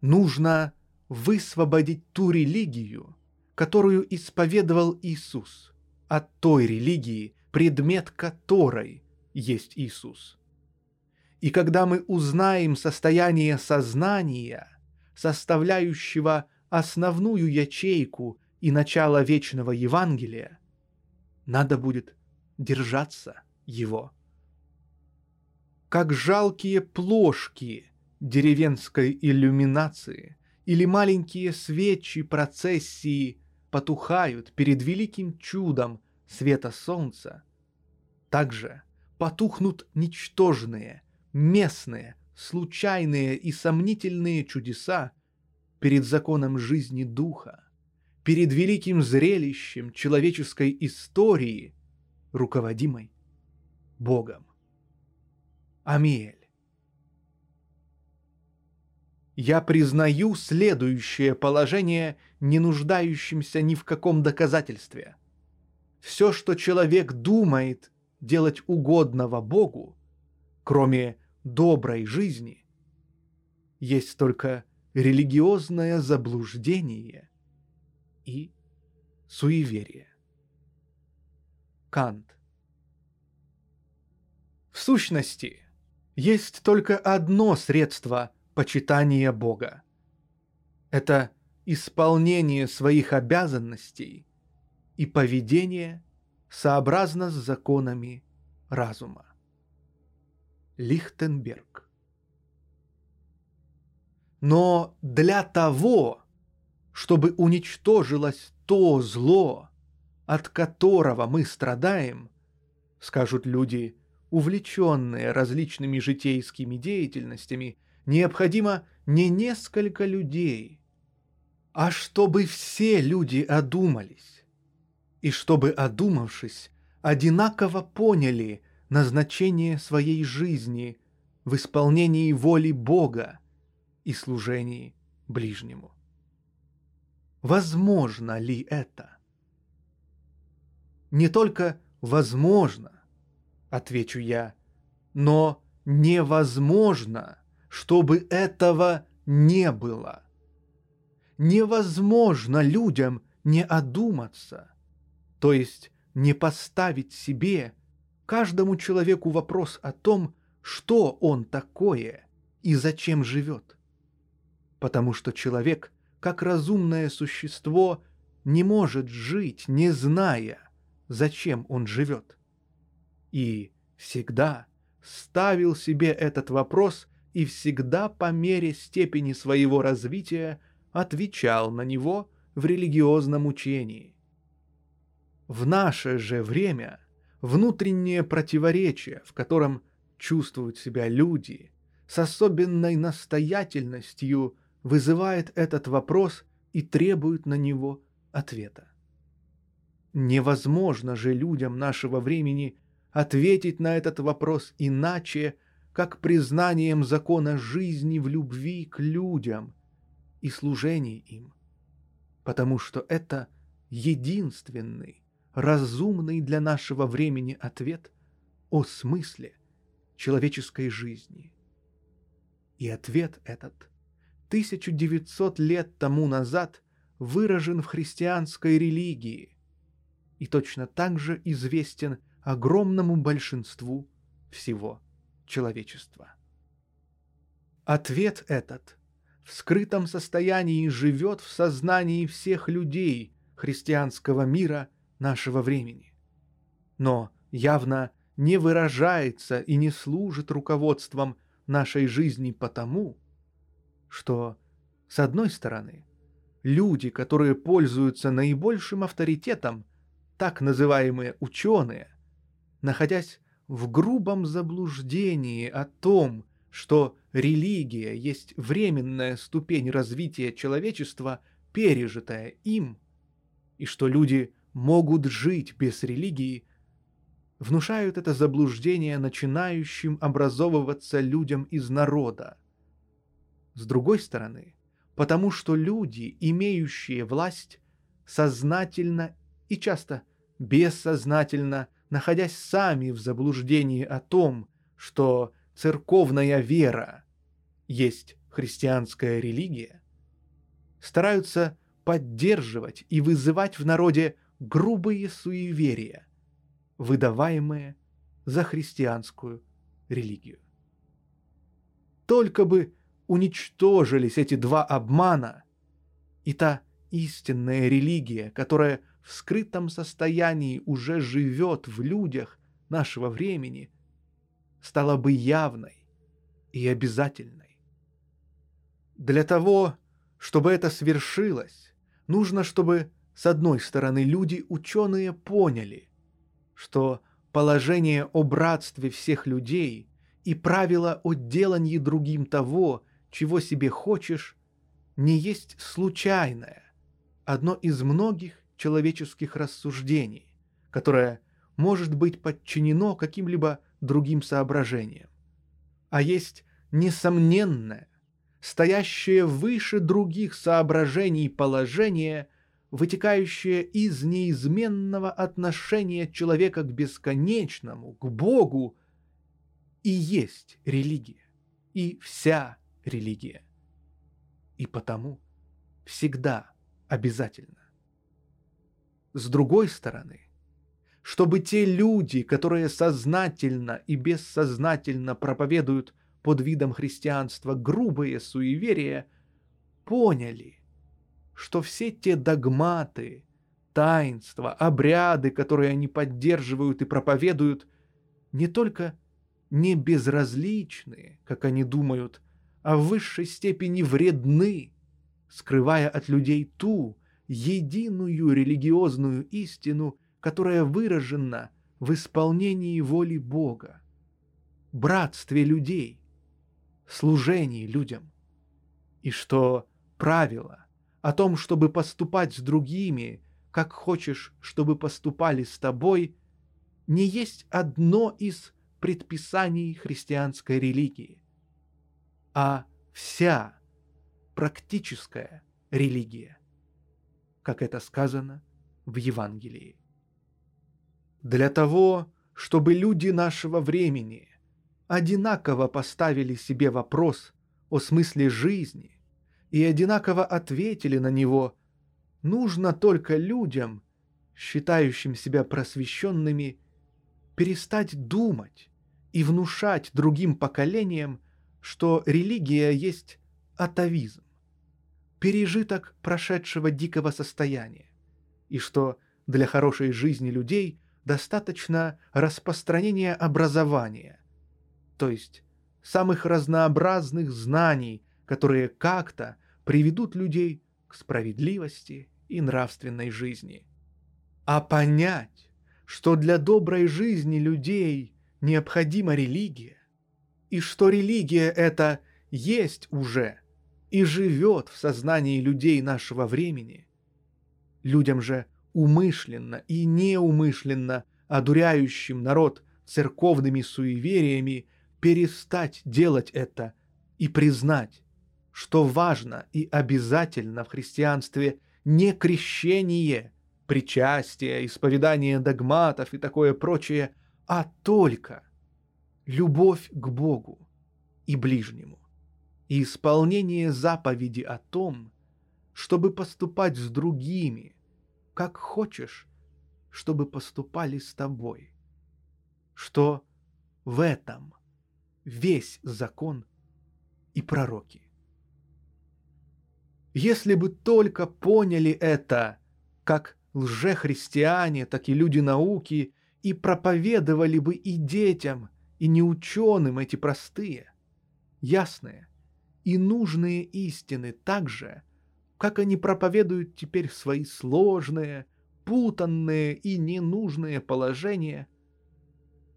Speaker 1: Нужно высвободить ту религию, которую исповедовал Иисус, от той религии, предмет которой есть Иисус. И когда мы узнаем состояние сознания – составляющего основную ячейку и начало вечного Евангелия, надо будет держаться его. Как жалкие плошки деревенской иллюминации или маленькие свечи процессии потухают перед великим чудом света солнца, также потухнут ничтожные, местные, случайные и сомнительные чудеса перед законом жизни духа, перед великим зрелищем человеческой истории, руководимой Богом. Амиэль. Я признаю следующее положение, не нуждающимся ни в каком доказательстве. Все, что человек думает делать угодного Богу, кроме доброй жизни, есть только религиозное заблуждение и суеверие. Кант. В сущности, есть только одно средство почитания Бога. Это исполнение своих обязанностей и поведение сообразно с законами разума. Лихтенберг. Но для того, чтобы уничтожилось то зло, от которого мы страдаем, скажут люди, увлеченные различными житейскими деятельностями, необходимо не несколько людей, а чтобы все люди одумались, и чтобы, одумавшись, одинаково поняли назначение своей жизни в исполнении воли Бога и служении ближнему. Возможно ли это? Не только возможно, отвечу я, но невозможно, чтобы этого не было. Невозможно людям не одуматься, то есть не поставить себе, каждому человеку вопрос о том, что он такое и зачем живет. Потому что человек, как разумное существо, не может жить, не зная, зачем он живет. И всегда ставил себе этот вопрос и всегда по мере степени своего развития отвечал на него в религиозном учении. В наше же время внутреннее противоречие, в котором чувствуют себя люди, с особенной настоятельностью вызывает этот вопрос и требует на него ответа. Невозможно же людям нашего времени ответить на этот вопрос иначе, как признанием закона жизни в любви к людям и служении им, потому что это единственный, разумный для нашего времени ответ о смысле человеческой жизни. И ответ этот 1900 лет тому назад выражен в христианской религии, и точно так же известен огромному большинству всего человечества. Ответ этот в скрытом состоянии живет в сознании всех людей христианского мира нашего времени, но явно не выражается и не служит руководством нашей жизни потому, что, с одной стороны, люди, которые пользуются наибольшим авторитетом – так называемые ученые, находясь в грубом заблуждении о том, что религия есть временная ступень развития человечества, пережитая им, и что люди могут жить без религии, внушают это заблуждение начинающим образовываться людям из народа. С другой стороны, потому что люди, имеющие власть, сознательно и часто бессознательно, находясь сами в заблуждении о том, что церковная вера есть христианская религия, стараются поддерживать и вызывать в народе грубые суеверия, выдаваемые за христианскую религию. Только бы уничтожились эти два обмана, И та истинная религия, которая в скрытом состоянии уже живет в людях нашего времени, стала бы явной и обязательной. Для того, чтобы это свершилось, нужно, чтобы, с одной стороны, люди-ученые поняли, что положение о братстве всех людей и правило о делании другим того, чего себе хочешь, не есть случайное, одно из многих человеческих рассуждений, которое может быть подчинено каким-либо другим соображениям, а есть несомненное, стоящее выше других соображений положение, вытекающее из неизменного отношения человека к бесконечному, к Богу, и есть религия, и вся религия. И потому всегда обязательно. С другой стороны, чтобы те люди, которые сознательно и бессознательно проповедуют под видом христианства грубые суеверия, поняли, что все те догматы, таинства, обряды, которые они поддерживают и проповедуют, не только не безразличны, как они думают, а в высшей степени вредны, скрывая от людей ту единую религиозную истину, которая выражена в исполнении воли Бога, братстве людей, служении людям, и что правило о том, чтобы поступать с другими, как хочешь, чтобы поступали с тобой, не есть одно из предписаний христианской религии, а вся практическая религия, как это сказано в Евангелии. Для того, чтобы люди нашего времени одинаково поставили себе вопрос о смысле жизни и одинаково ответили на него, нужно только людям, считающим себя просвещенными, перестать думать и внушать другим поколениям, что религия есть атовизм, пережиток прошедшего дикого состояния, и что для хорошей жизни людей достаточно распространения образования, то есть самых разнообразных знаний, которые как-то приведут людей к справедливости и нравственной жизни. А понять, что для доброй жизни людей необходима религия, и что религия это есть уже и живет в сознании людей нашего времени. Людям же умышленно и неумышленно одуряющим народ церковными суевериями перестать делать это и признать, что важно и обязательно в христианстве не крещение, причастие, исповедание догматов и такое прочее, а только любовь к Богу и ближнему и исполнение заповеди о том, чтобы поступать с другими, как хочешь, чтобы поступали с тобой. Что в этом весь закон и пророки. Если бы только поняли это, как лжехристиане, так и люди науки, и проповедовали бы и детям, и неученым эти простые, ясные и нужные истины так же, как они проповедуют теперь свои сложные, путанные и ненужные положения,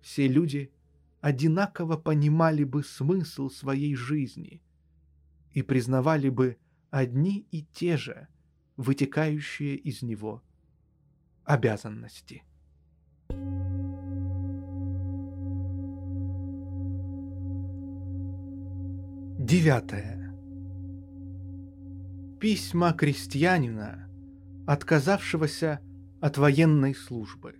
Speaker 1: все люди одинаково понимали бы смысл своей жизни и признавали бы одни и те же вытекающие из него обязанности. Девятое. Письма крестьянина, отказавшегося от военной службы.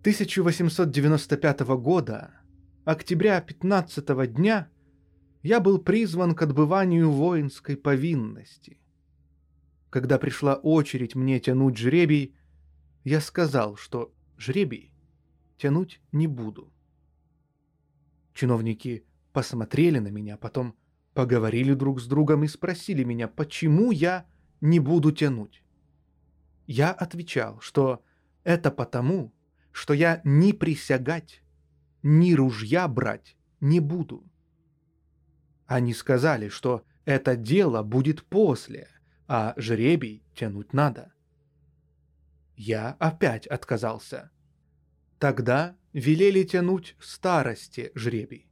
Speaker 1: 1895 года, октября 15 дня, я был призван к отбыванию воинской повинности. Когда пришла очередь мне тянуть жребий, я сказал, что жребий тянуть не буду. Чиновники посмотрели на меня, потом Поговорили друг с другом и спросили меня, почему я не буду тянуть. Я отвечал, что это потому, что я ни присягать, ни ружья брать не буду. Они сказали, что это дело будет после, а жребий тянуть надо. Я опять отказался. Тогда велели тянуть старости жребий.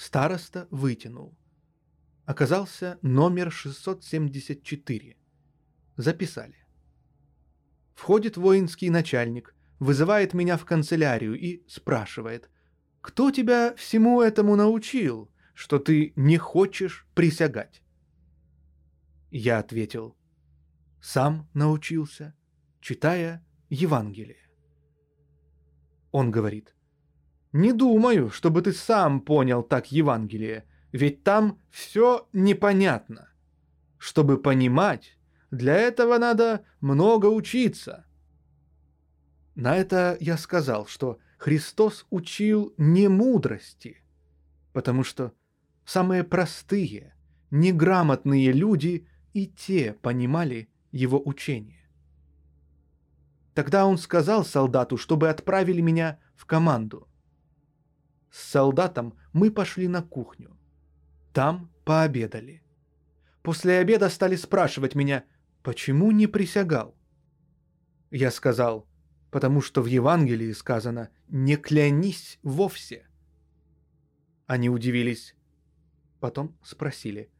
Speaker 1: Староста вытянул. Оказался номер 674. Записали. Входит воинский начальник, вызывает меня в канцелярию и спрашивает, «Кто тебя всему этому научил, что ты не хочешь присягать?» Я ответил, «Сам научился, читая Евангелие». Он говорит, «Не думаю, чтобы ты сам понял так Евангелие, ведь там все непонятно. Чтобы понимать, для этого надо много учиться». На это я сказал, что Христос учил не мудрости, потому что самые простые, неграмотные люди и те понимали его учение. Тогда он сказал солдату, чтобы отправили меня в команду. С солдатом мы пошли на кухню. Там пообедали. После обеда стали спрашивать меня, почему не присягал. Я сказал, потому что в Евангелии сказано «не клянись вовсе». Они удивились, потом спросили,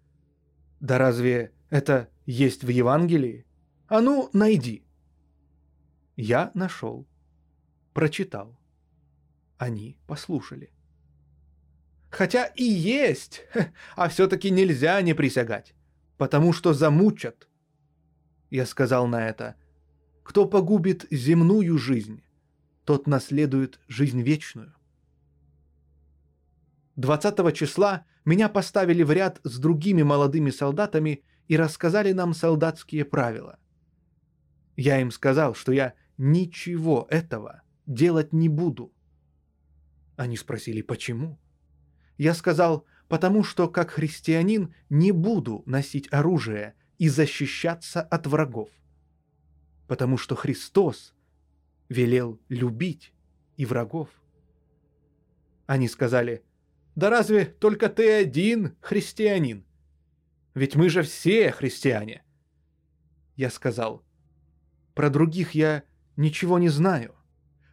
Speaker 1: «Да разве это есть в Евангелии? А ну, найди!» Я нашел, прочитал. Они послушали. Хотя и есть, <laughs> а все-таки нельзя не присягать, потому что замучат. Я сказал на это, кто погубит земную жизнь, тот наследует жизнь вечную. 20 числа меня поставили в ряд с другими молодыми солдатами и рассказали нам солдатские правила. Я им сказал, что я ничего этого делать не буду. Они спросили, почему? Я сказал, потому что как христианин не буду носить оружие и защищаться от врагов. Потому что Христос велел любить и врагов. Они сказали, да разве только ты один христианин? Ведь мы же все христиане. Я сказал, про других я ничего не знаю.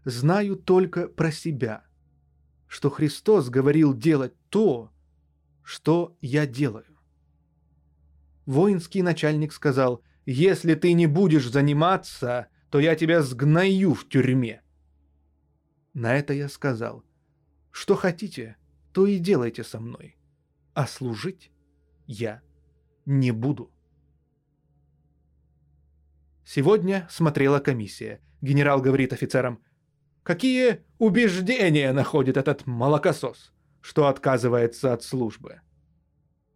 Speaker 1: Знаю только про себя, что Христос говорил делать то, что я делаю. Воинский начальник сказал, «Если ты не будешь заниматься, то я тебя сгною в тюрьме». На это я сказал, «Что хотите, то и делайте со мной, а служить я не буду». Сегодня смотрела комиссия. Генерал говорит офицерам, «Какие убеждения находит этот молокосос, что отказывается от службы?»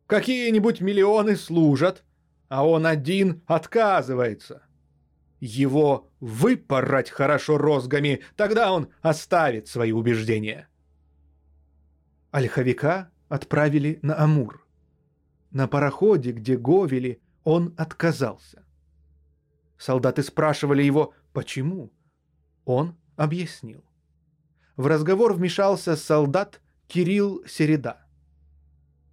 Speaker 1: «Какие-нибудь миллионы служат, а он один отказывается. Его выпороть хорошо розгами, тогда он оставит свои убеждения». Ольховика отправили на Амур. На пароходе, где говели, он отказался. Солдаты спрашивали его, почему. Он объяснил. В разговор вмешался солдат Кирилл Середа.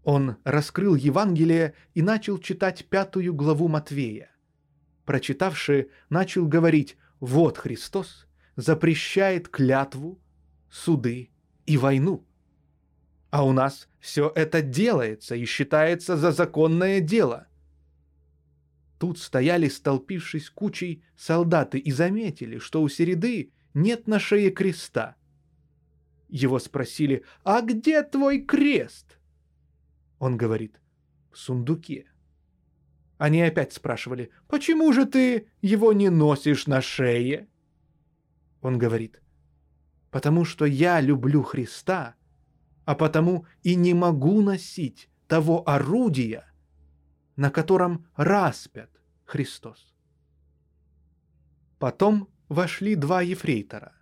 Speaker 1: Он раскрыл Евангелие и начал читать пятую главу Матвея. Прочитавший, начал говорить «Вот Христос запрещает клятву, суды и войну». А у нас все это делается и считается за законное дело. Тут стояли, столпившись кучей, солдаты и заметили, что у Середы нет на шее креста. Его спросили, «А где твой крест?» Он говорит, «В сундуке». Они опять спрашивали, «Почему же ты его не носишь на шее?» Он говорит, «Потому что я люблю Христа, а потому и не могу носить того орудия, на котором распят Христос. Потом вошли два ефрейтора.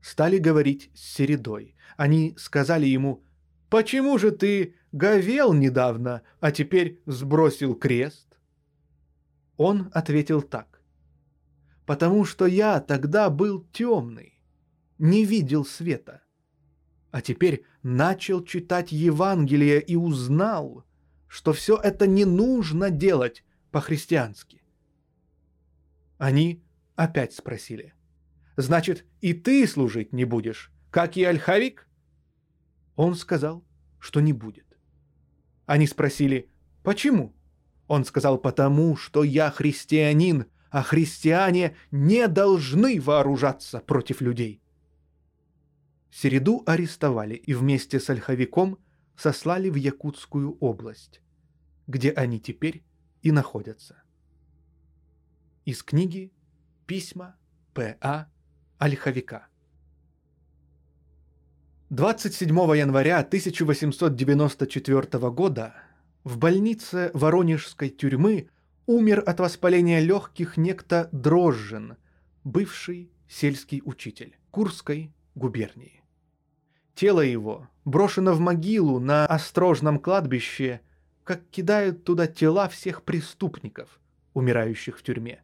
Speaker 1: Стали говорить с Середой. Они сказали ему, «Почему же ты говел недавно, а теперь сбросил крест? Он ответил так. Потому что я тогда был темный, не видел света. А теперь начал читать Евангелие и узнал, что все это не нужно делать по-христиански. Они опять спросили. «Значит, и ты служить не будешь, как и Альхавик?» Он сказал, что не будет. Они спросили, почему? Он сказал, потому что я христианин, а христиане не должны вооружаться против людей. Середу арестовали и вместе с ольховиком сослали в Якутскую область, где они теперь и находятся. Из книги «Письма П.А. Ольховика». 27 января 1894 года в больнице Воронежской тюрьмы умер от воспаления легких некто Дрожжин, бывший сельский учитель Курской губернии. Тело его брошено в могилу на острожном кладбище, как кидают туда тела всех преступников, умирающих в тюрьме.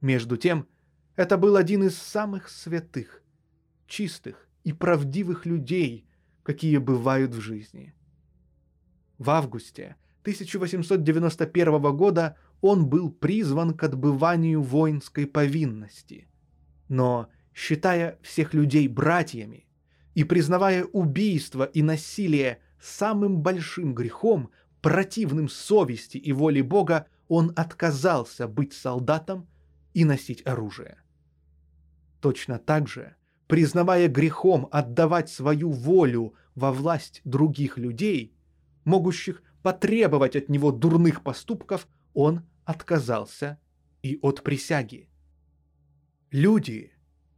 Speaker 1: Между тем, это был один из самых святых, чистых и правдивых людей, какие бывают в жизни. В августе 1891 года он был призван к отбыванию воинской повинности. Но, считая всех людей братьями и признавая убийство и насилие самым большим грехом, противным совести и воле Бога, он отказался быть солдатом и носить оружие. Точно так же признавая грехом отдавать свою волю во власть других людей, могущих потребовать от него дурных поступков, он отказался и от присяги. Люди,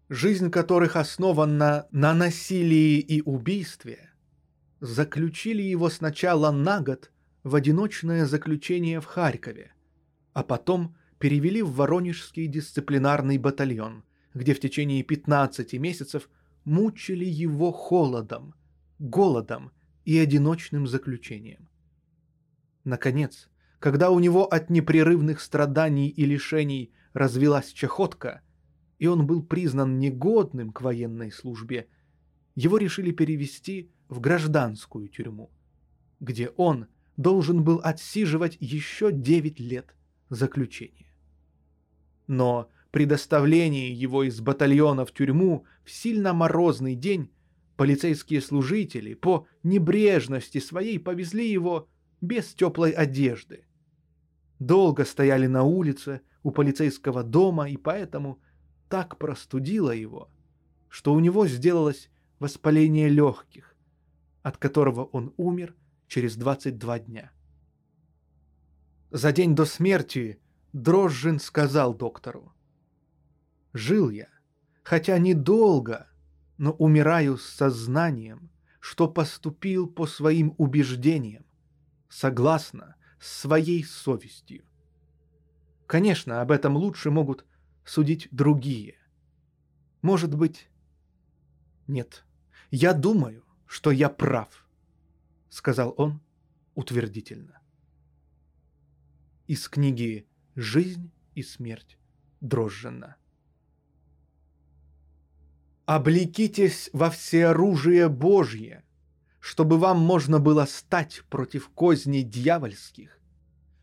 Speaker 1: жизнь которых основана на насилии и убийстве, заключили его сначала на год в одиночное заключение в Харькове, а потом перевели в Воронежский дисциплинарный батальон – где в течение 15 месяцев мучили его холодом, голодом и одиночным заключением. Наконец, когда у него от непрерывных страданий и лишений развелась чахотка, и он был признан негодным к военной службе, его решили перевести в гражданскую тюрьму, где он должен был отсиживать еще 9 лет заключения. Но при доставлении его из батальона в тюрьму в сильно морозный день полицейские служители по небрежности своей повезли его без теплой одежды. Долго стояли на улице у полицейского дома, и поэтому так простудило его, что у него сделалось воспаление легких, от которого он умер через 22 дня. За день до смерти Дрожжин сказал доктору, Жил я, хотя недолго, но умираю с сознанием, что поступил по своим убеждениям, согласно с своей совестью. Конечно, об этом лучше могут судить другие. Может быть... Нет, я думаю, что я прав, сказал он утвердительно. Из книги «Жизнь и смерть Дрожжена». Облекитесь во всеоружие Божье, чтобы вам можно было стать против козней дьявольских,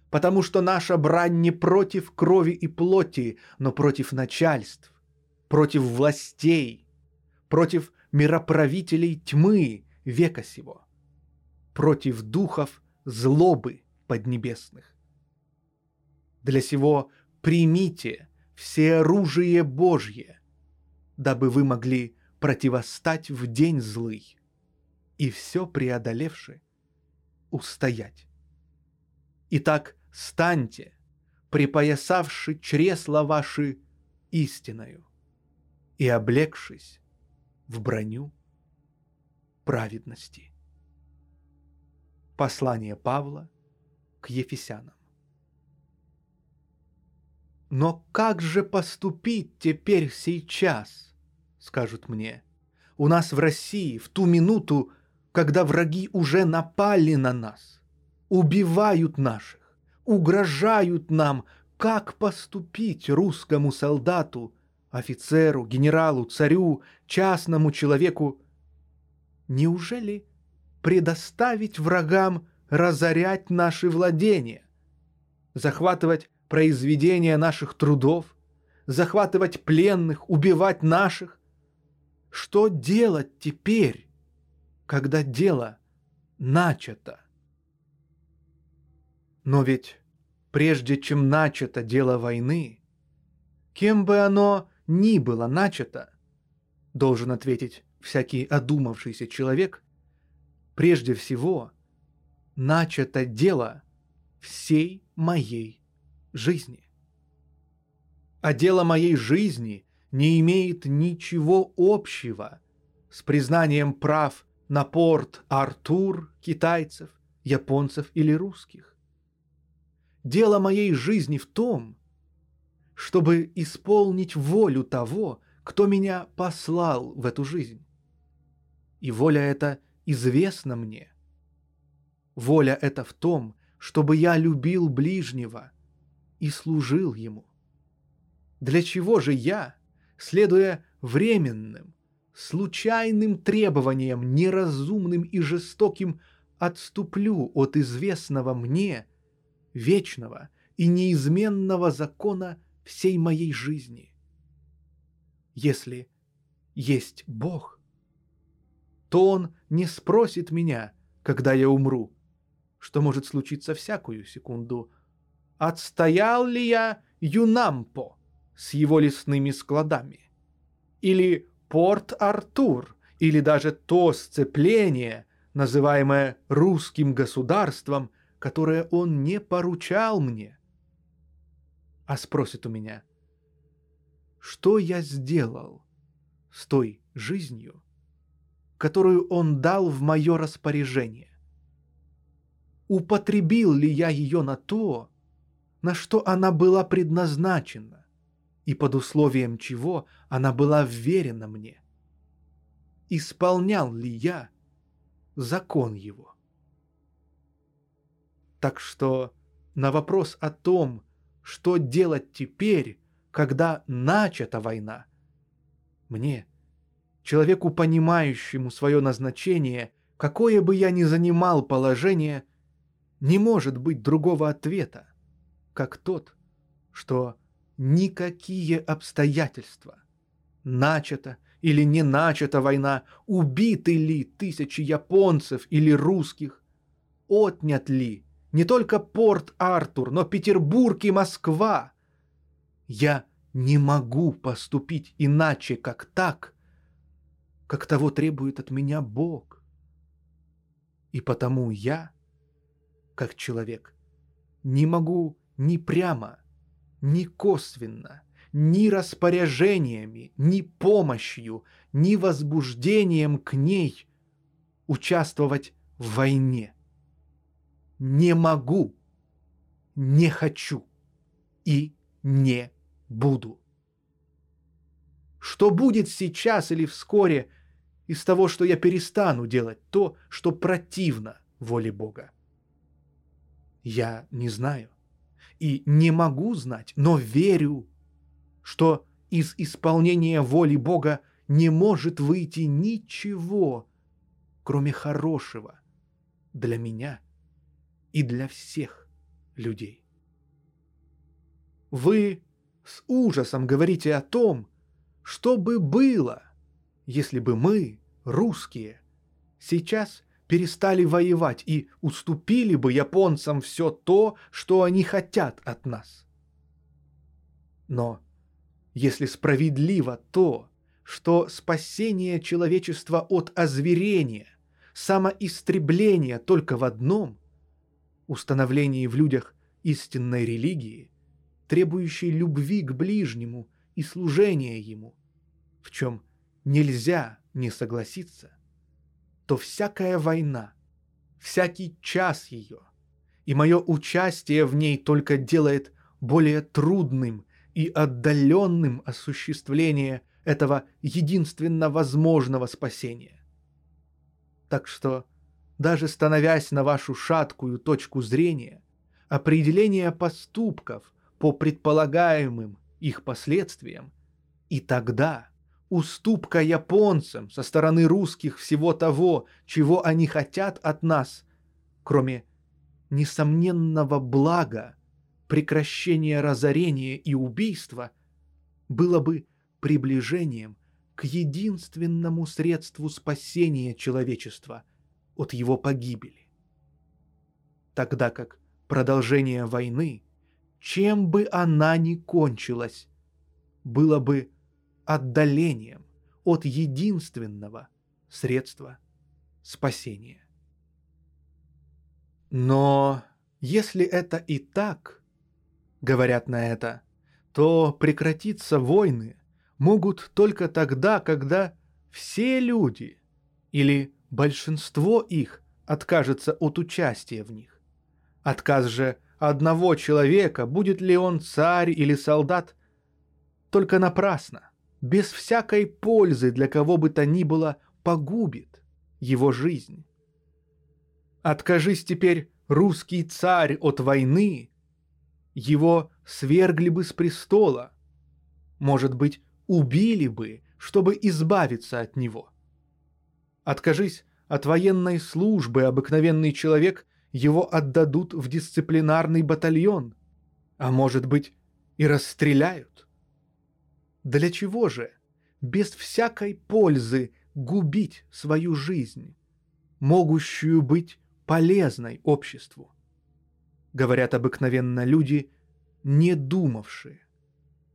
Speaker 1: потому что наша брань не против крови и плоти, но против начальств, против властей, против мироправителей тьмы века сего, против духов злобы поднебесных. Для сего примите все оружие Божье – дабы вы могли противостать в день злый и все преодолевши устоять. Итак, станьте, припоясавши чресла ваши истиною и облегшись в броню праведности. Послание Павла к Ефесянам. Но как же поступить теперь сейчас – скажут мне. У нас в России в ту минуту когда враги уже напали на нас, убивают наших, угрожают нам, как поступить русскому солдату, офицеру, генералу, царю, частному человеку. Неужели предоставить врагам разорять наши владения, захватывать произведения наших трудов, захватывать пленных, убивать наших? Что делать теперь, когда дело начато? Но ведь прежде чем начато дело войны, кем бы оно ни было начато, должен ответить всякий одумавшийся человек, прежде всего начато дело всей моей жизни. А дело моей жизни не имеет ничего общего с признанием прав на порт Артур китайцев, японцев или русских. Дело моей жизни в том, чтобы исполнить волю того, кто меня послал в эту жизнь. И воля эта известна мне. Воля эта в том, чтобы я любил ближнего и служил ему. Для чего же я, следуя временным, случайным требованиям, неразумным и жестоким, отступлю от известного мне, вечного и неизменного закона всей моей жизни? Если есть Бог, то Он не спросит меня, когда я умру, что может случиться всякую секунду, отстоял ли я Юнампо – с его лесными складами. Или Порт-Артур, или даже то сцепление, называемое русским государством, которое он не поручал мне. А спросит у меня, что я сделал с той жизнью, которую он дал в мое распоряжение? Употребил ли я ее на то, на что она была предназначена? и под условием чего она была вверена мне. Исполнял ли я закон его? Так что на вопрос о том, что делать теперь, когда начата война, мне, человеку, понимающему свое назначение, какое бы я ни занимал положение, не может быть другого ответа, как тот, что никакие обстоятельства. Начата или не начата война, убиты ли тысячи японцев или русских, отнят ли не только порт Артур, но Петербург и Москва. Я не могу поступить иначе, как так, как того требует от меня Бог. И потому я, как человек, не могу ни прямо, ни косвенно, ни распоряжениями, ни помощью, ни возбуждением к ней участвовать в войне. Не могу, не хочу и не буду. Что будет сейчас или вскоре из того, что я перестану делать то, что противно воле Бога? Я не знаю и не могу знать, но верю, что из исполнения воли Бога не может выйти ничего, кроме хорошего для меня и для всех людей. Вы с ужасом говорите о том, что бы было, если бы мы, русские, сейчас перестали воевать и уступили бы японцам все то, что они хотят от нас. Но если справедливо то, что спасение человечества от озверения, самоистребления только в одном – установлении в людях истинной религии, требующей любви к ближнему и служения ему, в чем нельзя не согласиться – то всякая война, всякий час ее и мое участие в ней только делает более трудным и отдаленным осуществление этого единственно возможного спасения. Так что, даже становясь на вашу шаткую точку зрения, определение поступков по предполагаемым их последствиям, и тогда уступка японцам со стороны русских всего того, чего они хотят от нас, кроме несомненного блага, прекращения разорения и убийства, было бы приближением к единственному средству спасения человечества от его погибели. Тогда как продолжение войны, чем бы она ни кончилась, было бы отдалением от единственного средства спасения. Но если это и так, говорят на это, то прекратиться войны могут только тогда, когда все люди или большинство их откажется от участия в них. Отказ же одного человека, будет ли он царь или солдат, только напрасно, без всякой пользы для кого бы то ни было, погубит его жизнь. Откажись теперь русский царь от войны, его свергли бы с престола, может быть, убили бы, чтобы избавиться от него. Откажись от военной службы обыкновенный человек, его отдадут в дисциплинарный батальон, а может быть и расстреляют. Для чего же, без всякой пользы, губить свою жизнь, могущую быть полезной обществу? Говорят обыкновенно люди, не думавшие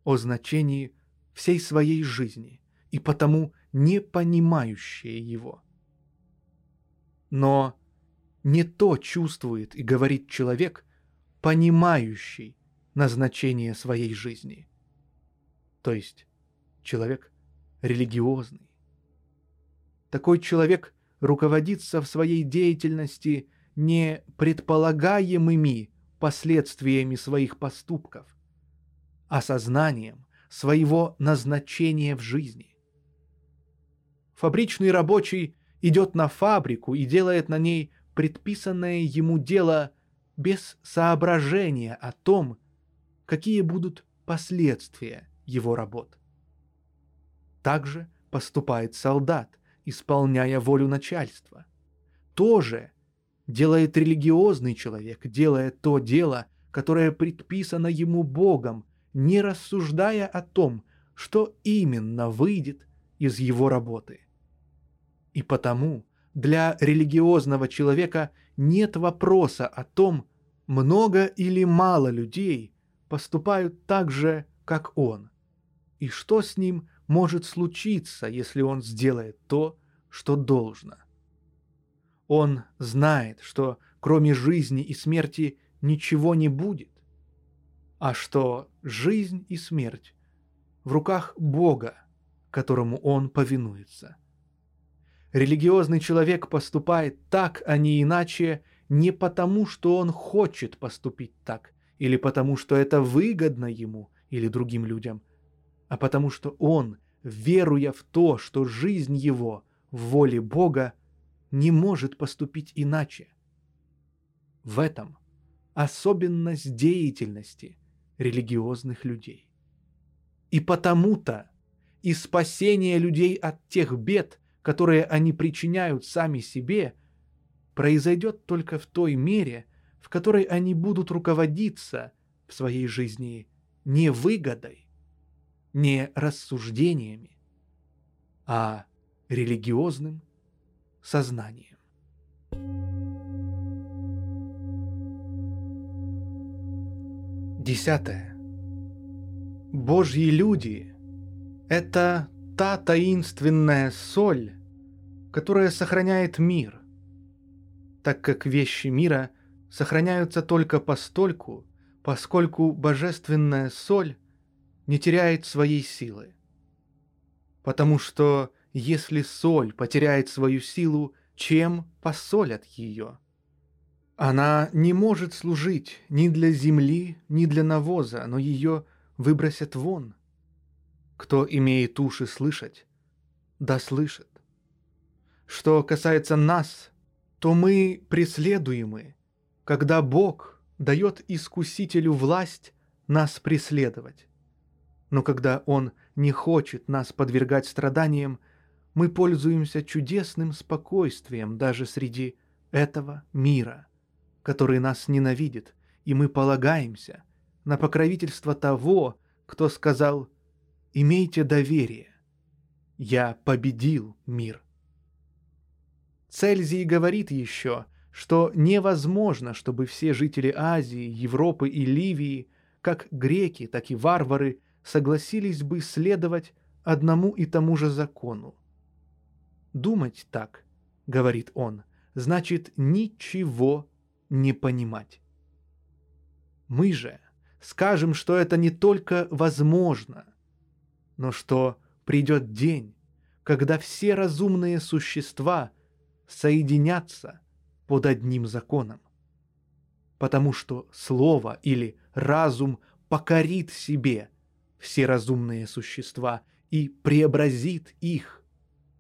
Speaker 1: о значении всей своей жизни и потому не понимающие его. Но не то чувствует и говорит человек, понимающий назначение своей жизни. То есть человек религиозный. Такой человек руководится в своей деятельности не предполагаемыми последствиями своих поступков, а сознанием своего назначения в жизни. Фабричный рабочий идет на фабрику и делает на ней предписанное ему дело без соображения о том, какие будут последствия его работ. Также поступает солдат, исполняя волю начальства. Тоже делает религиозный человек, делая то дело, которое предписано ему Богом, не рассуждая о том, что именно выйдет из его работы. И потому для религиозного человека нет вопроса о том, много или мало людей поступают так же, как он, и что с ним может случиться, если он сделает то, что должно. Он знает, что кроме жизни и смерти ничего не будет, а что жизнь и смерть в руках Бога, которому он повинуется – Религиозный человек поступает так, а не иначе, не потому, что он хочет поступить так, или потому, что это выгодно ему или другим людям, а потому что он, веруя в то, что жизнь его в воле Бога, не может поступить иначе. В этом особенность деятельности религиозных людей. И потому-то и спасение людей от тех бед – которые они причиняют сами себе, произойдет только в той мере, в которой они будут руководиться в своей жизни не выгодой, не рассуждениями, а религиозным сознанием. Десятое. Божьи люди — это та таинственная соль, которая сохраняет мир, так как вещи мира сохраняются только постольку, поскольку божественная соль не теряет своей силы. Потому что если соль потеряет свою силу, чем посолят ее? Она не может служить ни для земли, ни для навоза, но ее выбросят вон. Кто имеет уши слышать, да слышит. Что касается нас, то мы преследуемы, когда Бог дает искусителю власть нас преследовать. Но когда Он не хочет нас подвергать страданиям, мы пользуемся чудесным спокойствием даже среди этого мира, который нас ненавидит, и мы полагаемся на покровительство того, кто сказал «Имейте доверие, я победил мир». Цельзий говорит еще, что невозможно, чтобы все жители Азии, Европы и Ливии, как греки, так и варвары, согласились бы следовать одному и тому же закону. Думать так, говорит он, значит ничего не понимать. Мы же скажем, что это не только возможно, но что придет день, когда все разумные существа соединятся под одним законом. Потому что слово или разум покорит себе все разумные существа и преобразит их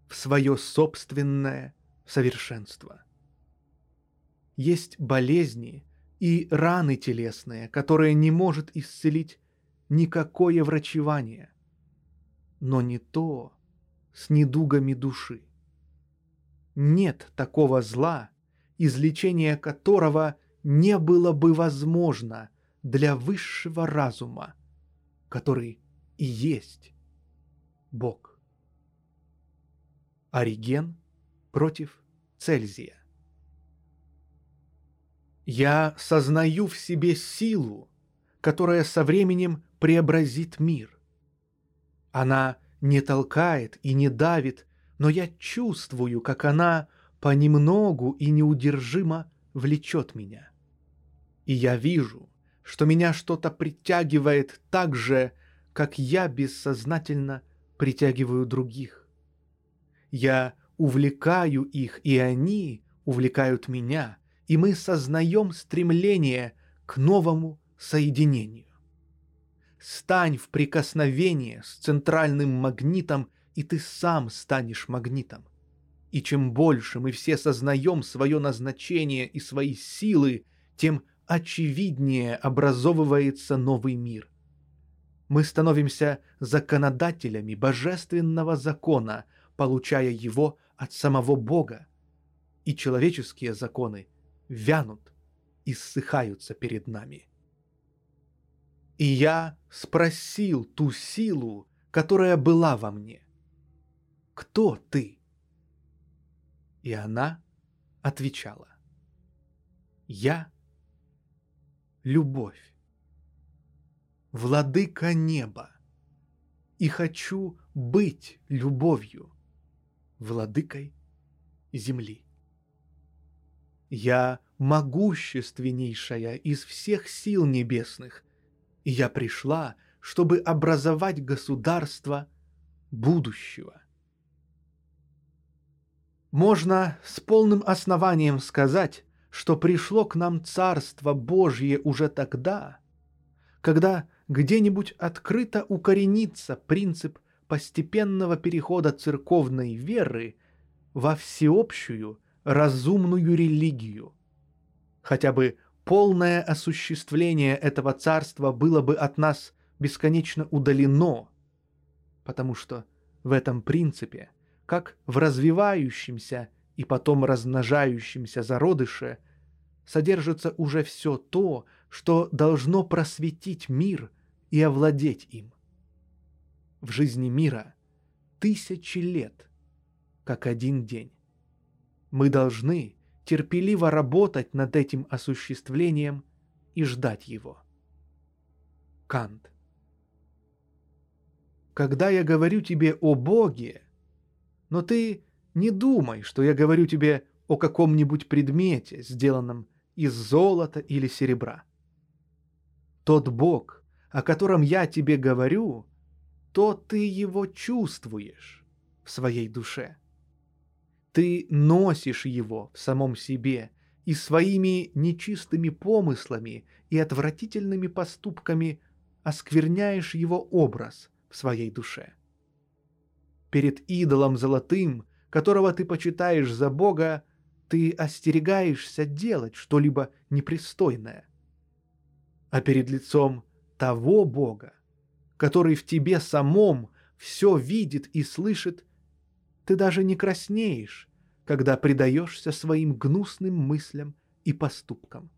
Speaker 1: в свое собственное совершенство. Есть болезни и раны телесные, которые не может исцелить никакое врачевание, но не то с недугами души. Нет такого зла, излечение которого не было бы возможно для высшего разума, который и есть Бог. Ориген против Цельзия. Я сознаю в себе силу, которая со временем преобразит мир. Она не толкает и не давит, но я чувствую, как она понемногу и неудержимо влечет меня. И я вижу, что меня что-то притягивает так же, как я бессознательно притягиваю других. Я увлекаю их, и они увлекают меня, и мы сознаем стремление к новому соединению. Стань в прикосновение с центральным магнитом, и ты сам станешь магнитом. И чем больше мы все сознаем свое назначение и свои силы, тем очевиднее образовывается новый мир. Мы становимся законодателями божественного закона, получая его от самого Бога, и человеческие законы вянут и ссыхаются перед нами. И я спросил ту силу, которая была во мне. «Кто ты?» И она отвечала. «Я — любовь, владыка неба, и хочу быть любовью, владыкой земли. Я могущественнейшая из всех сил небесных, и я пришла, чтобы образовать государство будущего. Можно с полным основанием сказать, что пришло к нам Царство Божье уже тогда, когда где-нибудь открыто укоренится принцип постепенного перехода церковной веры во всеобщую разумную религию. Хотя бы полное осуществление этого царства было бы от нас бесконечно удалено, потому что в этом принципе, как в развивающемся и потом размножающемся зародыше, содержится уже все то, что должно просветить мир и овладеть им. В жизни мира тысячи лет, как один день. Мы должны терпеливо работать над этим осуществлением и ждать его. Кант. Когда я говорю тебе о Боге, но ты не думай, что я говорю тебе о каком-нибудь предмете, сделанном из золота или серебра. Тот Бог, о котором я тебе говорю, то ты его чувствуешь в своей душе. Ты носишь его в самом себе и своими нечистыми помыслами и отвратительными поступками оскверняешь его образ в своей душе. Перед идолом золотым, которого ты почитаешь за Бога, ты остерегаешься делать что-либо непристойное. А перед лицом того Бога, который в тебе самом все видит и слышит, ты даже не краснеешь, когда предаешься своим гнусным мыслям и поступкам.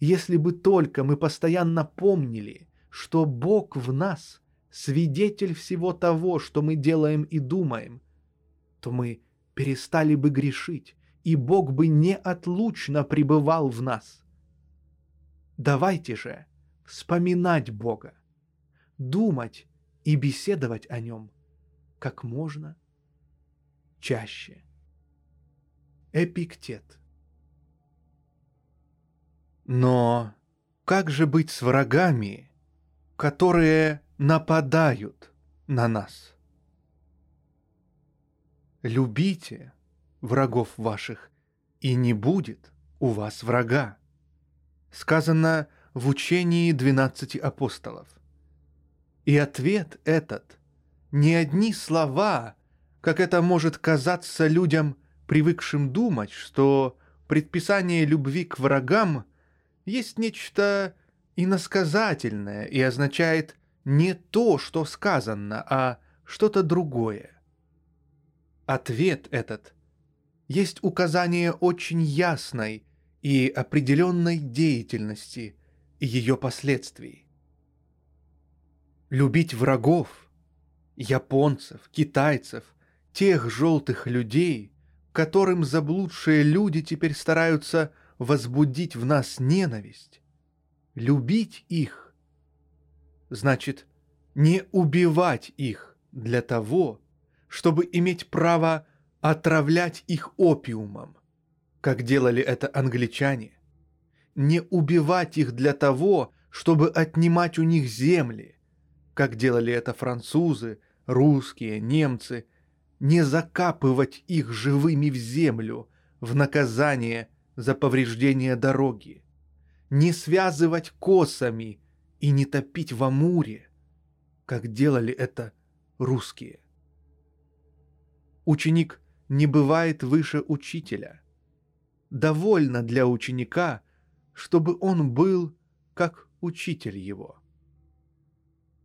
Speaker 1: Если бы только мы постоянно помнили, что Бог в нас — свидетель всего того, что мы делаем и думаем, то мы перестали бы грешить, и Бог бы неотлучно пребывал в нас. Давайте же вспоминать Бога, думать и беседовать о Нем как можно чаще. Эпиктет Но как же быть с врагами, которые нападают на нас? Любите врагов ваших, и не будет у вас врага. Сказано в учении двенадцати апостолов. И ответ этот не одни слова, как это может казаться людям, привыкшим думать, что предписание любви к врагам есть нечто иносказательное и означает не то, что сказано, а что-то другое. Ответ этот есть указание очень ясной и определенной деятельности и ее последствий. Любить врагов, японцев, китайцев, тех желтых людей, которым заблудшие люди теперь стараются возбудить в нас ненависть, любить их, значит, не убивать их для того, чтобы иметь право отравлять их опиумом, как делали это англичане, не убивать их для того, чтобы отнимать у них земли, как делали это французы, русские, немцы, не закапывать их живыми в землю в наказание за повреждение дороги, не связывать косами и не топить в Амуре, как делали это русские. Ученик не бывает выше учителя. Довольно для ученика, чтобы он был как учитель его.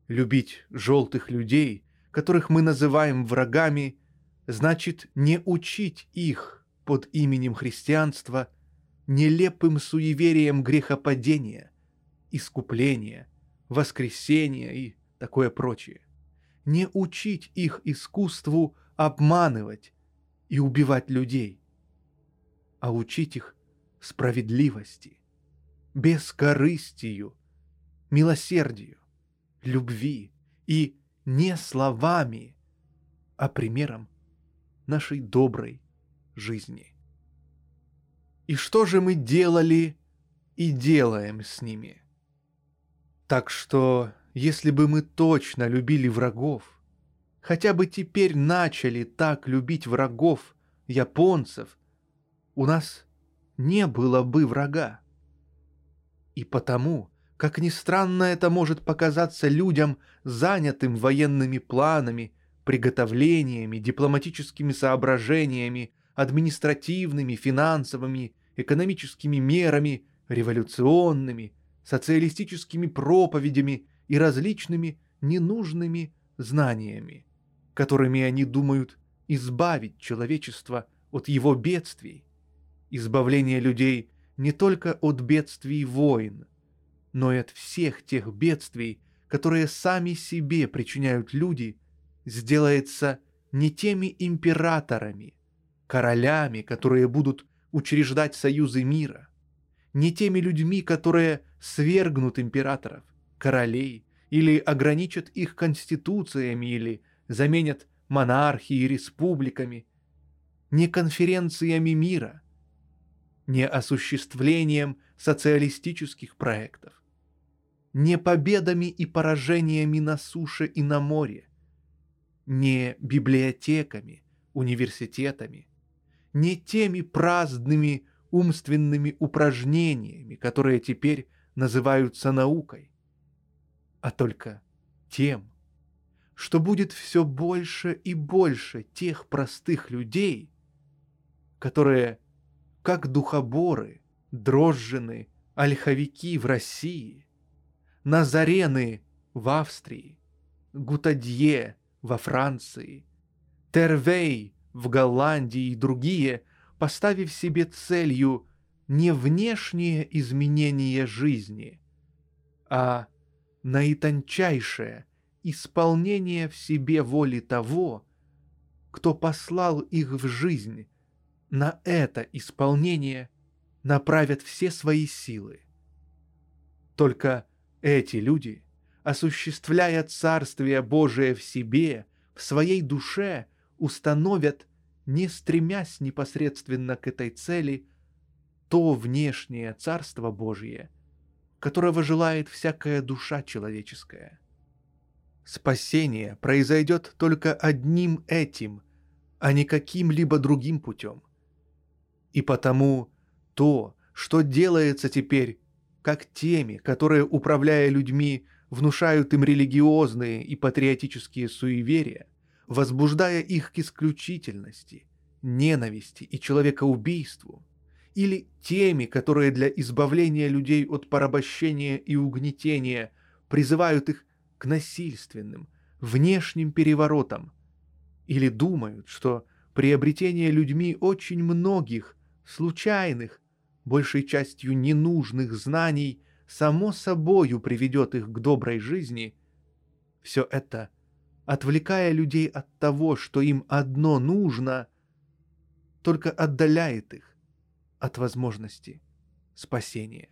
Speaker 1: Любить желтых людей, которых мы называем врагами, значит не учить их под именем христианства нелепым суеверием грехопадения, искупления, воскресения и такое прочее. Не учить их искусству обманывать и убивать людей, а учить их справедливости, бескорыстию, милосердию, любви и не словами, а примером нашей доброй жизни. И что же мы делали и делаем с ними? Так что, если бы мы точно любили врагов, хотя бы теперь начали так любить врагов, японцев, у нас не было бы врага. И потому, как ни странно это может показаться людям, занятым военными планами, приготовлениями, дипломатическими соображениями, административными, финансовыми, экономическими мерами, революционными, социалистическими проповедями и различными ненужными знаниями – которыми они думают избавить человечество от его бедствий, избавление людей не только от бедствий войн, но и от всех тех бедствий, которые сами себе причиняют люди, сделается не теми императорами, королями, которые будут учреждать союзы мира, не теми людьми, которые свергнут императоров, королей, или ограничат их конституциями, или заменят монархией, республиками, не конференциями мира, не осуществлением социалистических проектов, не победами и поражениями на суше и на море, не библиотеками, университетами, не теми праздными умственными упражнениями, которые теперь называются наукой, а только тем, что будет все больше и больше тех простых людей, которые, как духоборы, дрожжины, ольховики в России, назарены в Австрии, гутадье во Франции, тервей в Голландии и другие, поставив себе целью не внешнее изменение жизни, а наитончайшее исполнение в себе воли того, кто послал их в жизнь, на это исполнение направят все свои силы. Только эти люди, осуществляя Царствие Божие в себе, в своей душе, установят, не стремясь непосредственно к этой цели, то внешнее Царство Божие, которого желает всякая душа человеческая. Спасение произойдет только одним этим, а не каким-либо другим путем. И потому то, что делается теперь, как теми, которые, управляя людьми, внушают им религиозные и патриотические суеверия, возбуждая их к исключительности, ненависти и человекоубийству, или теми, которые для избавления людей от порабощения и угнетения призывают их к насильственным, внешним переворотам, или думают, что приобретение людьми очень многих, случайных, большей частью ненужных знаний само собою приведет их к доброй жизни, все это, отвлекая людей от того, что им одно нужно, только отдаляет их от возможности спасения.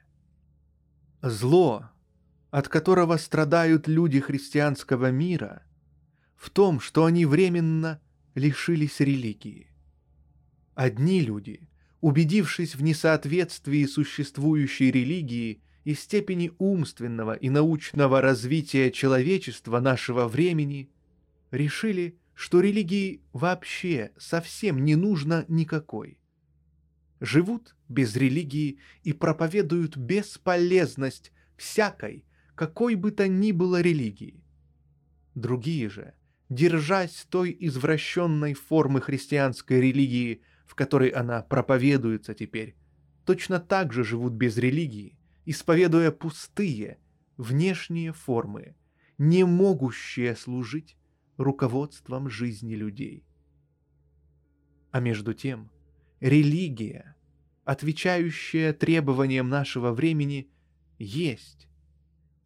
Speaker 1: Зло, от которого страдают люди христианского мира, в том, что они временно лишились религии. Одни люди, убедившись в несоответствии существующей религии и степени умственного и научного развития человечества нашего времени, решили, что религии вообще совсем не нужно никакой. Живут без религии и проповедуют бесполезность всякой, какой бы то ни было религии. Другие же, держась той извращенной формы христианской религии, в которой она проповедуется теперь, точно так же живут без религии, исповедуя пустые, внешние формы, не могущие служить руководством жизни людей. А между тем, религия, отвечающая требованиям нашего времени, есть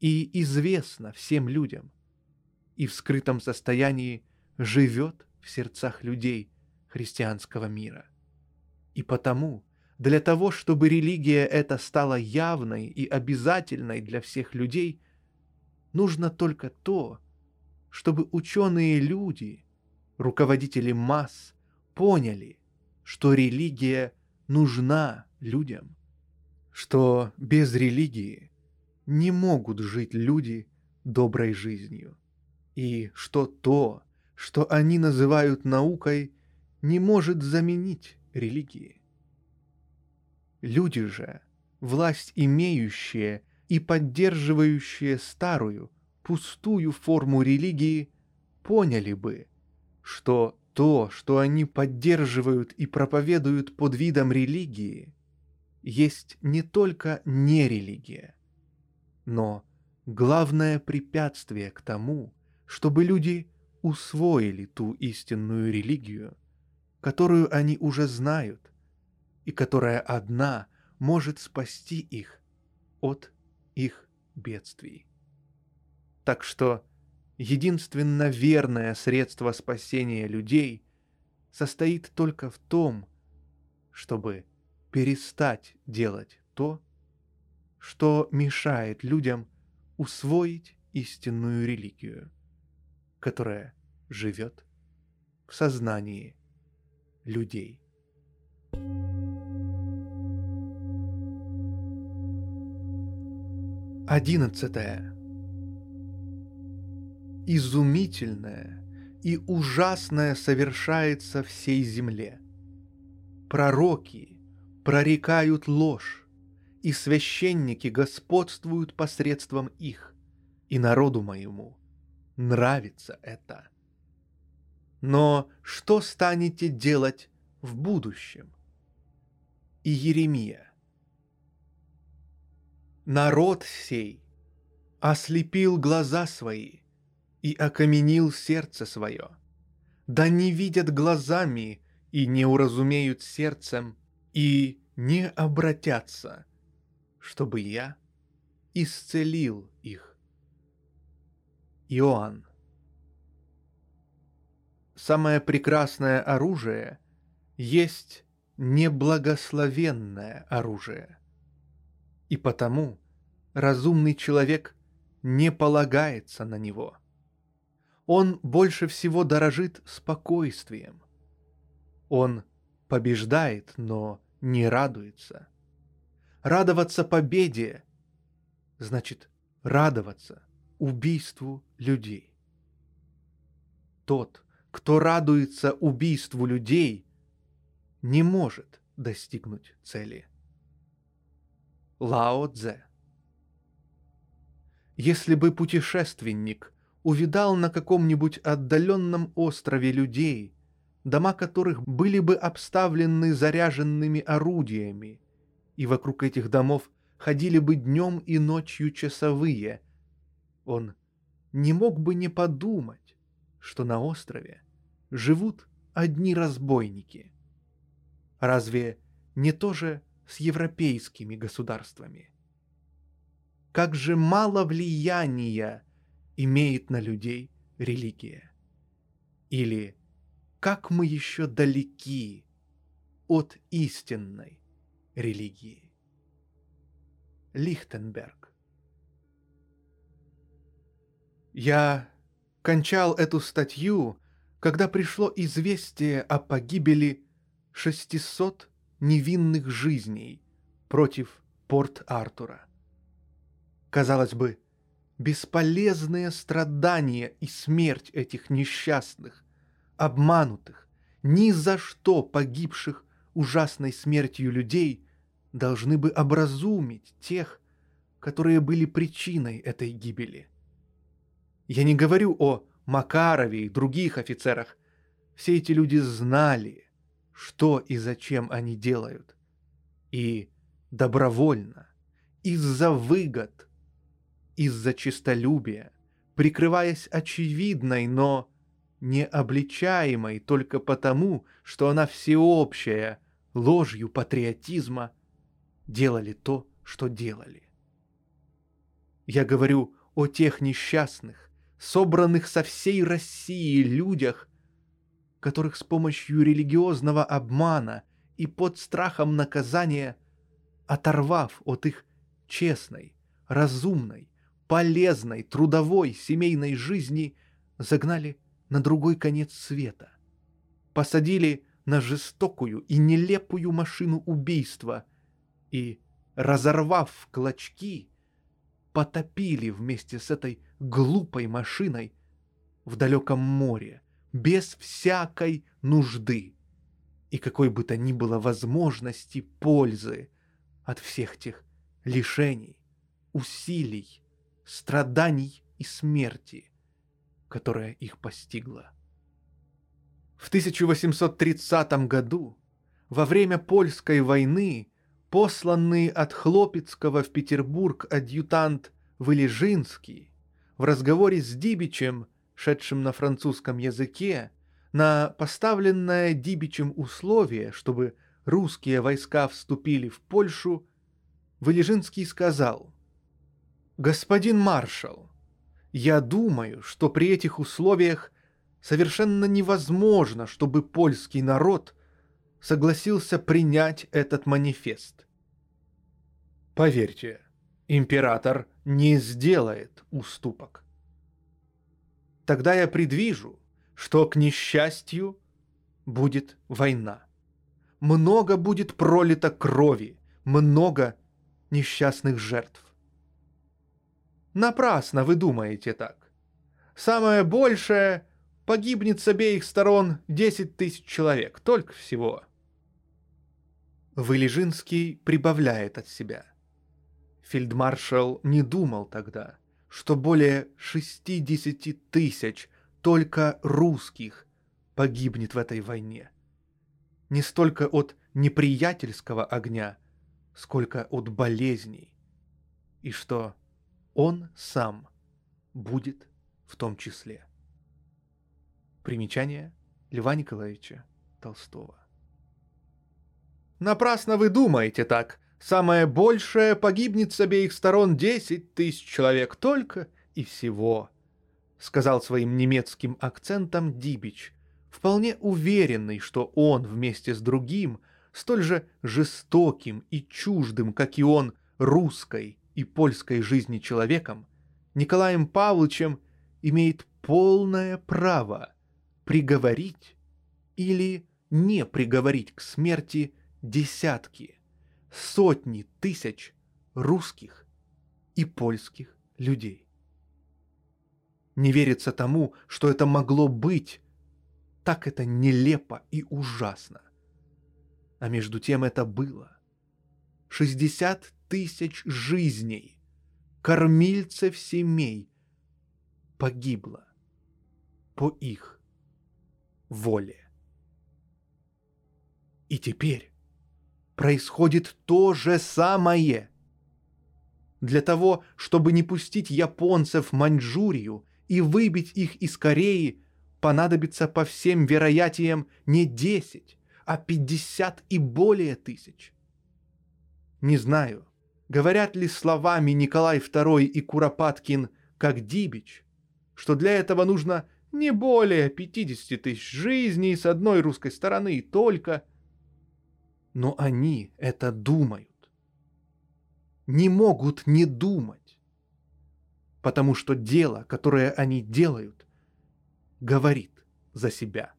Speaker 1: и известна всем людям, и в скрытом состоянии живет в сердцах людей христианского мира. И потому, для того, чтобы религия эта стала явной и обязательной для всех людей, нужно только то, чтобы ученые люди, руководители масс, поняли, что религия нужна людям, что без религии не могут жить люди доброй жизнью, и что то, что они называют наукой, не может заменить религии. Люди же, власть имеющие и поддерживающие старую, пустую форму религии, поняли бы, что то, что они поддерживают и проповедуют под видом религии, есть не только не религия, но главное препятствие к тому, чтобы люди усвоили ту истинную религию, которую они уже знают, и которая одна может спасти их от их бедствий. Так что единственно верное средство спасения людей состоит только в том, чтобы перестать делать то, что мешает людям усвоить истинную религию, которая живет в сознании людей. Одиннадцатое. Изумительное и ужасное совершается всей земле. Пророки прорекают ложь, и священники господствуют посредством их, и народу моему нравится это. Но что станете делать в будущем? И Еремия. Народ сей ослепил глаза свои и окаменил сердце свое. Да не видят глазами и не уразумеют сердцем, и не обратятся, чтобы я исцелил их. Иоанн. Самое прекрасное оружие есть неблагословенное оружие. И потому разумный человек не полагается на него. Он больше всего дорожит спокойствием. Он побеждает, но не радуется. Радоваться победе значит радоваться убийству людей. Тот, кто радуется убийству людей, не может достигнуть цели. Лао Цзэ Если бы путешественник увидал на каком-нибудь отдаленном острове людей, дома которых были бы обставлены заряженными орудиями, и вокруг этих домов ходили бы днем и ночью часовые. Он не мог бы не подумать, что на острове живут одни разбойники. Разве не то же с европейскими государствами? Как же мало влияния имеет на людей религия? Или как мы еще далеки от истинной религии. Лихтенберг Я кончал эту статью, когда пришло известие о погибели 600 невинных жизней против Порт-Артура. Казалось бы, бесполезные страдания и смерть этих несчастных обманутых, ни за что погибших ужасной смертью людей должны бы образумить тех, которые были причиной этой гибели. Я не говорю о Макарове и других офицерах. Все эти люди знали, что и зачем они делают. И добровольно, из-за выгод, из-за честолюбия, прикрываясь очевидной, но необличаемой только потому, что она всеобщая, ложью патриотизма, делали то, что делали. Я говорю о тех несчастных, собранных со всей России людях, которых с помощью религиозного обмана и под страхом наказания, оторвав от их честной, разумной, полезной, трудовой, семейной жизни, загнали на другой конец света. Посадили на жестокую и нелепую машину убийства и, разорвав клочки, потопили вместе с этой глупой машиной в далеком море, без всякой нужды и какой бы то ни было возможности пользы от всех тех лишений, усилий, страданий и смерти, которая их постигла. В 1830 году, во время польской войны, посланный от Хлопецкого в Петербург адъютант Вылежинский в разговоре с Дибичем, шедшим на французском языке, на поставленное Дибичем условие, чтобы русские войска вступили в Польшу, Вылежинский сказал «Господин маршал, я думаю, что при этих условиях совершенно невозможно, чтобы польский народ согласился принять этот манифест. Поверьте, император не сделает уступок. Тогда я предвижу, что, к несчастью, будет война. Много будет пролито крови, много несчастных жертв. Напрасно вы думаете так. Самое большее погибнет с обеих сторон 10 тысяч человек, только всего. Вылежинский прибавляет от себя. Фельдмаршал не думал тогда, что более 60 тысяч только русских погибнет в этой войне. Не столько от неприятельского огня, сколько от болезней, и что он сам будет в том числе. Примечание Льва Николаевича Толстого. Напрасно вы думаете так. Самое большее погибнет с обеих сторон десять тысяч человек только и всего, сказал своим немецким акцентом Дибич, вполне уверенный, что он вместе с другим, столь же жестоким и чуждым, как и он, русской и польской жизни человеком, Николаем Павловичем имеет полное право приговорить или не приговорить к смерти десятки, сотни тысяч русских и польских людей. Не верится тому, что это могло быть, так это нелепо и ужасно. А между тем это было. 60 тысяч жизней, кормильцев семей погибло по их воле. И теперь происходит то же самое. Для того, чтобы не пустить японцев в Маньчжурию и выбить их из Кореи, понадобится по всем вероятиям не 10, а 50 и более тысяч. Не знаю, говорят ли словами Николай II и Куропаткин, как Дибич, что для этого нужно не более 50 тысяч жизней с одной русской стороны и только – но они это думают. Не могут не думать, потому что дело, которое они делают, говорит за себя.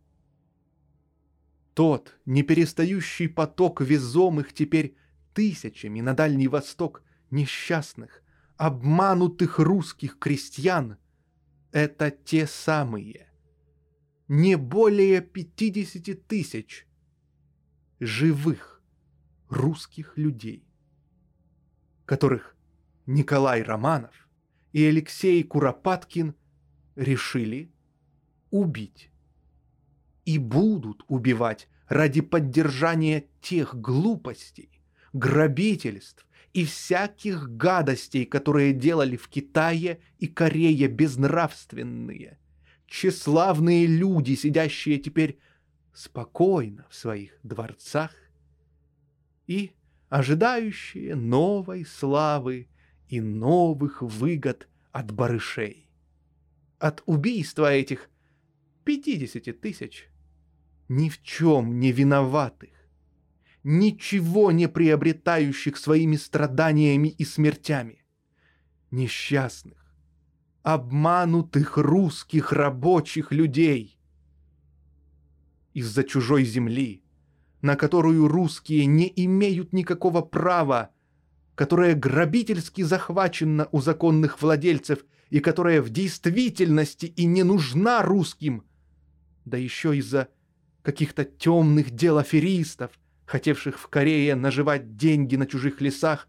Speaker 1: Тот неперестающий поток везомых теперь тысячами на Дальний Восток несчастных, обманутых русских крестьян — это те самые. Не более пятидесяти тысяч — живых русских людей, которых Николай Романов и Алексей Куропаткин решили убить. И будут убивать ради поддержания тех глупостей, грабительств и всяких гадостей, которые делали в Китае и Корее безнравственные, тщеславные люди, сидящие теперь спокойно в своих дворцах и ожидающие новой славы и новых выгод от барышей. От убийства этих пятидесяти тысяч ни в чем не виноватых, ничего не приобретающих своими страданиями и смертями, несчастных, обманутых русских рабочих людей, из-за чужой земли, на которую русские не имеют никакого права, которая грабительски захвачена у законных владельцев и которая в действительности и не нужна русским, да еще из-за каких-то темных дел аферистов, хотевших в Корее наживать деньги на чужих лесах,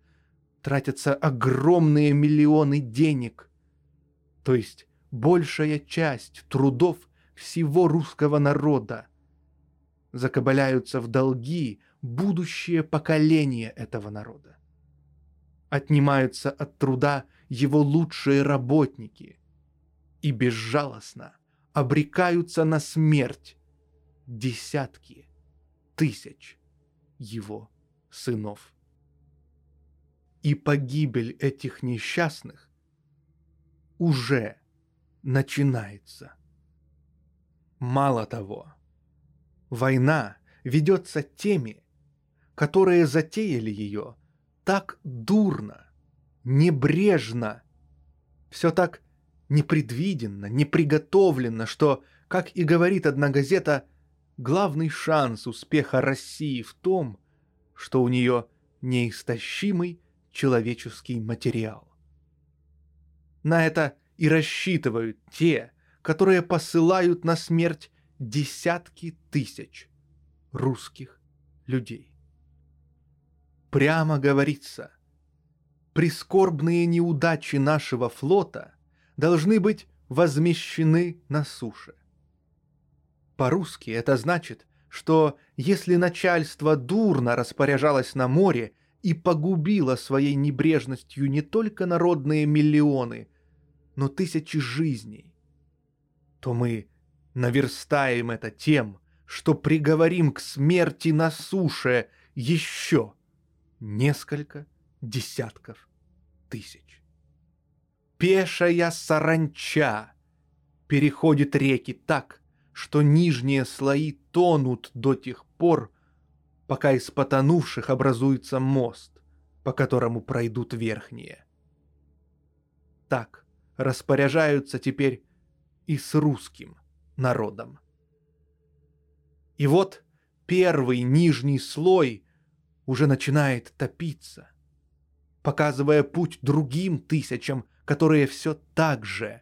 Speaker 1: тратятся огромные миллионы денег. То есть большая часть трудов всего русского народа – закабаляются в долги будущее поколение этого народа. Отнимаются от труда его лучшие работники и безжалостно обрекаются на смерть десятки тысяч его сынов. И погибель этих несчастных уже начинается. Мало того, Война ведется теми, которые затеяли ее так дурно, небрежно, все так непредвиденно, неприготовленно, что, как и говорит одна газета, главный шанс успеха России в том, что у нее неистощимый человеческий материал. На это и рассчитывают те, которые посылают на смерть десятки тысяч русских людей. Прямо говорится, прискорбные неудачи нашего флота должны быть возмещены на суше. По-русски это значит, что если начальство дурно распоряжалось на море и погубило своей небрежностью не только народные миллионы, но тысячи жизней, то мы наверстаем это тем, что приговорим к смерти на суше еще несколько десятков тысяч. Пешая саранча переходит реки так, что нижние слои тонут до тех пор, пока из потонувших образуется мост, по которому пройдут верхние. Так распоряжаются теперь и с русским народом. И вот первый нижний слой уже начинает топиться, показывая путь другим тысячам, которые все так же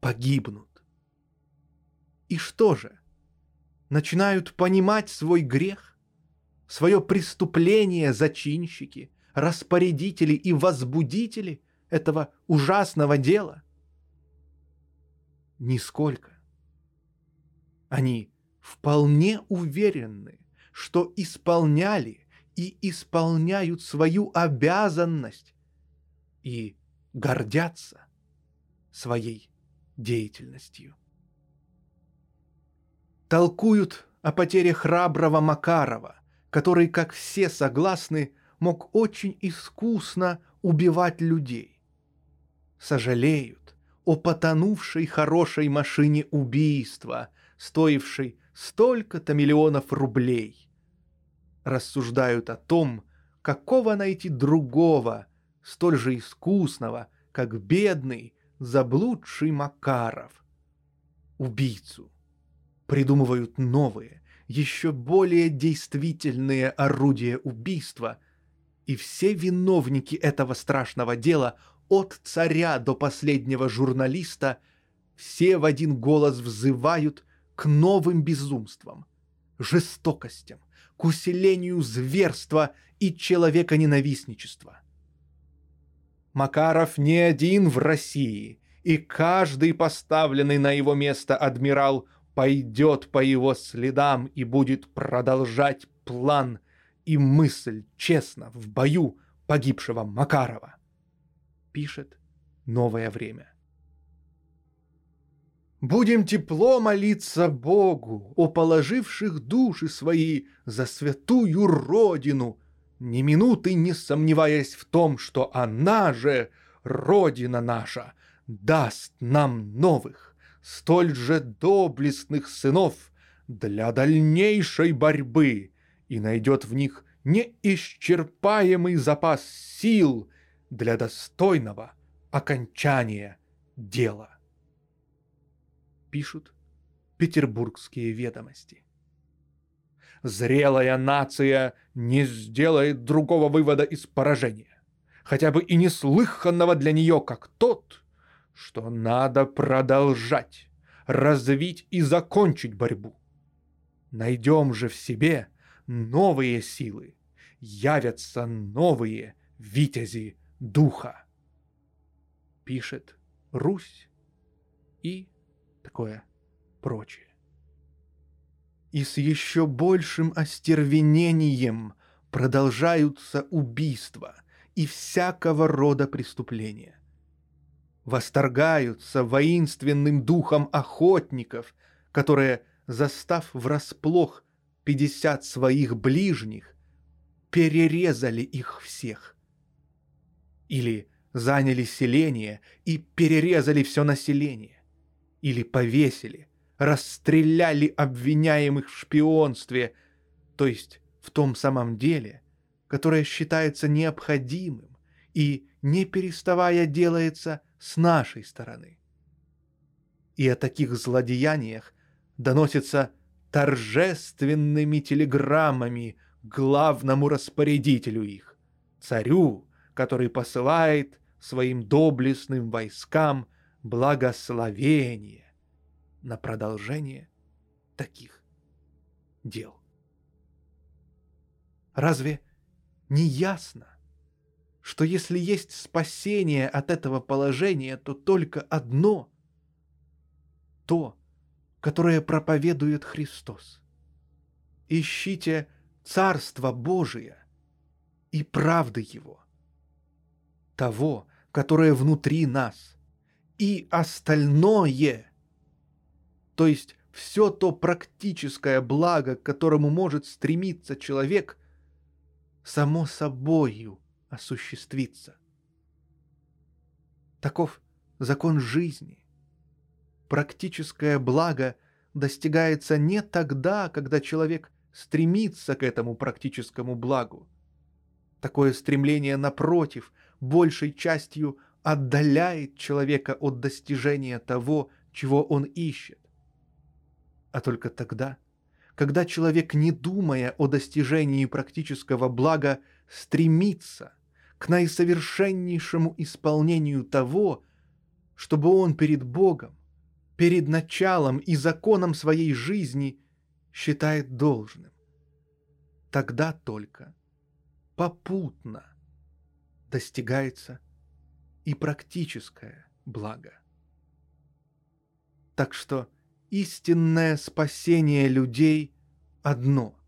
Speaker 1: погибнут. И что же? Начинают понимать свой грех, свое преступление зачинщики, распорядители и возбудители этого ужасного дела? Нисколько. Они вполне уверены, что исполняли и исполняют свою обязанность и гордятся своей деятельностью. Толкуют о потере храброго Макарова, который, как все согласны, мог очень искусно убивать людей. Сожалеют о потонувшей хорошей машине убийства, стоившей столько-то миллионов рублей. Рассуждают о том, какого найти другого, столь же искусного, как бедный, заблудший Макаров, убийцу. Придумывают новые, еще более действительные орудия убийства, и все виновники этого страшного дела, от царя до последнего журналиста, все в один голос взывают к новым безумствам, жестокостям, к усилению зверства и человеконенавистничества. Макаров не один в России, и каждый поставленный на его место адмирал пойдет по его следам и будет продолжать план и мысль честно в бою погибшего Макарова. Пишет «Новое время». Будем тепло молиться Богу, о положивших души свои за святую Родину, ни минуты не сомневаясь в том, что она же, Родина наша, даст нам новых, столь же доблестных сынов для дальнейшей борьбы и найдет в них неисчерпаемый запас сил для достойного окончания дела пишут петербургские ведомости. Зрелая нация не сделает другого вывода из поражения, хотя бы и неслыханного для нее, как тот, что надо продолжать, развить и закончить борьбу. Найдем же в себе новые силы, явятся новые витязи духа. Пишет Русь и такое прочее. И с еще большим остервенением продолжаются убийства и всякого рода преступления. Восторгаются воинственным духом охотников, которые, застав врасплох пятьдесят своих ближних, перерезали их всех. Или заняли селение и перерезали все население или повесили, расстреляли обвиняемых в шпионстве, то есть в том самом деле, которое считается необходимым и, не переставая, делается с нашей стороны. И о таких злодеяниях доносится торжественными телеграммами главному распорядителю их, царю, который посылает своим доблестным войскам благословение на продолжение таких дел. Разве не ясно, что если есть спасение от этого положения, то только одно — то, которое проповедует Христос. Ищите Царство Божие и правды Его, того, которое внутри нас, и остальное, то есть все то практическое благо, к которому может стремиться человек, само собою осуществится. Таков закон жизни. Практическое благо достигается не тогда, когда человек стремится к этому практическому благу. Такое стремление, напротив, большей частью отдаляет человека от достижения того, чего он ищет. А только тогда, когда человек, не думая о достижении практического блага, стремится к наисовершеннейшему исполнению того, чтобы он перед Богом, перед началом и законом своей жизни считает должным. Тогда только попутно достигается и практическое благо. Так что истинное спасение людей одно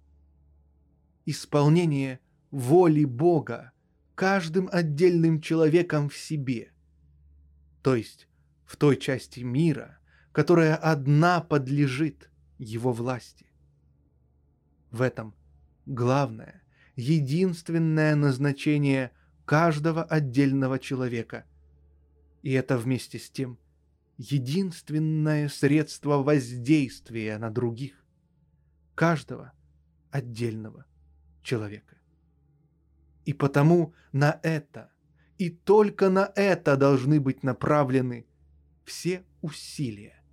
Speaker 1: — исполнение воли Бога каждым отдельным человеком в себе, то есть в той части мира, которая одна подлежит его власти. В этом главное, единственное назначение каждого отдельного человека. И это вместе с тем единственное средство воздействия на других, каждого отдельного человека. И потому на это, и только на это должны быть направлены все усилия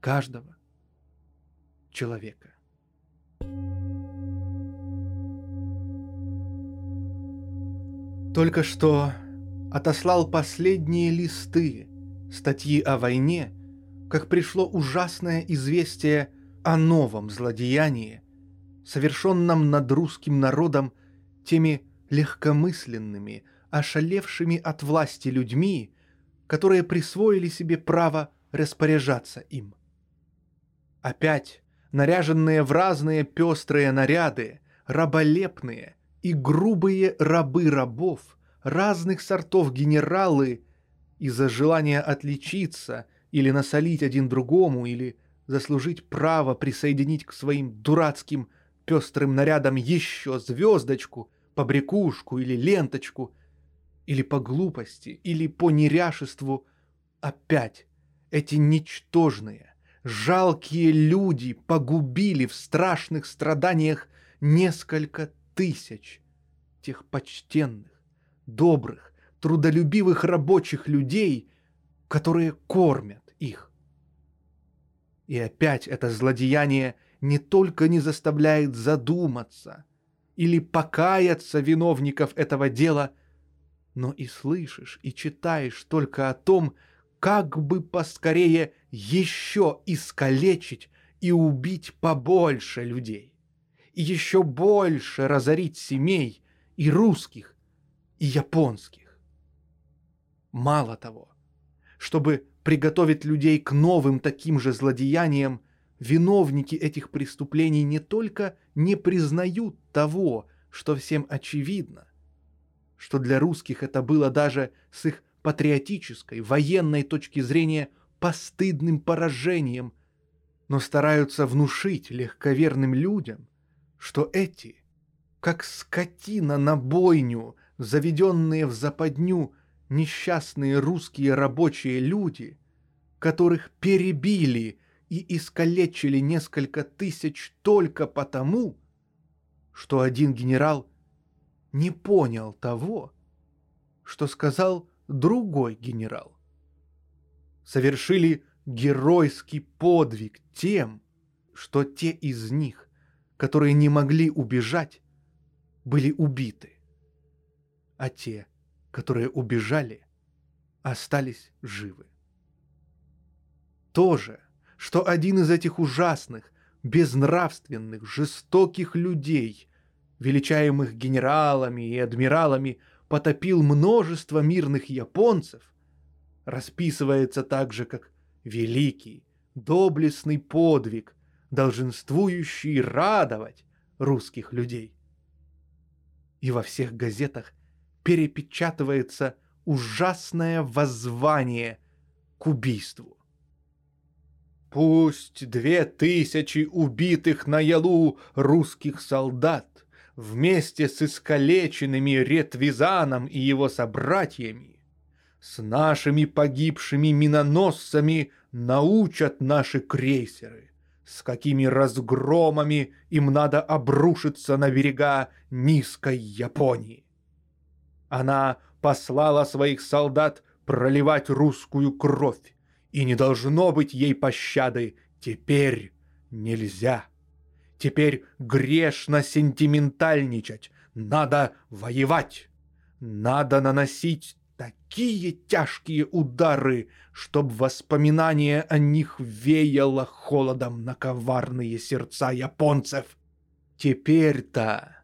Speaker 1: каждого человека. Только что отослал последние листы статьи о войне, как пришло ужасное известие о новом злодеянии, совершенном над русским народом теми легкомысленными, ошалевшими от власти людьми, которые присвоили себе право распоряжаться им. Опять наряженные в разные пестрые наряды, раболепные и грубые рабы рабов, разных сортов генералы из-за желания отличиться или насолить один другому, или заслужить право присоединить к своим дурацким пестрым нарядам еще звездочку, побрякушку или ленточку, или по глупости, или по неряшеству, опять эти ничтожные, жалкие люди погубили в страшных страданиях несколько тысяч тех почтенных, добрых, трудолюбивых рабочих людей, которые кормят их. И опять это злодеяние не только не заставляет задуматься или покаяться виновников этого дела, но и слышишь и читаешь только о том, как бы поскорее еще искалечить и убить побольше людей, и еще больше разорить семей и русских, и японских. Мало того, чтобы приготовить людей к новым таким же злодеяниям, виновники этих преступлений не только не признают того, что всем очевидно, что для русских это было даже с их патриотической, военной точки зрения постыдным поражением, но стараются внушить легковерным людям, что эти, как скотина на бойню, заведенные в западню несчастные русские рабочие люди, которых перебили и искалечили несколько тысяч только потому, что один генерал не понял того, что сказал другой генерал. Совершили геройский подвиг тем, что те из них, которые не могли убежать, были убиты, а те, которые убежали, остались живы. То же, что один из этих ужасных, безнравственных, жестоких людей, величаемых генералами и адмиралами, потопил множество мирных японцев, расписывается так же, как великий, доблестный подвиг, долженствующий радовать русских людей. И во всех газетах перепечатывается ужасное воззвание к убийству. Пусть две тысячи убитых на Ялу русских солдат вместе с искалеченными Ретвизаном и его собратьями, с нашими погибшими миноносцами научат наши крейсеры, с какими разгромами им надо обрушиться на берега низкой Японии. Она послала своих солдат проливать русскую кровь, и не должно быть ей пощады. Теперь нельзя. Теперь грешно сентиментальничать. Надо воевать. Надо наносить такие тяжкие удары, чтоб воспоминание о них веяло холодом на коварные сердца японцев. Теперь-то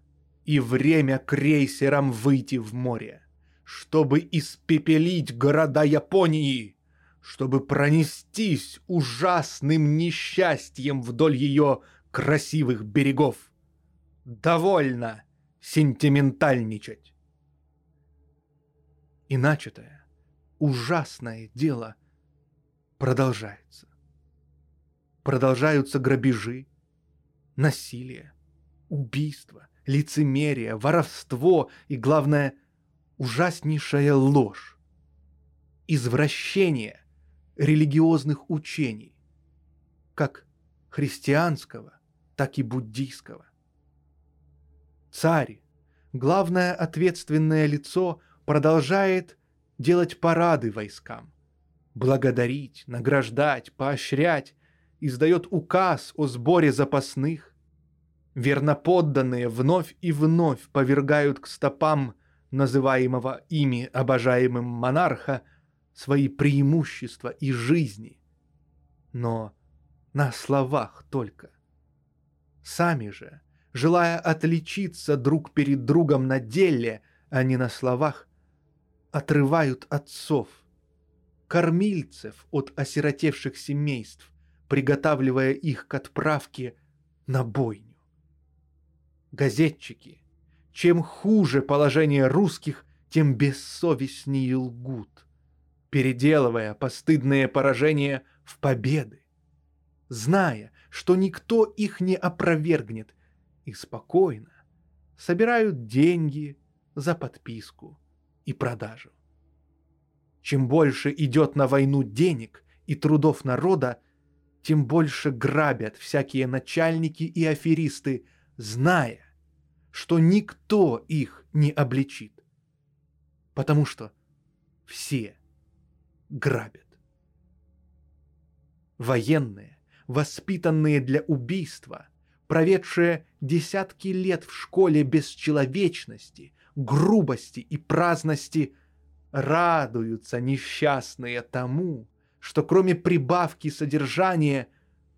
Speaker 1: и время крейсерам выйти в море, чтобы испепелить города Японии, чтобы пронестись ужасным несчастьем вдоль ее красивых берегов. Довольно сентиментальничать. И начатое, ужасное дело продолжается. Продолжаются грабежи, насилие, убийство, лицемерие, воровство и, главное, ужаснейшая ложь, извращение религиозных учений, как христианского, так и буддийского. Царь, главное ответственное лицо, продолжает делать парады войскам, благодарить, награждать, поощрять, издает указ о сборе запасных. Верноподданные вновь и вновь повергают к стопам называемого ими обожаемым монарха свои преимущества и жизни, но на словах только. Сами же, желая отличиться друг перед другом на деле, а не на словах, отрывают отцов, кормильцев от осиротевших семейств, приготавливая их к отправке на бойню. Газетчики, чем хуже положение русских, тем бессовестнее лгут переделывая постыдные поражения в победы, зная, что никто их не опровергнет, и спокойно собирают деньги за подписку и продажу. Чем больше идет на войну денег и трудов народа, тем больше грабят всякие начальники и аферисты, зная, что никто их не обличит. Потому что все грабят. Военные, воспитанные для убийства, проведшие десятки лет в школе бесчеловечности, грубости и праздности, радуются несчастные тому, что кроме прибавки содержания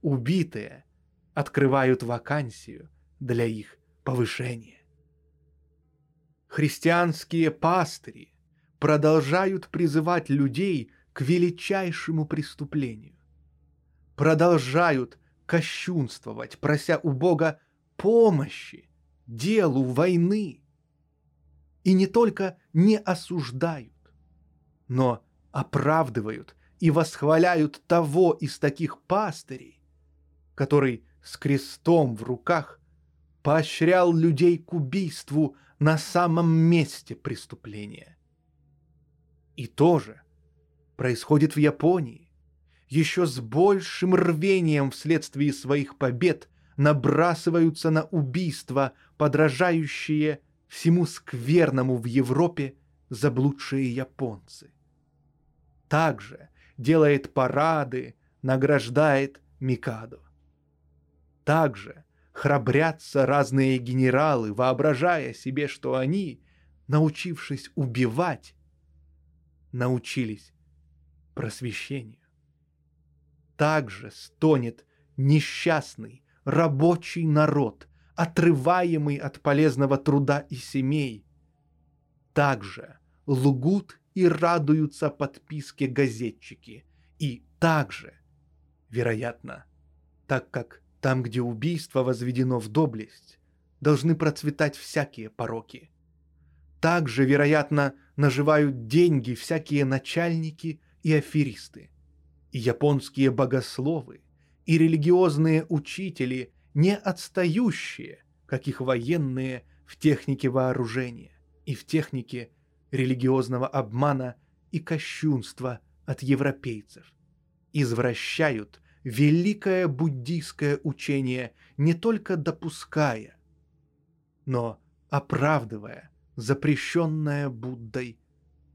Speaker 1: убитые открывают вакансию для их повышения. Христианские пастыри продолжают призывать людей к величайшему преступлению. Продолжают кощунствовать, прося у Бога помощи делу войны. И не только не осуждают, но оправдывают и восхваляют того из таких пастырей, который с крестом в руках поощрял людей к убийству на самом месте преступления. И тоже происходит в Японии. Еще с большим рвением вследствие своих побед набрасываются на убийства, подражающие всему скверному в Европе заблудшие японцы. Также делает парады, награждает Микадо. Также храбрятся разные генералы, воображая себе, что они, научившись убивать, научились просвещению. Также стонет несчастный рабочий народ, отрываемый от полезного труда и семей. также лгут и радуются подписке газетчики. И также, вероятно, так как там, где убийство возведено в доблесть, должны процветать всякие пороки. Также, вероятно, наживают деньги всякие начальники и аферисты. И японские богословы, и религиозные учители, не отстающие, как их военные в технике вооружения и в технике религиозного обмана и кощунства от европейцев. Извращают великое буддийское учение не только допуская, но оправдывая запрещенное Буддой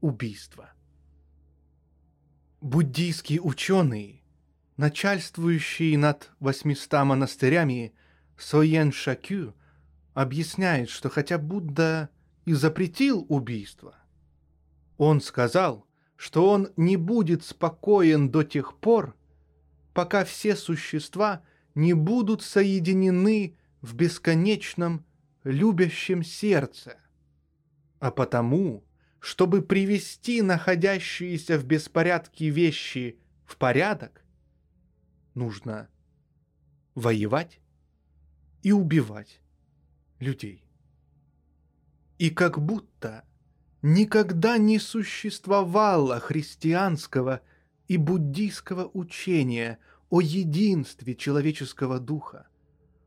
Speaker 1: убийство. Буддийский ученый, начальствующий над 800 монастырями Соен Шакю, объясняет, что хотя Будда и запретил убийство, он сказал, что он не будет спокоен до тех пор, пока все существа не будут соединены в бесконечном любящем сердце. А потому, чтобы привести находящиеся в беспорядке вещи в порядок, нужно воевать и убивать людей. И как будто никогда не существовало христианского и буддийского учения о единстве человеческого духа,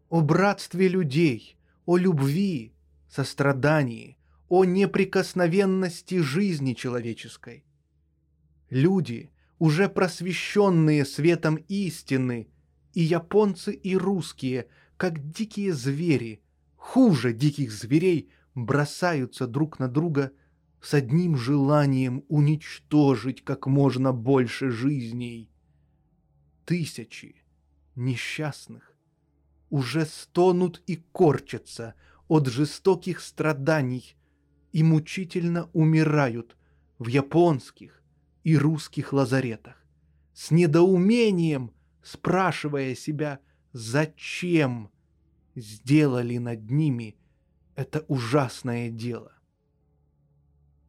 Speaker 1: о братстве людей, о любви, сострадании, о неприкосновенности жизни человеческой. Люди, уже просвещенные светом истины, и японцы, и русские, как дикие звери, хуже диких зверей, бросаются друг на друга – с одним желанием уничтожить как можно больше жизней. Тысячи несчастных уже стонут и корчатся от жестоких страданий и мучительно умирают в японских и русских лазаретах, с недоумением спрашивая себя, зачем сделали над ними это ужасное дело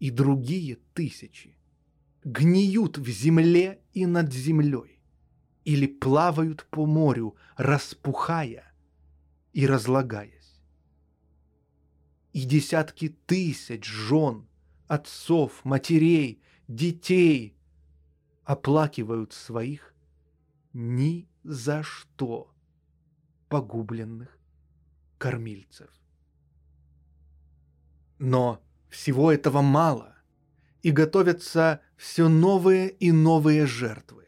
Speaker 1: и другие тысячи гниют в земле и над землей или плавают по морю, распухая и разлагаясь. И десятки тысяч жен, отцов, матерей, детей оплакивают своих ни за что погубленных кормильцев. Но всего этого мало, и готовятся все новые и новые жертвы.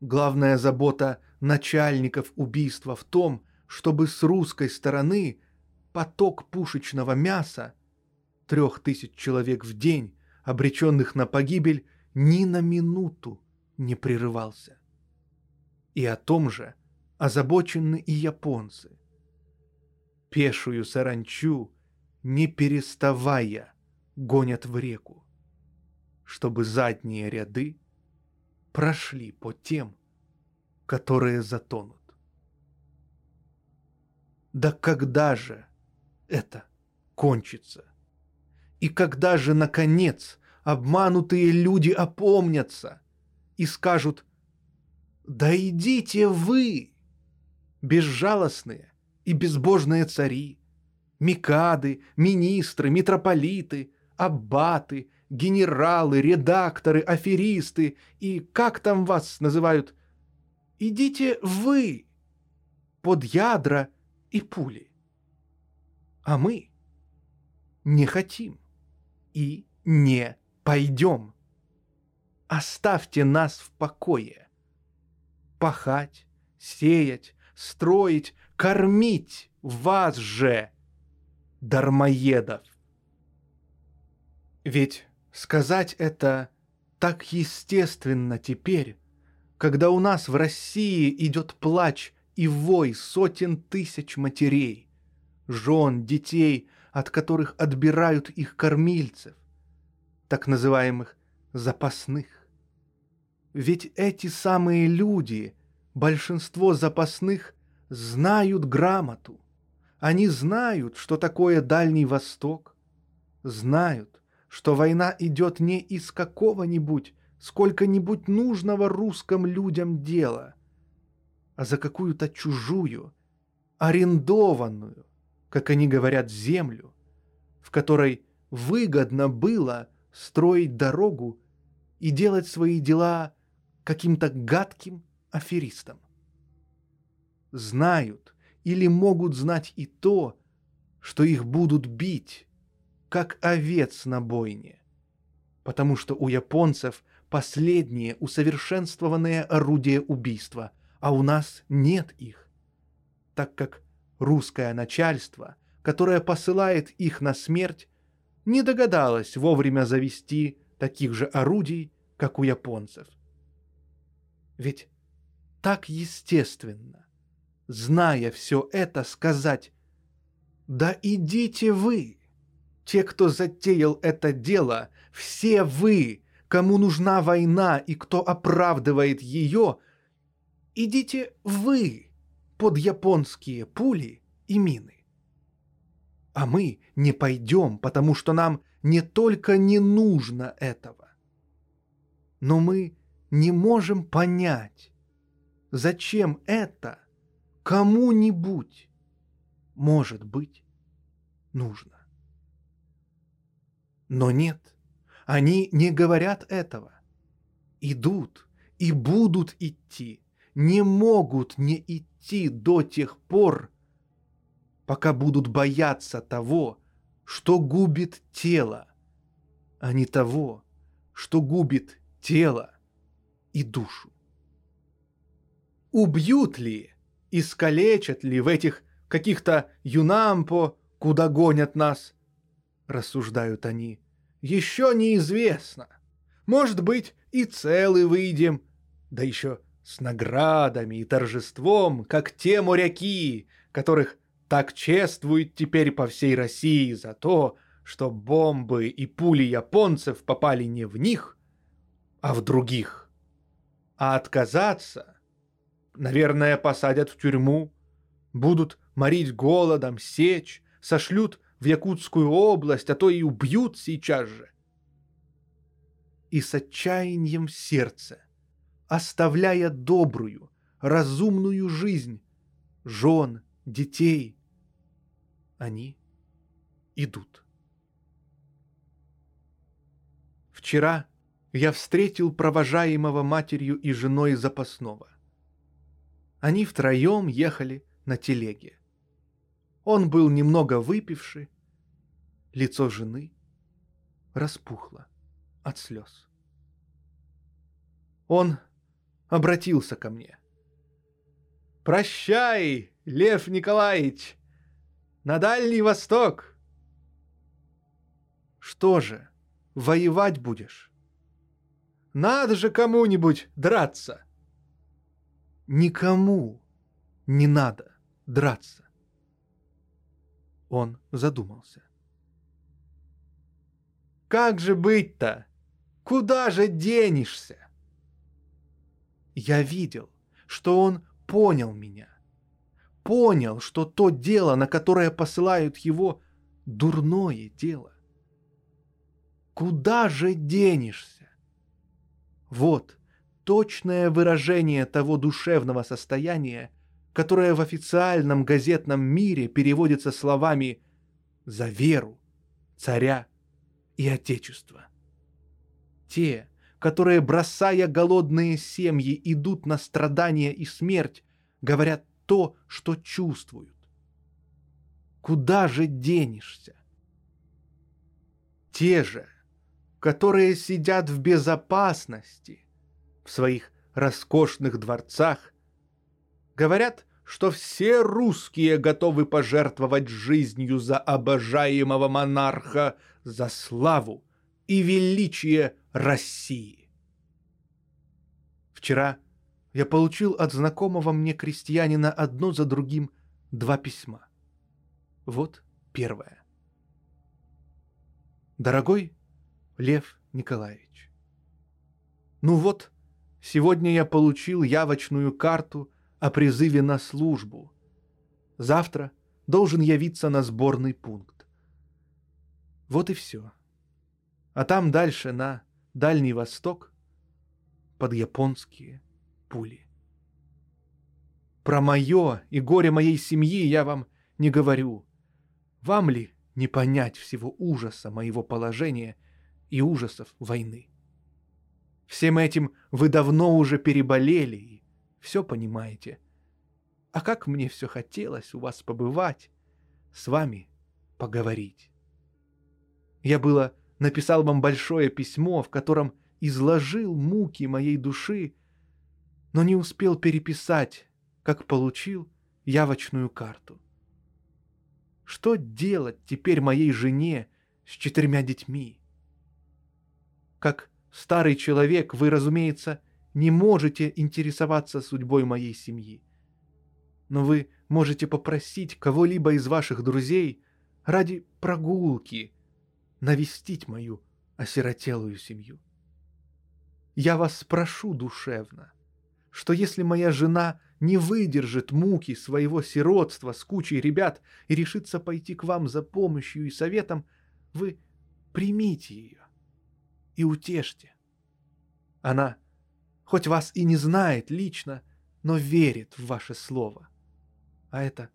Speaker 1: Главная забота начальников убийства в том, чтобы с русской стороны поток пушечного мяса, трех тысяч человек в день, обреченных на погибель, ни на минуту не прерывался. И о том же озабочены и японцы. Пешую саранчу не переставая, гонят в реку, чтобы задние ряды прошли по тем, которые затонут. Да когда же это кончится? И когда же, наконец, обманутые люди опомнятся и скажут «Да идите вы, безжалостные и безбожные цари, Микады, министры, митрополиты, аббаты, генералы, редакторы, аферисты и как там вас называют? Идите вы под ядра и пули. А мы не хотим и не пойдем. Оставьте нас в покое. Пахать, сеять, строить, кормить вас же — дармоедов. Ведь сказать это так естественно теперь, когда у нас в России идет плач и вой сотен тысяч матерей, жен, детей, от которых отбирают их кормильцев, так называемых запасных. Ведь эти самые люди, большинство запасных, знают грамоту, они знают, что такое Дальний Восток. знают, что война идет не из какого-нибудь, сколько-нибудь нужного русским людям дела, а за какую-то чужую, арендованную, как они говорят, землю, в которой выгодно было строить дорогу и делать свои дела каким-то гадким аферистам. Знают или могут знать и то, что их будут бить, как овец на бойне, потому что у японцев последние усовершенствованные орудия убийства, а у нас нет их, так как русское начальство, которое посылает их на смерть, не догадалось вовремя завести таких же орудий, как у японцев. Ведь так естественно, зная все это, сказать «Да идите вы!» Те, кто затеял это дело, все вы, кому нужна война и кто оправдывает ее, идите вы под японские пули и мины. А мы не пойдем, потому что нам не только не нужно этого, но мы не можем понять, зачем это кому-нибудь может быть нужно. Но нет, они не говорят этого. Идут и будут идти, не могут не идти до тех пор, пока будут бояться того, что губит тело, а не того, что губит тело и душу. Убьют ли, искалечат ли в этих каких-то юнампо, куда гонят нас, рассуждают они, еще неизвестно. Может быть, и целый выйдем, да еще с наградами и торжеством, как те моряки, которых так чествуют теперь по всей России за то, что бомбы и пули японцев попали не в них, а в других. А отказаться, наверное, посадят в тюрьму, будут морить голодом, сечь, сошлют в Якутскую область, а то и убьют сейчас же. И с отчаянием в сердце, оставляя добрую, разумную жизнь, жен, детей, они идут. Вчера я встретил провожаемого матерью и женой запасного. Они втроем ехали на телеге. Он был немного выпивший, лицо жены распухло от слез. Он обратился ко мне. «Прощай, Лев Николаевич, на Дальний Восток!» «Что же, воевать будешь?» «Надо же кому-нибудь драться!» «Никому не надо драться!» Он задумался. «Как же быть-то? Куда же денешься?» Я видел, что он понял меня. Понял, что то дело, на которое посылают его, дурное дело. Куда же денешься? Вот точное выражение того душевного состояния, которое в официальном газетном мире переводится словами «за веру, царя и отечества». Те, которые, бросая голодные семьи, идут на страдания и смерть, говорят то, что чувствуют. Куда же денешься? Те же, которые сидят в безопасности в своих роскошных дворцах, Говорят, что все русские готовы пожертвовать жизнью за обожаемого монарха, за славу и величие России. Вчера я получил от знакомого мне крестьянина одно за другим два письма. Вот первое. Дорогой Лев Николаевич, ну вот, сегодня я получил явочную карту о призыве на службу. Завтра должен явиться на сборный пункт. Вот и все. А там дальше, на Дальний Восток, под японские пули. Про мое и горе моей семьи я вам не говорю. Вам ли не понять всего ужаса моего положения и ужасов войны? Всем этим вы давно уже переболели и все понимаете. А как мне все хотелось у вас побывать, с вами поговорить. Я было написал вам большое письмо, в котором изложил муки моей души, но не успел переписать, как получил явочную карту. Что делать теперь моей жене с четырьмя детьми? Как старый человек, вы, разумеется, не можете интересоваться судьбой моей семьи. Но вы можете попросить кого-либо из ваших друзей ради прогулки навестить мою осиротелую семью. Я вас спрошу душевно, что если моя жена не выдержит муки своего сиротства с кучей ребят и решится пойти к вам за помощью и советом, вы примите ее и утешьте. Она, хоть вас и не знает лично, но верит в ваше слово. А это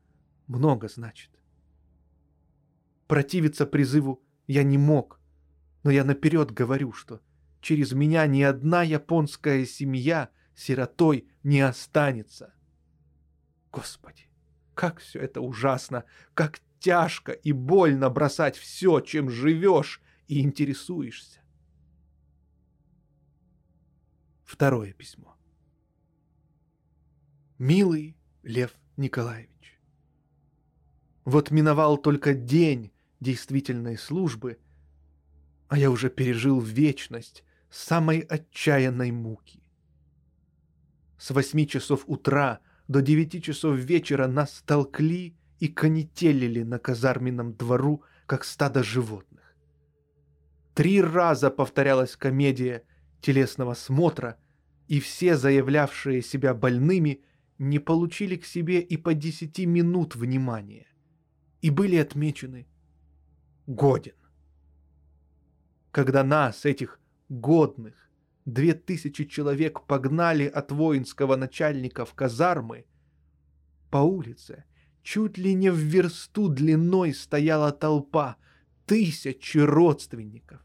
Speaker 1: много значит. Противиться призыву я не мог, но я наперед говорю, что через меня ни одна японская семья сиротой не останется. Господи, как все это ужасно, как тяжко и больно бросать все, чем живешь и интересуешься. Второе письмо. Милый Лев Николаевич, вот миновал только день действительной службы, а я уже пережил вечность самой отчаянной муки. С восьми часов утра до девяти часов вечера нас толкли и конетелили на казарменном двору, как стадо животных. Три раза повторялась комедия — телесного смотра, и все заявлявшие себя больными не получили к себе и по десяти минут внимания и были отмечены «годен». Когда нас, этих годных, две тысячи человек погнали от воинского начальника в казармы, по улице чуть ли не в версту длиной стояла толпа тысячи родственников,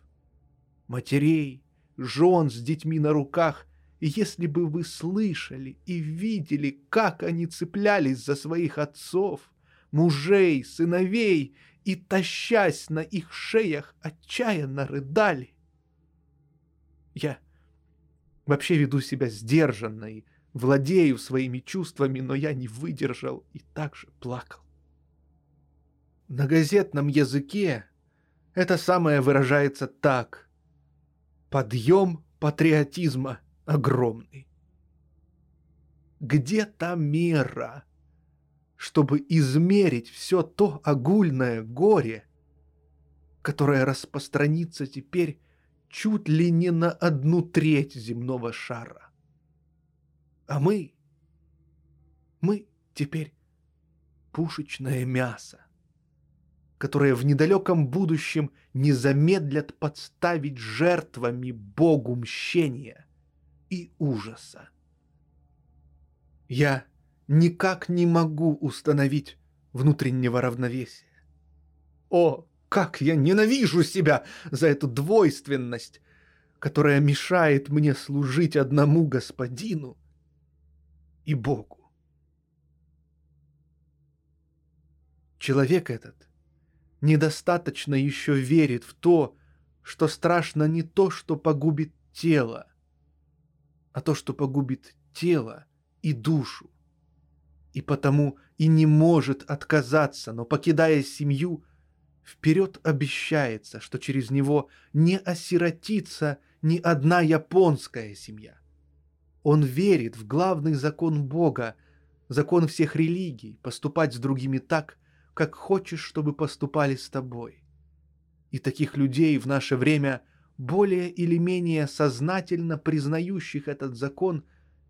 Speaker 1: матерей, жен с детьми на руках, и если бы вы слышали и видели, как они цеплялись за своих отцов, мужей, сыновей и, тащась на их шеях, отчаянно рыдали. Я вообще веду себя сдержанно и владею своими чувствами, но я не выдержал и также плакал. На газетном языке это самое выражается так подъем патриотизма огромный. Где та мера, чтобы измерить все то огульное горе, которое распространится теперь чуть ли не на одну треть земного шара? А мы, мы теперь пушечное мясо которые в недалеком будущем не замедлят подставить жертвами Богу мщения и ужаса. Я никак не могу установить внутреннего равновесия. О, как я ненавижу себя за эту двойственность, которая мешает мне служить одному господину и Богу. Человек этот — недостаточно еще верит в то, что страшно не то, что погубит тело, а то, что погубит тело и душу. И потому и не может отказаться, но, покидая семью, вперед обещается, что через него не осиротится ни одна японская семья. Он верит в главный закон Бога, закон всех религий, поступать с другими так, как хочешь, чтобы поступали с тобой. И таких людей в наше время более или менее сознательно признающих этот закон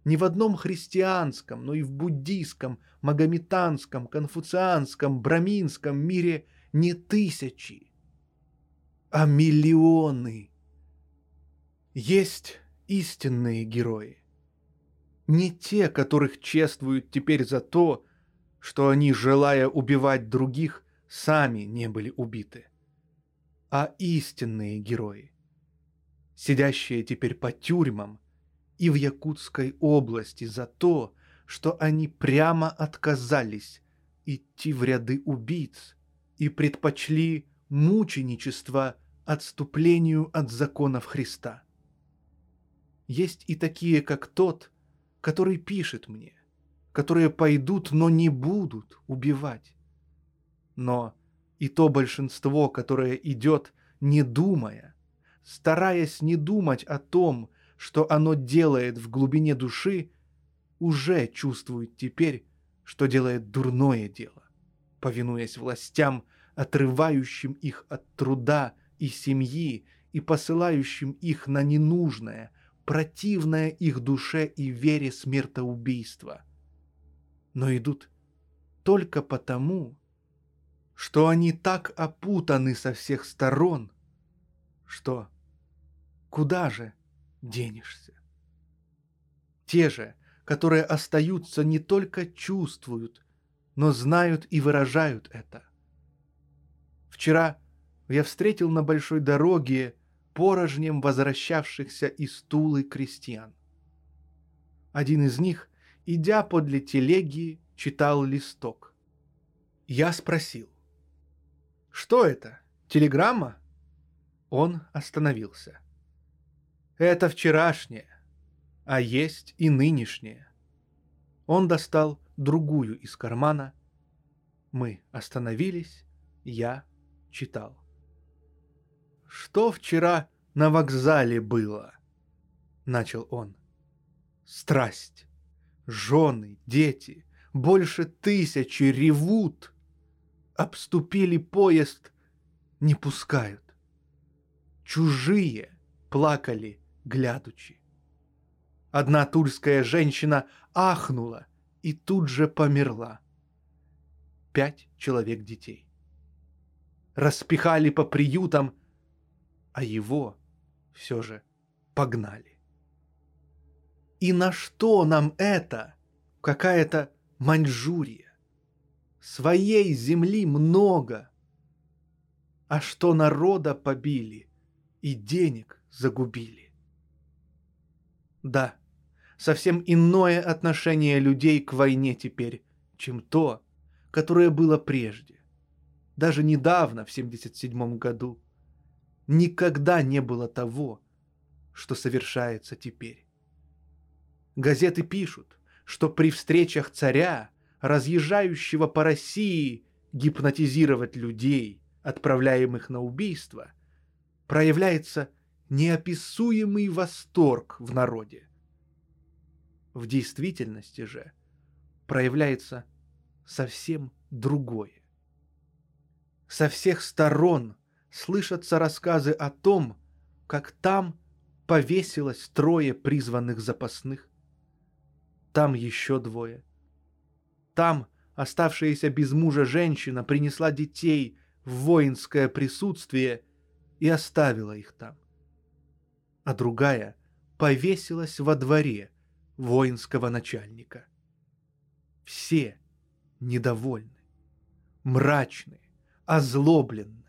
Speaker 1: не в одном христианском, но и в буддийском, магометанском, конфуцианском, браминском мире не тысячи. а миллионы. Есть истинные герои. Не те, которых чествуют теперь за то, что они, желая убивать других, сами не были убиты, а истинные герои, сидящие теперь по тюрьмам и в Якутской области за то, что они прямо отказались идти в ряды убийц и предпочли мученичество отступлению от законов Христа. Есть и такие, как тот, который пишет мне, которые пойдут, но не будут убивать. Но и то большинство, которое идет, не думая, стараясь не думать о том, что оно делает в глубине души, уже чувствует теперь, что делает дурное дело, повинуясь властям, отрывающим их от труда и семьи и посылающим их на ненужное, противное их душе и вере смертоубийство. Но идут только потому, что они так опутаны со всех сторон, что куда же денешься? Те же, которые остаются, не только чувствуют, но знают и выражают это. Вчера я встретил на большой дороге порожнем возвращавшихся из Тулы крестьян. Один из них, идя подле телеги, читал листок. Я спросил, «Что это? Телеграмма?» Он остановился. «Это вчерашнее а есть и нынешнее. Он достал другую из кармана. Мы остановились, я читал. «Что вчера на вокзале было?» — начал он. «Страсть, жены, дети, больше тысячи ревут, обступили поезд, не пускают. Чужие плакали, глядучи. Одна тульская женщина ахнула и тут же померла. Пять человек детей. Распихали по приютам, а его все же погнали. И на что нам это? Какая-то Маньчжурия. Своей земли много. А что народа побили и денег загубили. Да, совсем иное отношение людей к войне теперь, чем то, которое было прежде. Даже недавно, в 77 году, никогда не было того, что совершается теперь. Газеты пишут, что при встречах царя, разъезжающего по России, гипнотизировать людей, отправляемых на убийство, проявляется неописуемый восторг в народе. В действительности же проявляется совсем другое. Со всех сторон слышатся рассказы о том, как там повесилось трое призванных запасных, там еще двое. Там оставшаяся без мужа женщина принесла детей в воинское присутствие и оставила их там. А другая повесилась во дворе воинского начальника. Все недовольны, мрачны, озлобленны.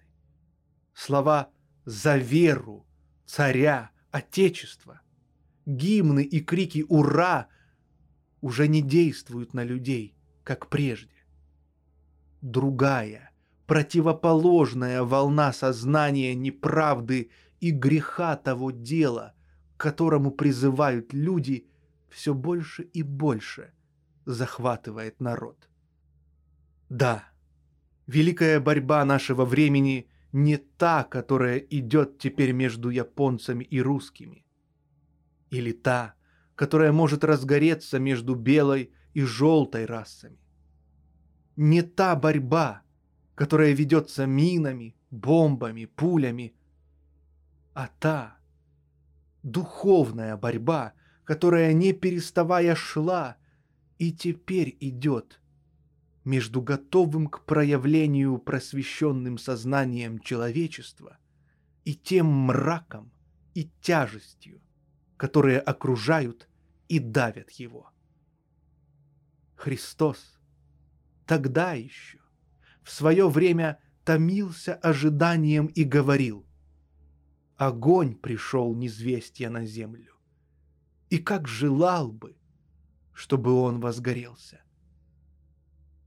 Speaker 1: Слова «за веру», «царя», «отечество», гимны и крики «Ура!» уже не действуют на людей, как прежде. Другая, противоположная волна сознания неправды и греха того дела, к которому призывают люди – все больше и больше захватывает народ. Да, великая борьба нашего времени не та, которая идет теперь между японцами и русскими. Или та, которая может разгореться между белой и желтой расами. Не та борьба, которая ведется минами, бомбами, пулями, а та духовная борьба, которая не переставая шла и теперь идет между готовым к проявлению просвещенным сознанием человечества и тем мраком и тяжестью, которые окружают и давят его. Христос тогда еще, в свое время, томился ожиданием и говорил, «Огонь пришел незвестья на землю, и как желал бы, чтобы он возгорелся».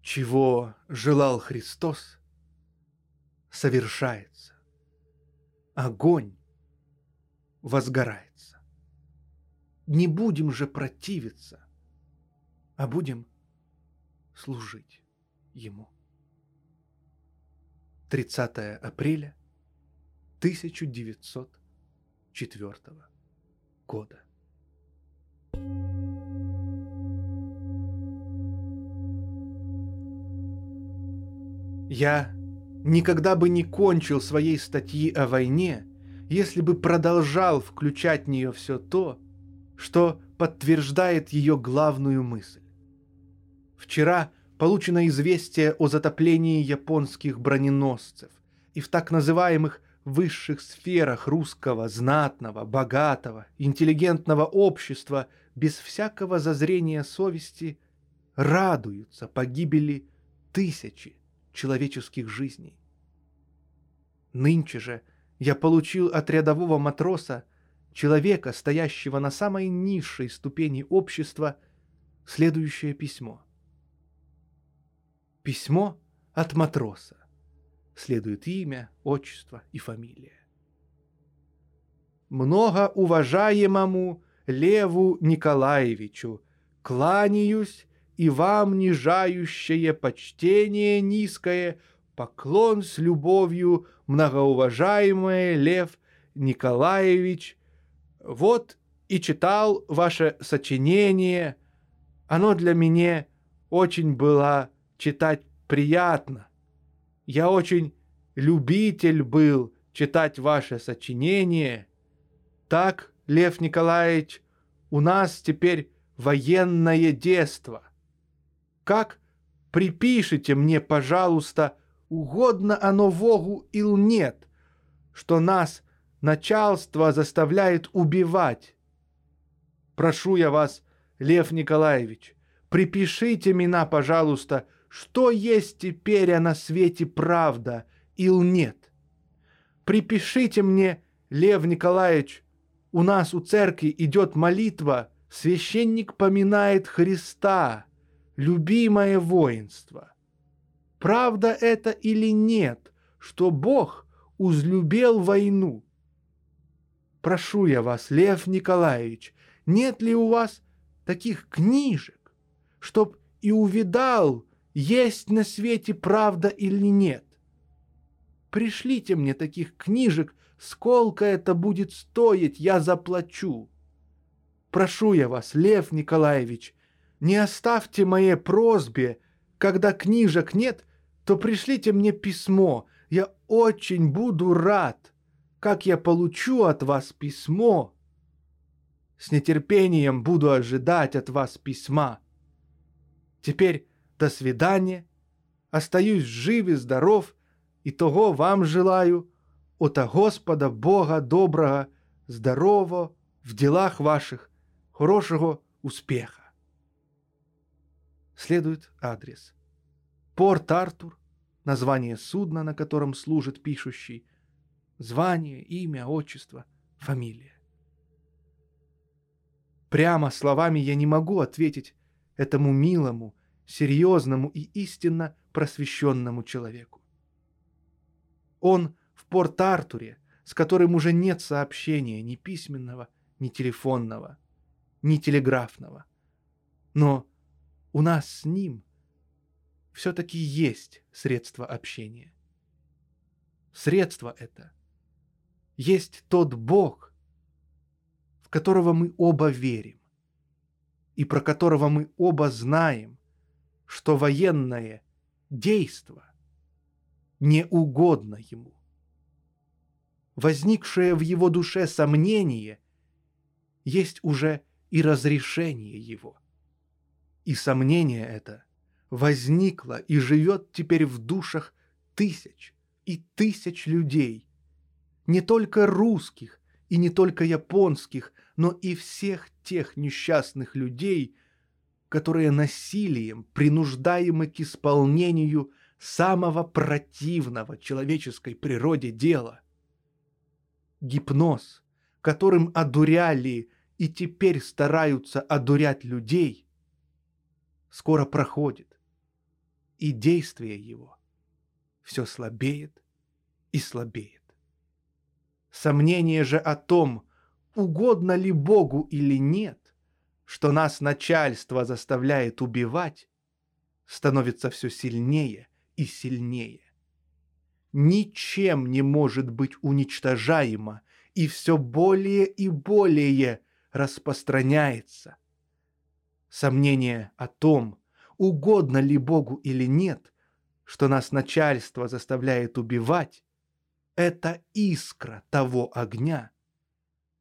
Speaker 1: Чего желал Христос, совершается. Огонь возгорается. Не будем же противиться, а будем служить Ему. 30 апреля 1904 года. Я никогда бы не кончил своей статьи о войне, если бы продолжал включать в нее все то, что подтверждает ее главную мысль. Вчера получено известие о затоплении японских броненосцев, и в так называемых высших сферах русского, знатного, богатого, интеллигентного общества без всякого зазрения совести радуются погибели тысячи человеческих жизней. Нынче же я получил от рядового матроса, человека, стоящего на самой низшей ступени общества, следующее письмо. Письмо от матроса. Следует имя, отчество и фамилия. Много уважаемому Леву Николаевичу кланяюсь и вам нижающее почтение низкое, поклон с любовью, многоуважаемый Лев Николаевич. Вот и читал ваше сочинение. Оно для меня очень было читать приятно. Я очень любитель был читать ваше сочинение. Так, Лев Николаевич, у нас теперь военное детство. Как припишите мне, пожалуйста, угодно оно Богу или нет, что нас начальство заставляет убивать. Прошу я вас, Лев Николаевич, припишите меня, пожалуйста, что есть теперь на свете правда или нет. Припишите мне, Лев Николаевич, у нас у церкви идет молитва, священник поминает Христа, любимое воинство. Правда это или нет, что Бог узлюбел войну? Прошу я вас, Лев Николаевич, нет ли у вас таких книжек, чтоб и увидал есть на свете правда или нет. Пришлите мне таких книжек, сколько это будет стоить, я заплачу. Прошу я вас, Лев Николаевич, не оставьте моей просьбе, когда книжек нет, то пришлите мне письмо, я очень буду рад, как я получу от вас письмо. С нетерпением буду ожидать от вас письма. Теперь до свидания. Остаюсь жив и здоров, и того вам желаю, ота Господа Бога доброго, здорового в делах ваших, хорошего успеха. Следует адрес. Порт Артур, название судна, на котором служит пишущий, звание, имя, отчество, фамилия. Прямо словами я не могу ответить этому милому, серьезному и истинно просвещенному человеку. Он в Порт-Артуре, с которым уже нет сообщения ни письменного, ни телефонного, ни телеграфного. Но у нас с ним все-таки есть средство общения. Средство это есть тот Бог, в которого мы оба верим, и про которого мы оба знаем, что военное действо не угодно ему. Возникшее в его душе сомнение есть уже и разрешение его. И сомнение это возникло и живет теперь в душах тысяч и тысяч людей, не только русских и не только японских, но и всех тех несчастных людей, которые насилием принуждаемы к исполнению самого противного человеческой природе дела. Гипноз, которым одуряли и теперь стараются одурять людей, скоро проходит, и действие его все слабеет и слабеет. Сомнение же о том, угодно ли Богу или нет, что нас начальство заставляет убивать, становится все сильнее и сильнее. Ничем не может быть уничтожаемо и все более и более распространяется. Сомнение о том, угодно ли Богу или нет, что нас начальство заставляет убивать, это искра того огня,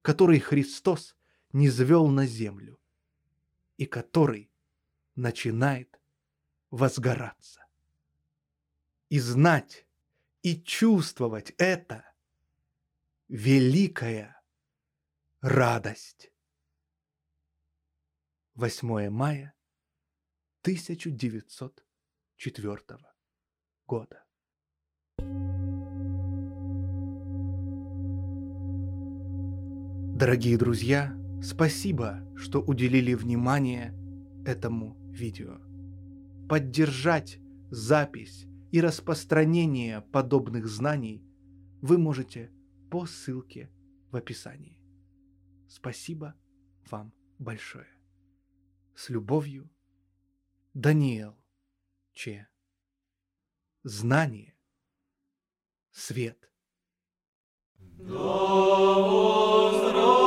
Speaker 1: который Христос не звел на землю и который начинает возгораться. И знать, и чувствовать это – великая радость. 8 мая 1904 года. Дорогие друзья, спасибо, что уделили внимание этому видео. Поддержать запись и распространение подобных знаний вы можете по ссылке в описании. Спасибо вам большое. С любовью, Даниэл Че. Знание, свет. Да